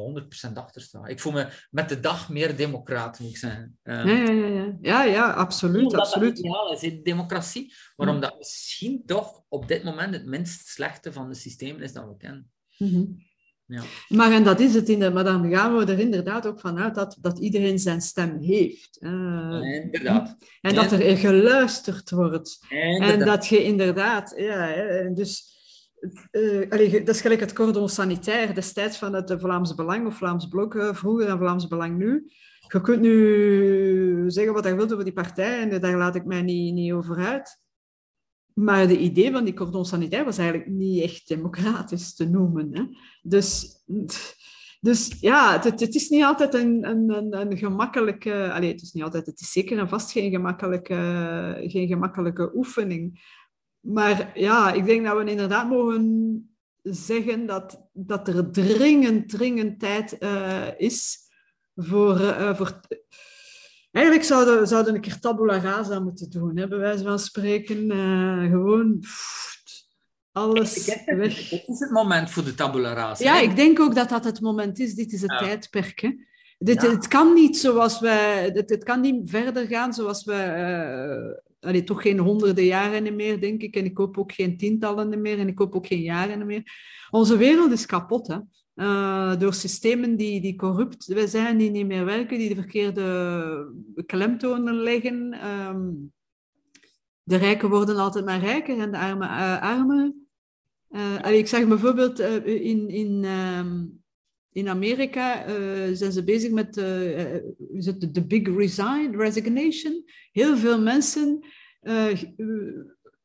100% achter sta. Ik voel me met de dag meer democraat, moet ik zeggen. Um, ja, ja, ja. ja, ja, absoluut. Omdat absoluut. dat ideaal is, democratie, maar mm. omdat misschien toch op dit moment het minst slechte van de systemen is dat we kennen. Mm -hmm. ja. Maar en dat is het, in de, maar dan gaan we er inderdaad ook vanuit dat, dat iedereen zijn stem heeft. Uh, ja, inderdaad. En dat er geluisterd wordt. En dat je inderdaad, ja, dus uh, allee, dat is gelijk het cordon sanitair destijds van het Vlaams Belang of Vlaams Blok, uh, vroeger en Vlaams Belang nu. Je kunt nu zeggen wat je wilt over die partij en daar laat ik mij niet, niet over uit. Maar de idee van die cordon sanitair was eigenlijk niet echt democratisch te noemen. Hè? Dus, dus ja, het, het, is niet altijd een, een, een, een gemakkelijke... Allee, het is niet altijd, het is zeker en vast geen gemakkelijke, geen gemakkelijke oefening. Maar ja, ik denk dat we inderdaad mogen zeggen dat, dat er dringend, dringend tijd uh, is voor, uh, voor... Eigenlijk zouden, zouden een keer tabula rasa moeten doen, hè, bij wijze van spreken. Uh, gewoon pff, alles ik, weg. Dit is het moment voor de tabula rasa. Ja, ik denk ook dat dat het moment is. Dit is het ja. tijdperk. Hè. Dit, ja. Het kan niet zoals wij... Het, het kan niet verder gaan zoals we allee, toch geen honderden jaren meer, denk ik. En ik hoop ook geen tientallen meer. En ik hoop ook geen jaren meer. Onze wereld is kapot, hè. uh, door systemen die, die corrupt zijn, die niet meer werken, die de verkeerde klemtonen leggen. Um, de rijken worden altijd maar rijker en de armen uh, armer. Uh, ik zeg bijvoorbeeld in, in, um, in Amerika zijn ze bezig met de, de big resign, resignation. Heel veel mensen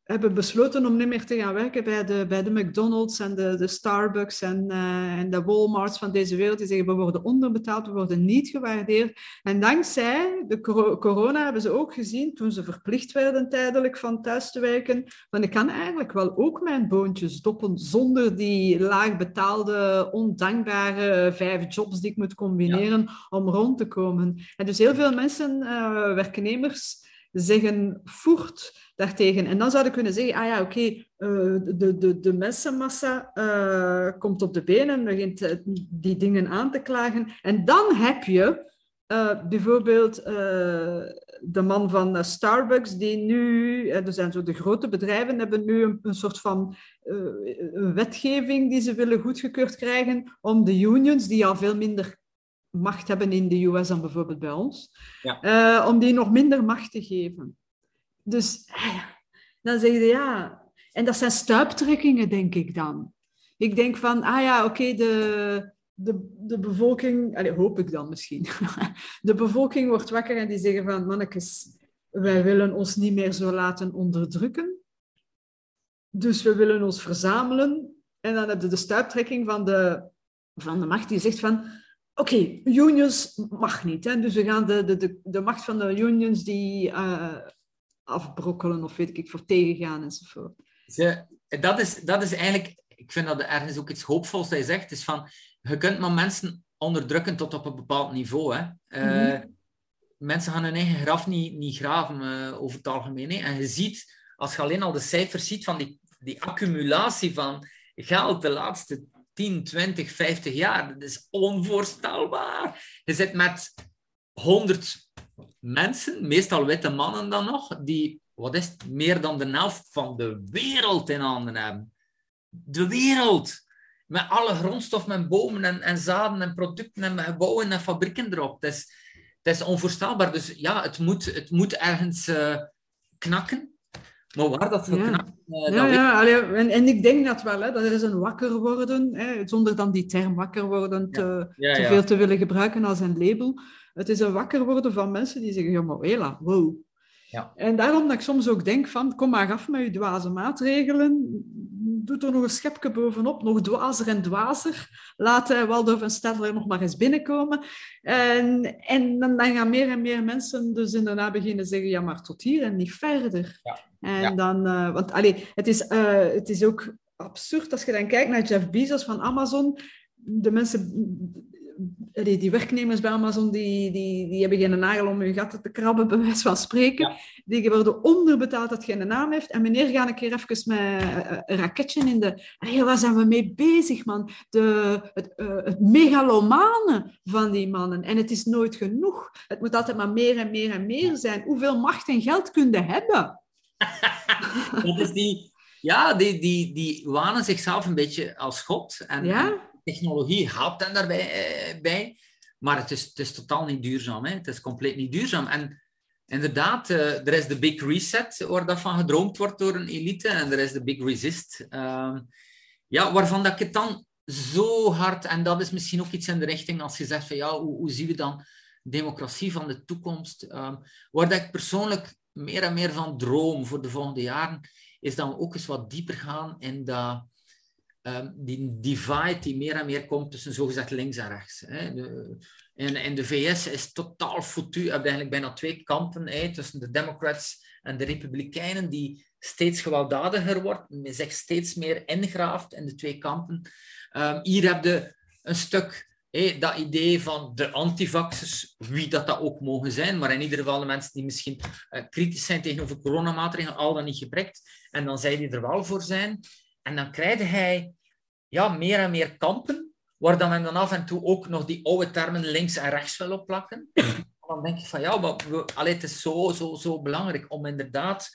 hebben besloten om niet meer te gaan werken bij de, bij de McDonald's en de, de Starbucks en, uh, en de Walmarts van deze wereld. Die zeggen, we worden onderbetaald, we worden niet gewaardeerd. En dankzij de corona hebben ze ook gezien, toen ze verplicht werden tijdelijk van thuis te werken, van ik kan eigenlijk wel ook mijn boontjes doppen zonder die laag betaalde, ondankbare vijf jobs die ik moet combineren om rond te komen. En dus heel veel mensen, uh, werknemers, zeggen voert daartegen. En dan zou je kunnen zeggen, ah ja, oké, eh, de, de, de mensenmassa uh, komt op de benen en begint uh, die dingen aan te klagen. En dan heb je bijvoorbeeld de man van Starbucks, die nu, er zijn zo de grote bedrijven, hebben nu een, een soort van een wetgeving die ze willen goedgekeurd krijgen om de unions, die al veel minder macht hebben in de US dan bijvoorbeeld bij ons, ja. om die nog minder macht te geven. Dus ah dan zeg je ja. En dat zijn stuiptrekkingen, denk ik dan. Ik denk van, ah ja, oké, de, de, de bevolking, allez, hoop ik dan misschien, (laughs) de bevolking wordt wakker en die zeggen van, mannetjes, wij willen ons niet meer zo laten onderdrukken. Dus we willen ons verzamelen. En dan heb je de stuiptrekking van de, van de macht die zegt van, oké, unions mag niet. Hè? Dus we gaan de, de, de, de macht van de unions die uh, afbrokkelen of weet ik, voor tegengaan enzovoort. Ze, dat, is, dat is eigenlijk, ik vind dat ergens ook iets hoopvols dat je zegt, is van, je kunt maar mensen onderdrukken tot op een bepaald niveau. Hè. Uh, Mensen gaan hun eigen graf niet, niet graven uh, over het algemeen. Hè. En je ziet, als je alleen al de cijfers ziet van die, die accumulatie van geld de laatste 10, 20, 50 jaar, dat is onvoorstelbaar. Je zit met 100 mensen, meestal witte mannen dan nog, die, wat is meer dan de helft van de wereld in handen hebben. De wereld! Met alle grondstof, met bomen en, en zaden en producten en gebouwen en fabrieken erop. Het is, het is onvoorstelbaar. Dus ja, het moet, het moet ergens uh, knakken. Maar waar dat ja. Uh, ja, ja en, en, ik denk dat wel, hè, dat is een wakker worden, hè, zonder dan die term wakker worden te, ja. te veel te willen gebruiken als een label. Het is een wakker worden van mensen die zeggen, ja maar hela, wow. Ja. En daarom dat ik soms ook denk van, kom maar af met je dwaze maatregelen. Doe er nog een schepje bovenop, nog dwazer en dwazer. Laat uh, Waldorf en Stadler nog maar eens binnenkomen. En, en dan, dan, gaan meer en meer mensen dus inderdaad beginnen zeggen, ja maar tot hier en niet verder. Ja. En dan, uh, want allee, het, is, uh, het is ook absurd als je dan kijkt naar Jeff Bezos van Amazon. De mensen die, die werknemers bij Amazon, die, die, die hebben geen nagel om hun gaten te krabben, bij wijze van spreken. Die worden onderbetaald dat geen naam heeft. En meneer, ga een keer even met eh, een raketje in de... Hey, waar zijn we mee bezig, man? De, het, het megalomane van die mannen. En het is nooit genoeg. Het moet altijd maar meer en meer en meer zijn. Hoeveel macht en geld kun je hebben? (laughs) dat is die... Ja, die, die, die wanen zichzelf een beetje als God. En, ja? technologie helpt hen daarbij, eh, bij, maar het is, het is totaal niet duurzaam. Hè? Het is compleet niet duurzaam. En inderdaad, uh, er is de Big Reset, waar dat van gedroomd wordt door een elite, en er is de Big Resist. Uh, ja, waarvan dat ik het dan zo hard, en dat is misschien ook iets in de richting als je zegt van ja, hoe, hoe zien we dan democratie van de toekomst? Um, waar dat ik persoonlijk meer en meer van droom voor de volgende jaren, is dat ook eens wat dieper gaan in dat um, die divide die meer en meer komt tussen zogezegd links en rechts. Hè. De, in, in de VS is totaal foutu. Hebt eigenlijk bijna twee kampen hè, tussen de Democrats en de Republikeinen, die steeds gewelddadiger wordt, zich steeds meer ingraaft in de twee kampen. Um, hier heb je een stuk Hey, dat idee van de antivaxers, wie dat, dat ook mogen zijn, maar in ieder geval de mensen die misschien uh, kritisch zijn tegenover coronamaatregelen, al dan niet geprikt, en dan zij die er wel voor zijn. En dan krijg hij ja, meer en meer kampen, waar dan men dan af en toe ook nog die oude termen links en rechts wil opplakken. (clears throat) Dan denk ik van ja, maar we, allee, het is zo, zo, zo belangrijk om inderdaad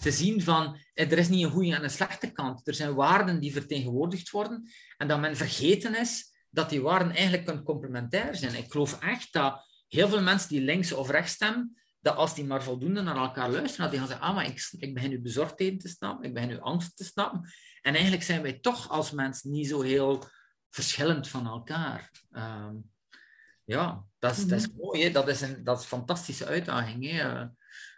te zien van eh, er is niet een goede en een slechte kant. Er zijn waarden die vertegenwoordigd worden en dat men vergeten is dat die waarden eigenlijk complementair zijn. Ik geloof echt dat heel veel mensen die links of rechts stemmen, dat als die maar voldoende naar elkaar luisteren, dat die gaan zeggen, ah, maar ik, ik begin nu bezorgdheden te snappen, ik begin nu angst te snappen. En eigenlijk zijn wij toch als mensen niet zo heel verschillend van elkaar. Ehm, ja, dat is, dat is mhm. mooi. Hè? Dat, is een, dat is een fantastische uitdaging. Hè?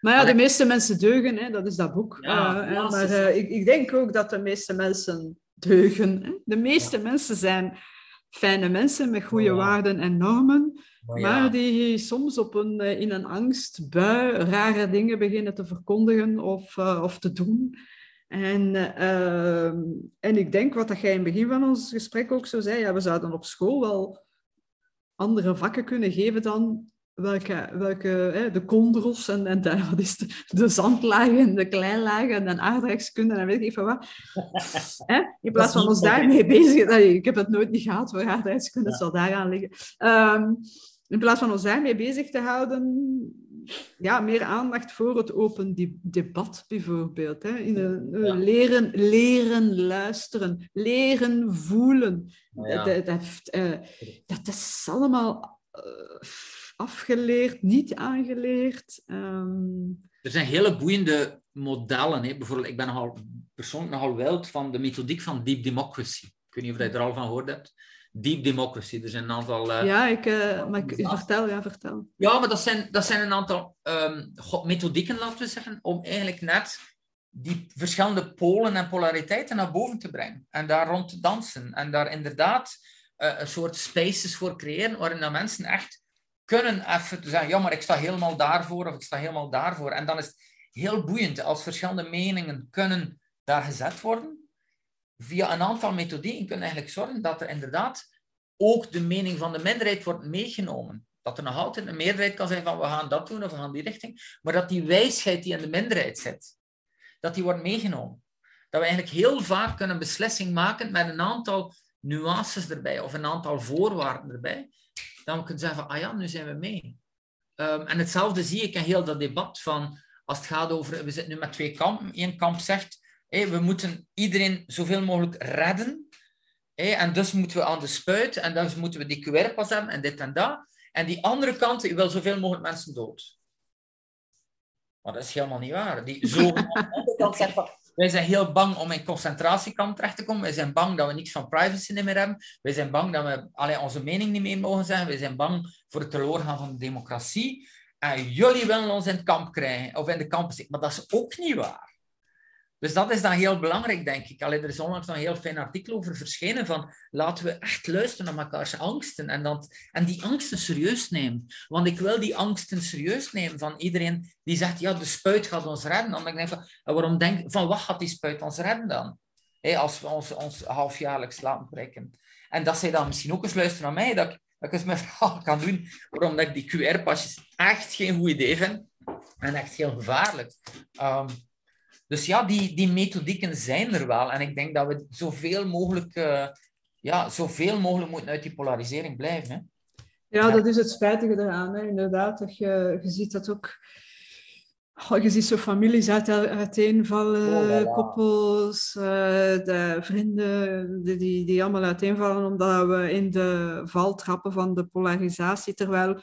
Maar ja, de meeste mensen deugen, hè? dat is dat boek. Ja, uh, maar uh, ik, ik, denk ook dat de meeste mensen deugen. Hè? De meeste mensen zijn fijne mensen met goede waarden en normen, maar, die soms op een, eh, in een angstbui rare dingen beginnen te verkondigen of, of te doen. En, ehm, en ik denk wat dat jij in het begin van ons gesprek ook zo zei, ja, we zouden op school wel andere vakken kunnen geven dan welke, welke hè, de kondros en, en de, (laughs) wat is de, de zandlagen, de kleinlagen en aardrijkskunde en weet ik van wat. (laughs) hè? In plaats van ons daarmee bezig... Nee, ik heb het nooit niet gehad voor aardrijkskunde, het zal daaraan liggen. Um, in plaats van ons daarmee bezig te houden, ja, meer aandacht voor het open debat bijvoorbeeld. Hè? In de, leren, leren luisteren, leren voelen. Ja. Dat, dat, dat, is allemaal uh, afgeleerd, niet aangeleerd. Um... Er zijn hele boeiende modellen. Hè? Bijvoorbeeld, ik ben nogal, persoonlijk nogal wild van de methodiek van deep democracy. Ik weet niet of je er al van gehoord hebt. Deep Democracy. Er zijn een aantal... Uh, ja, ik, uh, maar ik, vertel, ja, vertel. Ja, maar dat zijn, dat zijn een aantal um, methodieken, laten we zeggen, om eigenlijk net die verschillende polen en polariteiten naar boven te brengen. En daar rond te dansen. En daar inderdaad uh, een soort spaces voor creëren, waarin dat mensen echt kunnen even zeggen, ja, maar ik sta helemaal daarvoor, of ik sta helemaal daarvoor. En dan is het heel boeiend als verschillende meningen kunnen daar gezet worden via een aantal methodieken kunnen eigenlijk zorgen dat er inderdaad ook de mening van de minderheid wordt meegenomen. Dat er nog altijd een meerderheid kan zijn van we gaan dat doen of we gaan die richting, maar dat die wijsheid die in de minderheid zit, dat die wordt meegenomen. Dat we eigenlijk heel vaak een beslissing maken met een aantal nuances erbij of een aantal voorwaarden erbij. Dan we kunnen zeggen van, ah ja, nu zijn we mee. Um, en hetzelfde zie ik in heel dat debat van, als het gaat over, we zitten nu met twee kampen. Eén kamp zegt, we moeten iedereen zoveel mogelijk redden. en dus moeten we aan de spuit en dus moeten we die QR-pas hebben en dit en dat. En die andere kant, je wil zoveel mogelijk mensen dood. Maar dat is helemaal niet waar. Die (laughs) zo kant zegt van, wij zijn heel bang om in concentratiekamp terecht te komen. Wij zijn bang dat we niks van privacy meer hebben. Wij zijn bang dat we alleen onze mening niet meer mogen zeggen. Wij zijn bang voor het teloorgaan van de democratie. En jullie willen ons in het kamp krijgen, of in de kampen zitten. Maar dat is ook niet waar. Dus dat is dan heel belangrijk, denk ik. Allee, er is onlangs een heel fijn artikel over verschenen van laten we echt luisteren naar elkaars angsten en, dat, en die angsten serieus nemen. Want ik wil die angsten serieus nemen van iedereen die zegt, ja, de spuit gaat ons redden. Denk ik van, waarom denk van wat gaat die spuit ons redden dan? als we ons, ons halfjaarlijks laten prikken. En dat zij dan misschien ook eens luisteren naar mij, dat ik, dat ik eens mijn (laughs) verhaal kan doen, waarom dat ik die QR-pasjes echt geen goed idee vind en echt heel gevaarlijk. Um, dus ja, die, die methodieken zijn er wel. En ik denk dat we zoveel mogelijk, uh, ja, zoveel mogelijk moeten uit die polarisering blijven. Hè? Ja, dat is het spijtige eraan. Hè. Inderdaad, dat je, je ziet dat ook... Oh, je ziet zo families uit, uiteenvallen, oh, koppels, uh, de vrienden, die, die, die allemaal uiteenvallen omdat we in de val trappen van de polarisatie. Terwijl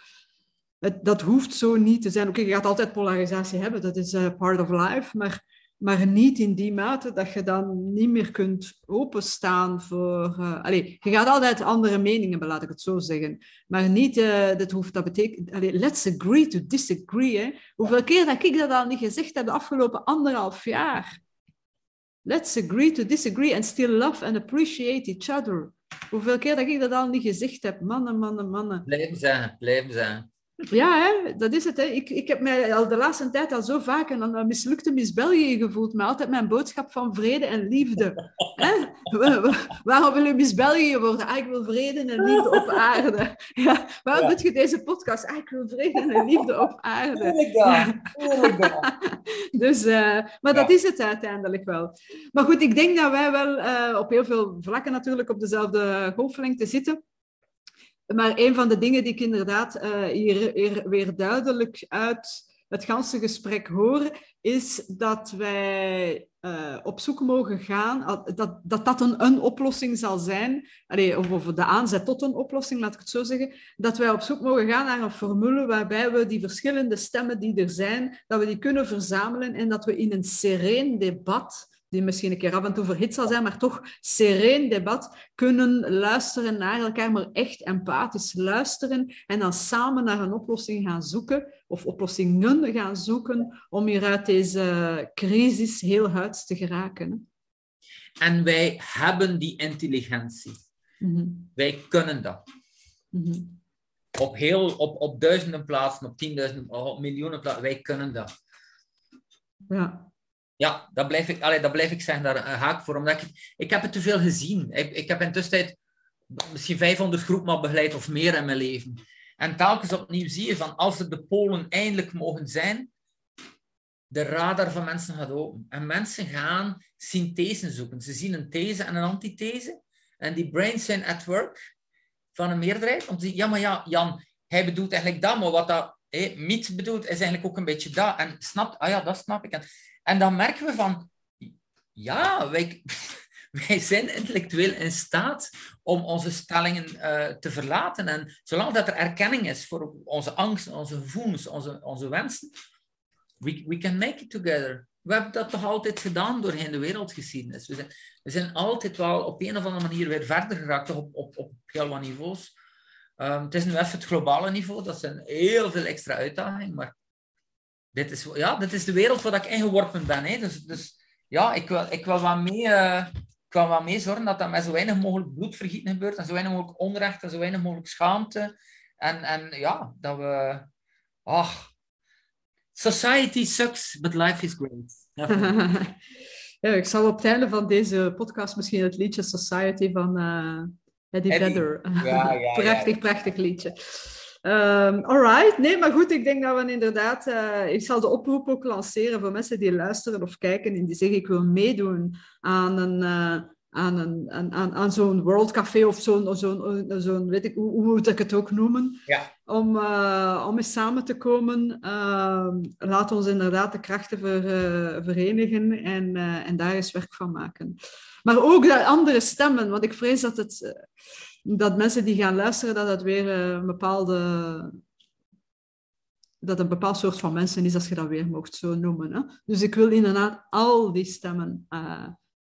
het, dat hoeft zo niet te zijn. Oké, je gaat altijd polarisatie hebben, dat is uh, part of life. Maar maar niet in die mate dat je dan niet meer kunt openstaan voor... Uh, je gaat altijd andere meningen hebben, laat ik het zo zeggen. Maar niet, uh, dat hoeft, dat betekent... Let's agree to disagree. Hè. Hoeveel keer dat ik dat al niet gezegd heb de afgelopen anderhalf jaar? Let's agree to disagree and still love and appreciate each other. Hoeveel keer dat ik dat al niet gezegd heb? Mannen, mannen, mannen. Blijven zijn, blijven zijn. Ja, hè? dat is het. Hè. Ik, ik heb mij al de laatste tijd al zo vaak een, mislukte Miss België gevoeld, maar altijd mijn boodschap van vrede en liefde. (laughs) hè? Waarom wil je Miss België worden? Ah, ik wil vrede en liefde op aarde. Ja, waarom ja. doe je deze podcast? Ah, ik wil vrede en liefde op aarde. (laughs) dus, uh, maar dat is het uiteindelijk wel. Maar goed, ik denk dat wij wel uh, op heel veel vlakken natuurlijk op dezelfde golflengte zitten. Maar een van de dingen die ik inderdaad uh, hier, weer duidelijk uit het ganse gesprek hoor, is dat wij uh, op zoek mogen gaan, dat dat, dat een, een oplossing zal zijn, allee, of, of de aanzet tot een oplossing, laat ik het zo zeggen, dat wij op zoek mogen gaan naar een formule waarbij we die verschillende stemmen die er zijn, dat we die kunnen verzamelen en dat we in een sereen debat die misschien een keer af en toe verhit zal zijn, maar toch sereen debat, kunnen luisteren naar elkaar, maar echt empathisch luisteren en dan samen naar een oplossing gaan zoeken, of oplossingen gaan zoeken, om hier uit deze crisis heel huids te geraken. En wij hebben die intelligentie. Mhm. Wij kunnen dat. Mhm. Op, heel, op, op duizenden plaatsen, op tienduizenden, op miljoenen plaatsen, wij kunnen dat. Ja. Ja, dat blijf ik, allee, dat blijf ik zeggen, daar uh, haak voor. Omdat ik, ik heb het te veel gezien. Ik, ik heb intussen misschien 500 groepen begeleid of meer in mijn leven. En telkens opnieuw zie je van als er de polen eindelijk mogen zijn, de radar van mensen gaat open. En mensen gaan synthesen zoeken. Ze zien een these en een antithese. En die brains zijn at work van een meerderheid. Om te zeggen, ja, maar ja, Jan, hij bedoelt eigenlijk dat, maar wat dat hey, bedoelt, is eigenlijk ook een beetje dat. En snapt, ah ja, dat snap ik. En en dan merken we van, ja, wij, (laughs) wij zijn intellectueel in staat om onze stellingen uh, te verlaten. En zolang dat er erkenning is voor onze angsten, onze gevoelens, onze, onze wensen, we, we can make it together. We hebben dat toch altijd gedaan doorheen de wereldgeschiedenis. We zijn, we zijn altijd wel op een of andere manier weer verder geraakt op, op, op heel wat niveaus. Um, het is nu even het globale niveau, dat zijn heel veel extra uitdagingen, maar dit is, ja, dit is de wereld waar ik ingeworpen ben. Hè. Dus, dus ja, ik wil, ik wil wat mee... Uh, ik wil wat mee zorgen dat dat met zo weinig mogelijk bloedvergieten gebeurt en zo weinig mogelijk onrecht en zo weinig mogelijk schaamte. En, en ja, dat we... Ach, society sucks, but life is great. ja, (laughs) ik zal op het einde van deze podcast misschien het liedje Society van uh, Eddie, Eddie. Vedder. Ja, ja, (laughs) prachtig, prachtig liedje. Um, alright, nee, maar goed, ik denk dat we inderdaad... Uh, ik zal de oproep ook lanceren voor mensen die luisteren of kijken en die zeggen ik wil meedoen aan een... Uh, aan, een, aan, aan, aan zo'n World Café of zo'n, zo'n, zo'n weet ik, hoe, hoe moet ik het ook noemen, ja. om, uh, om eens samen te komen. Uh, laat ons inderdaad de krachten ver, verenigen en, en daar eens werk van maken. Maar ook de andere stemmen, want ik vrees dat het dat mensen die gaan luisteren, dat het weer eh, een bepaalde dat een bepaald soort van mensen is, als je dat weer mocht zo noemen. Hè? Dus ik wil inderdaad al die stemmen uh,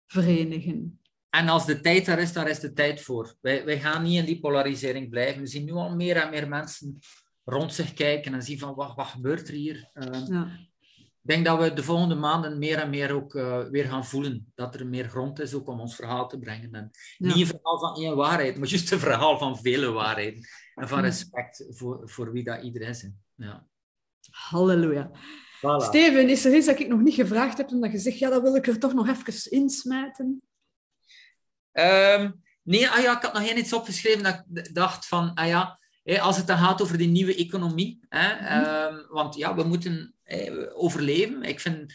verenigen. En als de tijd daar is, daar is de tijd voor. Wij, wij gaan niet in die polarisering blijven. We zien nu al meer en meer mensen rond zich kijken en zien van wat, wat gebeurt er hier. Uh, ja. Ik denk dat we de volgende maanden meer en meer ook uh, weer gaan voelen dat er meer grond is ook om ons verhaal te brengen. En Niet een verhaal van één waarheid, maar juist een verhaal van vele waarheden. En van respect voor, voor wie dat iedereen is. Ja. Halleluja. Voilà. Steven, is er iets dat ik nog niet gevraagd heb, omdat je zegt, ja, dat wil ik er toch nog even insmijten? Um, nee, ah ja, ik had nog één iets opgeschreven dat ik dacht van, ah ja, als het dan gaat over die nieuwe economie. Hè, mm um, want ja, we moeten eh, overleven. Ik, vind,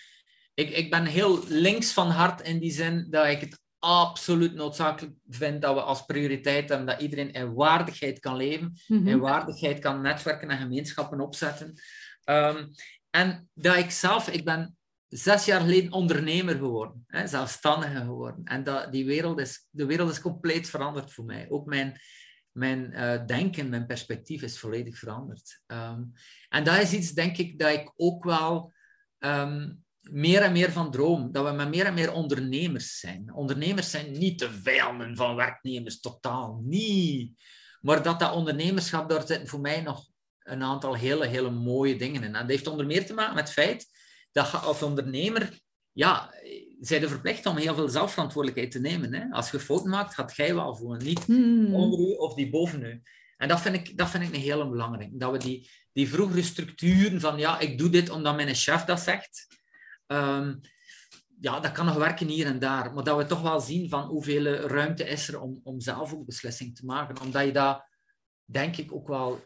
ik, ik ben heel links van hart in die zin dat ik het absoluut noodzakelijk vind dat we als prioriteit hebben dat iedereen in waardigheid kan leven, mm in waardigheid kan netwerken en gemeenschappen opzetten. Um, en dat ik zelf, ik ben zes jaar geleden ondernemer geworden, hè, zelfstandige geworden. En dat, die wereld is, de wereld is compleet veranderd voor mij. Ook mijn, mijn uh, denken, mijn perspectief is volledig veranderd. Um, en dat is iets, denk ik, dat ik ook wel um, meer en meer van droom. Dat we met meer en meer ondernemers zijn. Ondernemers zijn niet de vijanden van werknemers, totaal niet. Maar dat dat ondernemerschap, daar zitten voor mij nog een aantal hele, hele mooie dingen in. En dat heeft onder meer te maken met het feit dat je als ondernemer ja, zijn er verplicht om heel veel zelfverantwoordelijkheid te nemen. Hè? Als je fouten maakt, gaat jij wel voelen. Niet hmm. onder u of die boven u. En dat vind ik, dat vind ik een hele belangrijk. Dat we die, die vroegere structuren van ja, ik doe dit omdat mijn chef dat zegt. Um, ja, dat kan nog werken hier en daar. Maar dat we toch wel zien van hoeveel ruimte is er om, om zelf ook beslissing te maken. Omdat je dat, denk ik, ook wel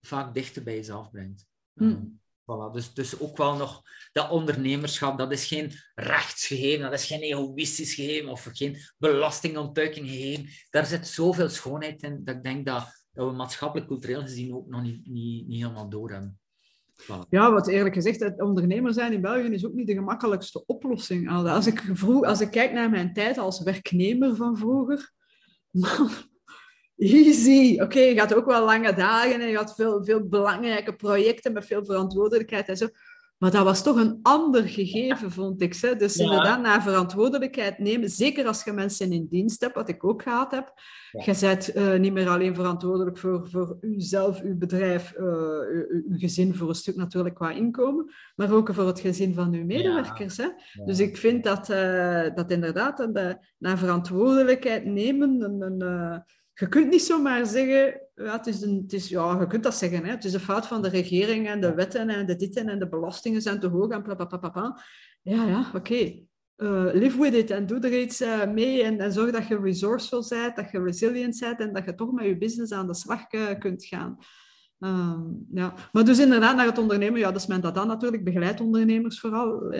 vaak dichter bij jezelf brengt. Mm. Voilà, dus, dus ook wel nog dat ondernemerschap, dat is geen rechtsgeheim, dat is geen egoïstisch geheim of geen belastingontduiking geheim. Daar zit zoveel schoonheid in dat ik denk dat, dat we maatschappelijk, cultureel gezien ook nog niet, niet, helemaal door hebben. Ja, wat eerlijk gezegd, het ondernemer zijn in België is ook niet de gemakkelijkste oplossing. Als ik, vroeg, als ik kijk naar mijn tijd als werknemer van vroeger, (laughs) easy. Oké, je gaat ook wel lange dagen en je had veel, veel belangrijke projecten met veel verantwoordelijkheid en zo. Maar dat was toch een ander gegeven, vond ik. Hè? Dus inderdaad, naar verantwoordelijkheid nemen, zeker als je mensen in dienst hebt, wat ik ook gehad heb. Je bent uh, niet meer alleen verantwoordelijk voor, voor uzelf, uw bedrijf, uh, uw, gezin, voor een stuk natuurlijk qua inkomen, maar ook voor het gezin van uw medewerkers. Hè? Dus ik vind dat, uh, dat inderdaad een, naar verantwoordelijkheid nemen een, een je kunt niet zomaar zeggen, ja, het is een, het is, ja, je kunt dat zeggen, hè, het is een fout van de regering en de wetten en de ditten en de belastingen zijn te hoog en bla Ja, ja, oké. Okay. Uh, live with it en doe er iets uh, mee en, en, zorg dat je resourceful bent, dat je resilient bent en dat je toch met je business aan de slag uh, kunt gaan. Um, ja. Maar dus inderdaad, naar het ondernemen, ja, dat is men dat dan natuurlijk, begeleidt ondernemers vooral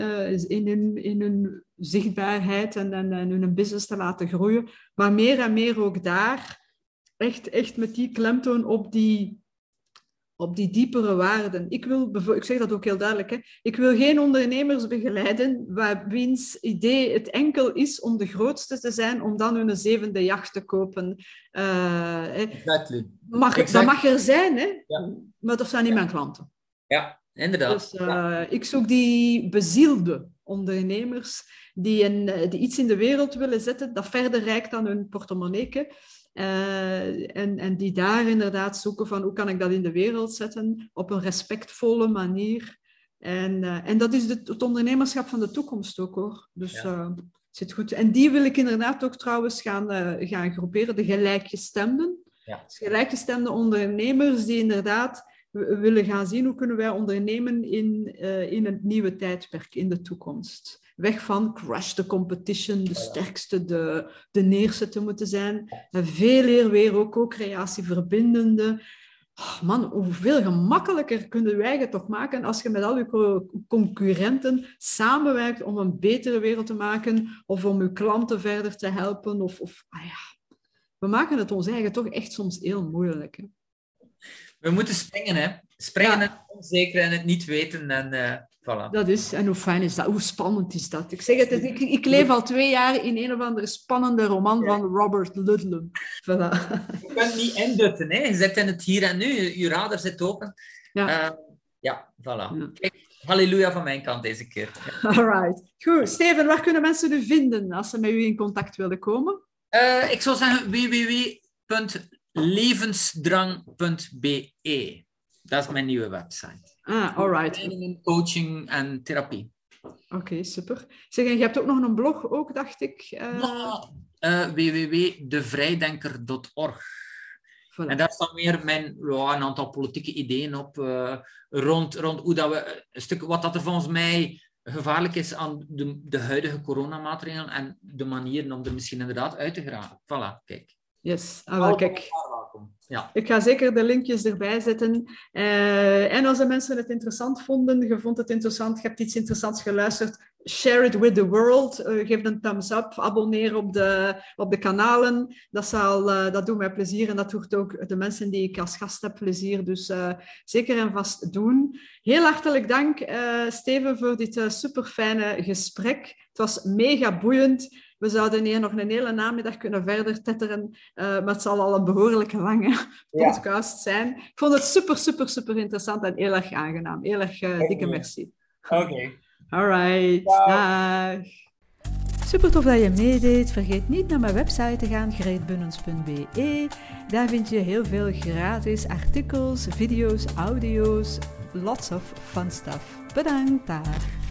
in, hun, in hun zichtbaarheid en, en, en hun business te laten groeien. Maar meer en meer ook daar echt, echt met die klemtoon op die, op die diepere waarden. Ik, wil, ik zeg dat ook heel duidelijk, hè. ik wil geen ondernemers begeleiden waar wiens idee het enkel is om de grootste te zijn, om dan hun zevende jacht te kopen. Uh, exactly. mag, Dat mag er zijn, hè? Ja. maar dat zijn niet mijn klanten. Ja, inderdaad. Dus, uh, Ik zoek die bezielde ondernemers die, een, eh, die iets in de wereld willen zetten dat verder reikt dan hun portemonnee. Uh, en, en die daar inderdaad zoeken van hoe kan ik dat in de wereld zetten op een respectvolle manier. En, uh, en dat is het, het, ondernemerschap van de toekomst ook hoor. Dus ja. uh, zit goed. En die wil ik inderdaad ook trouwens gaan, gaan groeperen, de gelijkgestemden. Ja. Dus gelijkgestemde ondernemers die inderdaad willen gaan zien hoe kunnen wij ondernemen in, in het nieuwe tijdperk, in de toekomst weg van crash the competition, de sterkste, de, de neerste te moeten zijn. En veel eer weer ook co-creatie verbindende. Oh man, hoeveel gemakkelijker kunnen wij het toch maken als je met al je concurrenten samenwerkt om een betere wereld te maken of om je klanten verder te helpen. Of, of ah ja. We maken het ons eigen toch echt soms heel moeilijk. Hè? We moeten springen, hè? Springen ja. en het onzeker en het niet weten. En, uh, voilà. Dat is, en hoe fijn is dat? Hoe spannend is dat? Ik zeg het, ik, ik leef al twee jaar in een of andere spannende roman van Robert Ludlum. Voilà. Je kunt niet indutten, hè? Je zit in het hier en nu, je radar zit open. Ja, uh, ja voilà. Ja. Kijk, halleluja van mijn kant deze keer. (laughs) Alright. Goed, Steven, waar kunnen mensen u vinden als ze met u in contact willen komen? Uh, ik zou zeggen www.levensdrang.be. Dat is mijn nieuwe website. Ah, alright. Trainingen, coaching en therapie. Oké, super. Zeg, en je hebt ook nog een blog, ook, dacht ik? Uh... Ja, uh, www.devrijdenker.org. Voilà. En daar staan weer mijn, ja, een aantal politieke ideeën op uh, rond, rond hoe dat we, een stuk, wat dat er volgens mij gevaarlijk is aan de, de huidige coronamaatregelen en de manieren om er misschien inderdaad uit te geraken. Voilà, kijk. Yes, ah, wel, kijk. Ja. Ik ga zeker de linkjes erbij zetten. Uh, en als de mensen het interessant vonden, je vond het interessant, je hebt iets interessants geluisterd, share it with the world. Uh, geef een thumbs up, abonneer op de, op de kanalen. Dat, zal, uh, dat doet mij plezier en dat doet ook de mensen die ik als gast heb plezier. Dus zeker en vast doen. Heel hartelijk dank, Steven, voor dit super fijne gesprek. Het was mega boeiend. We zouden hier nog een hele namiddag kunnen verder tetteren, uh, maar het zal al een behoorlijk lange podcast zijn. Ik vond het super, super, super interessant en heel erg aangenaam. Heel erg uh, dikke merci. Oké. Okay. All right. Dag. Super tof dat je meedeed. Vergeet niet naar mijn website te gaan, greetbunnens.be. Daar vind je heel veel gratis artikels, video's, audio's, lots of fun stuff. Bedankt daar.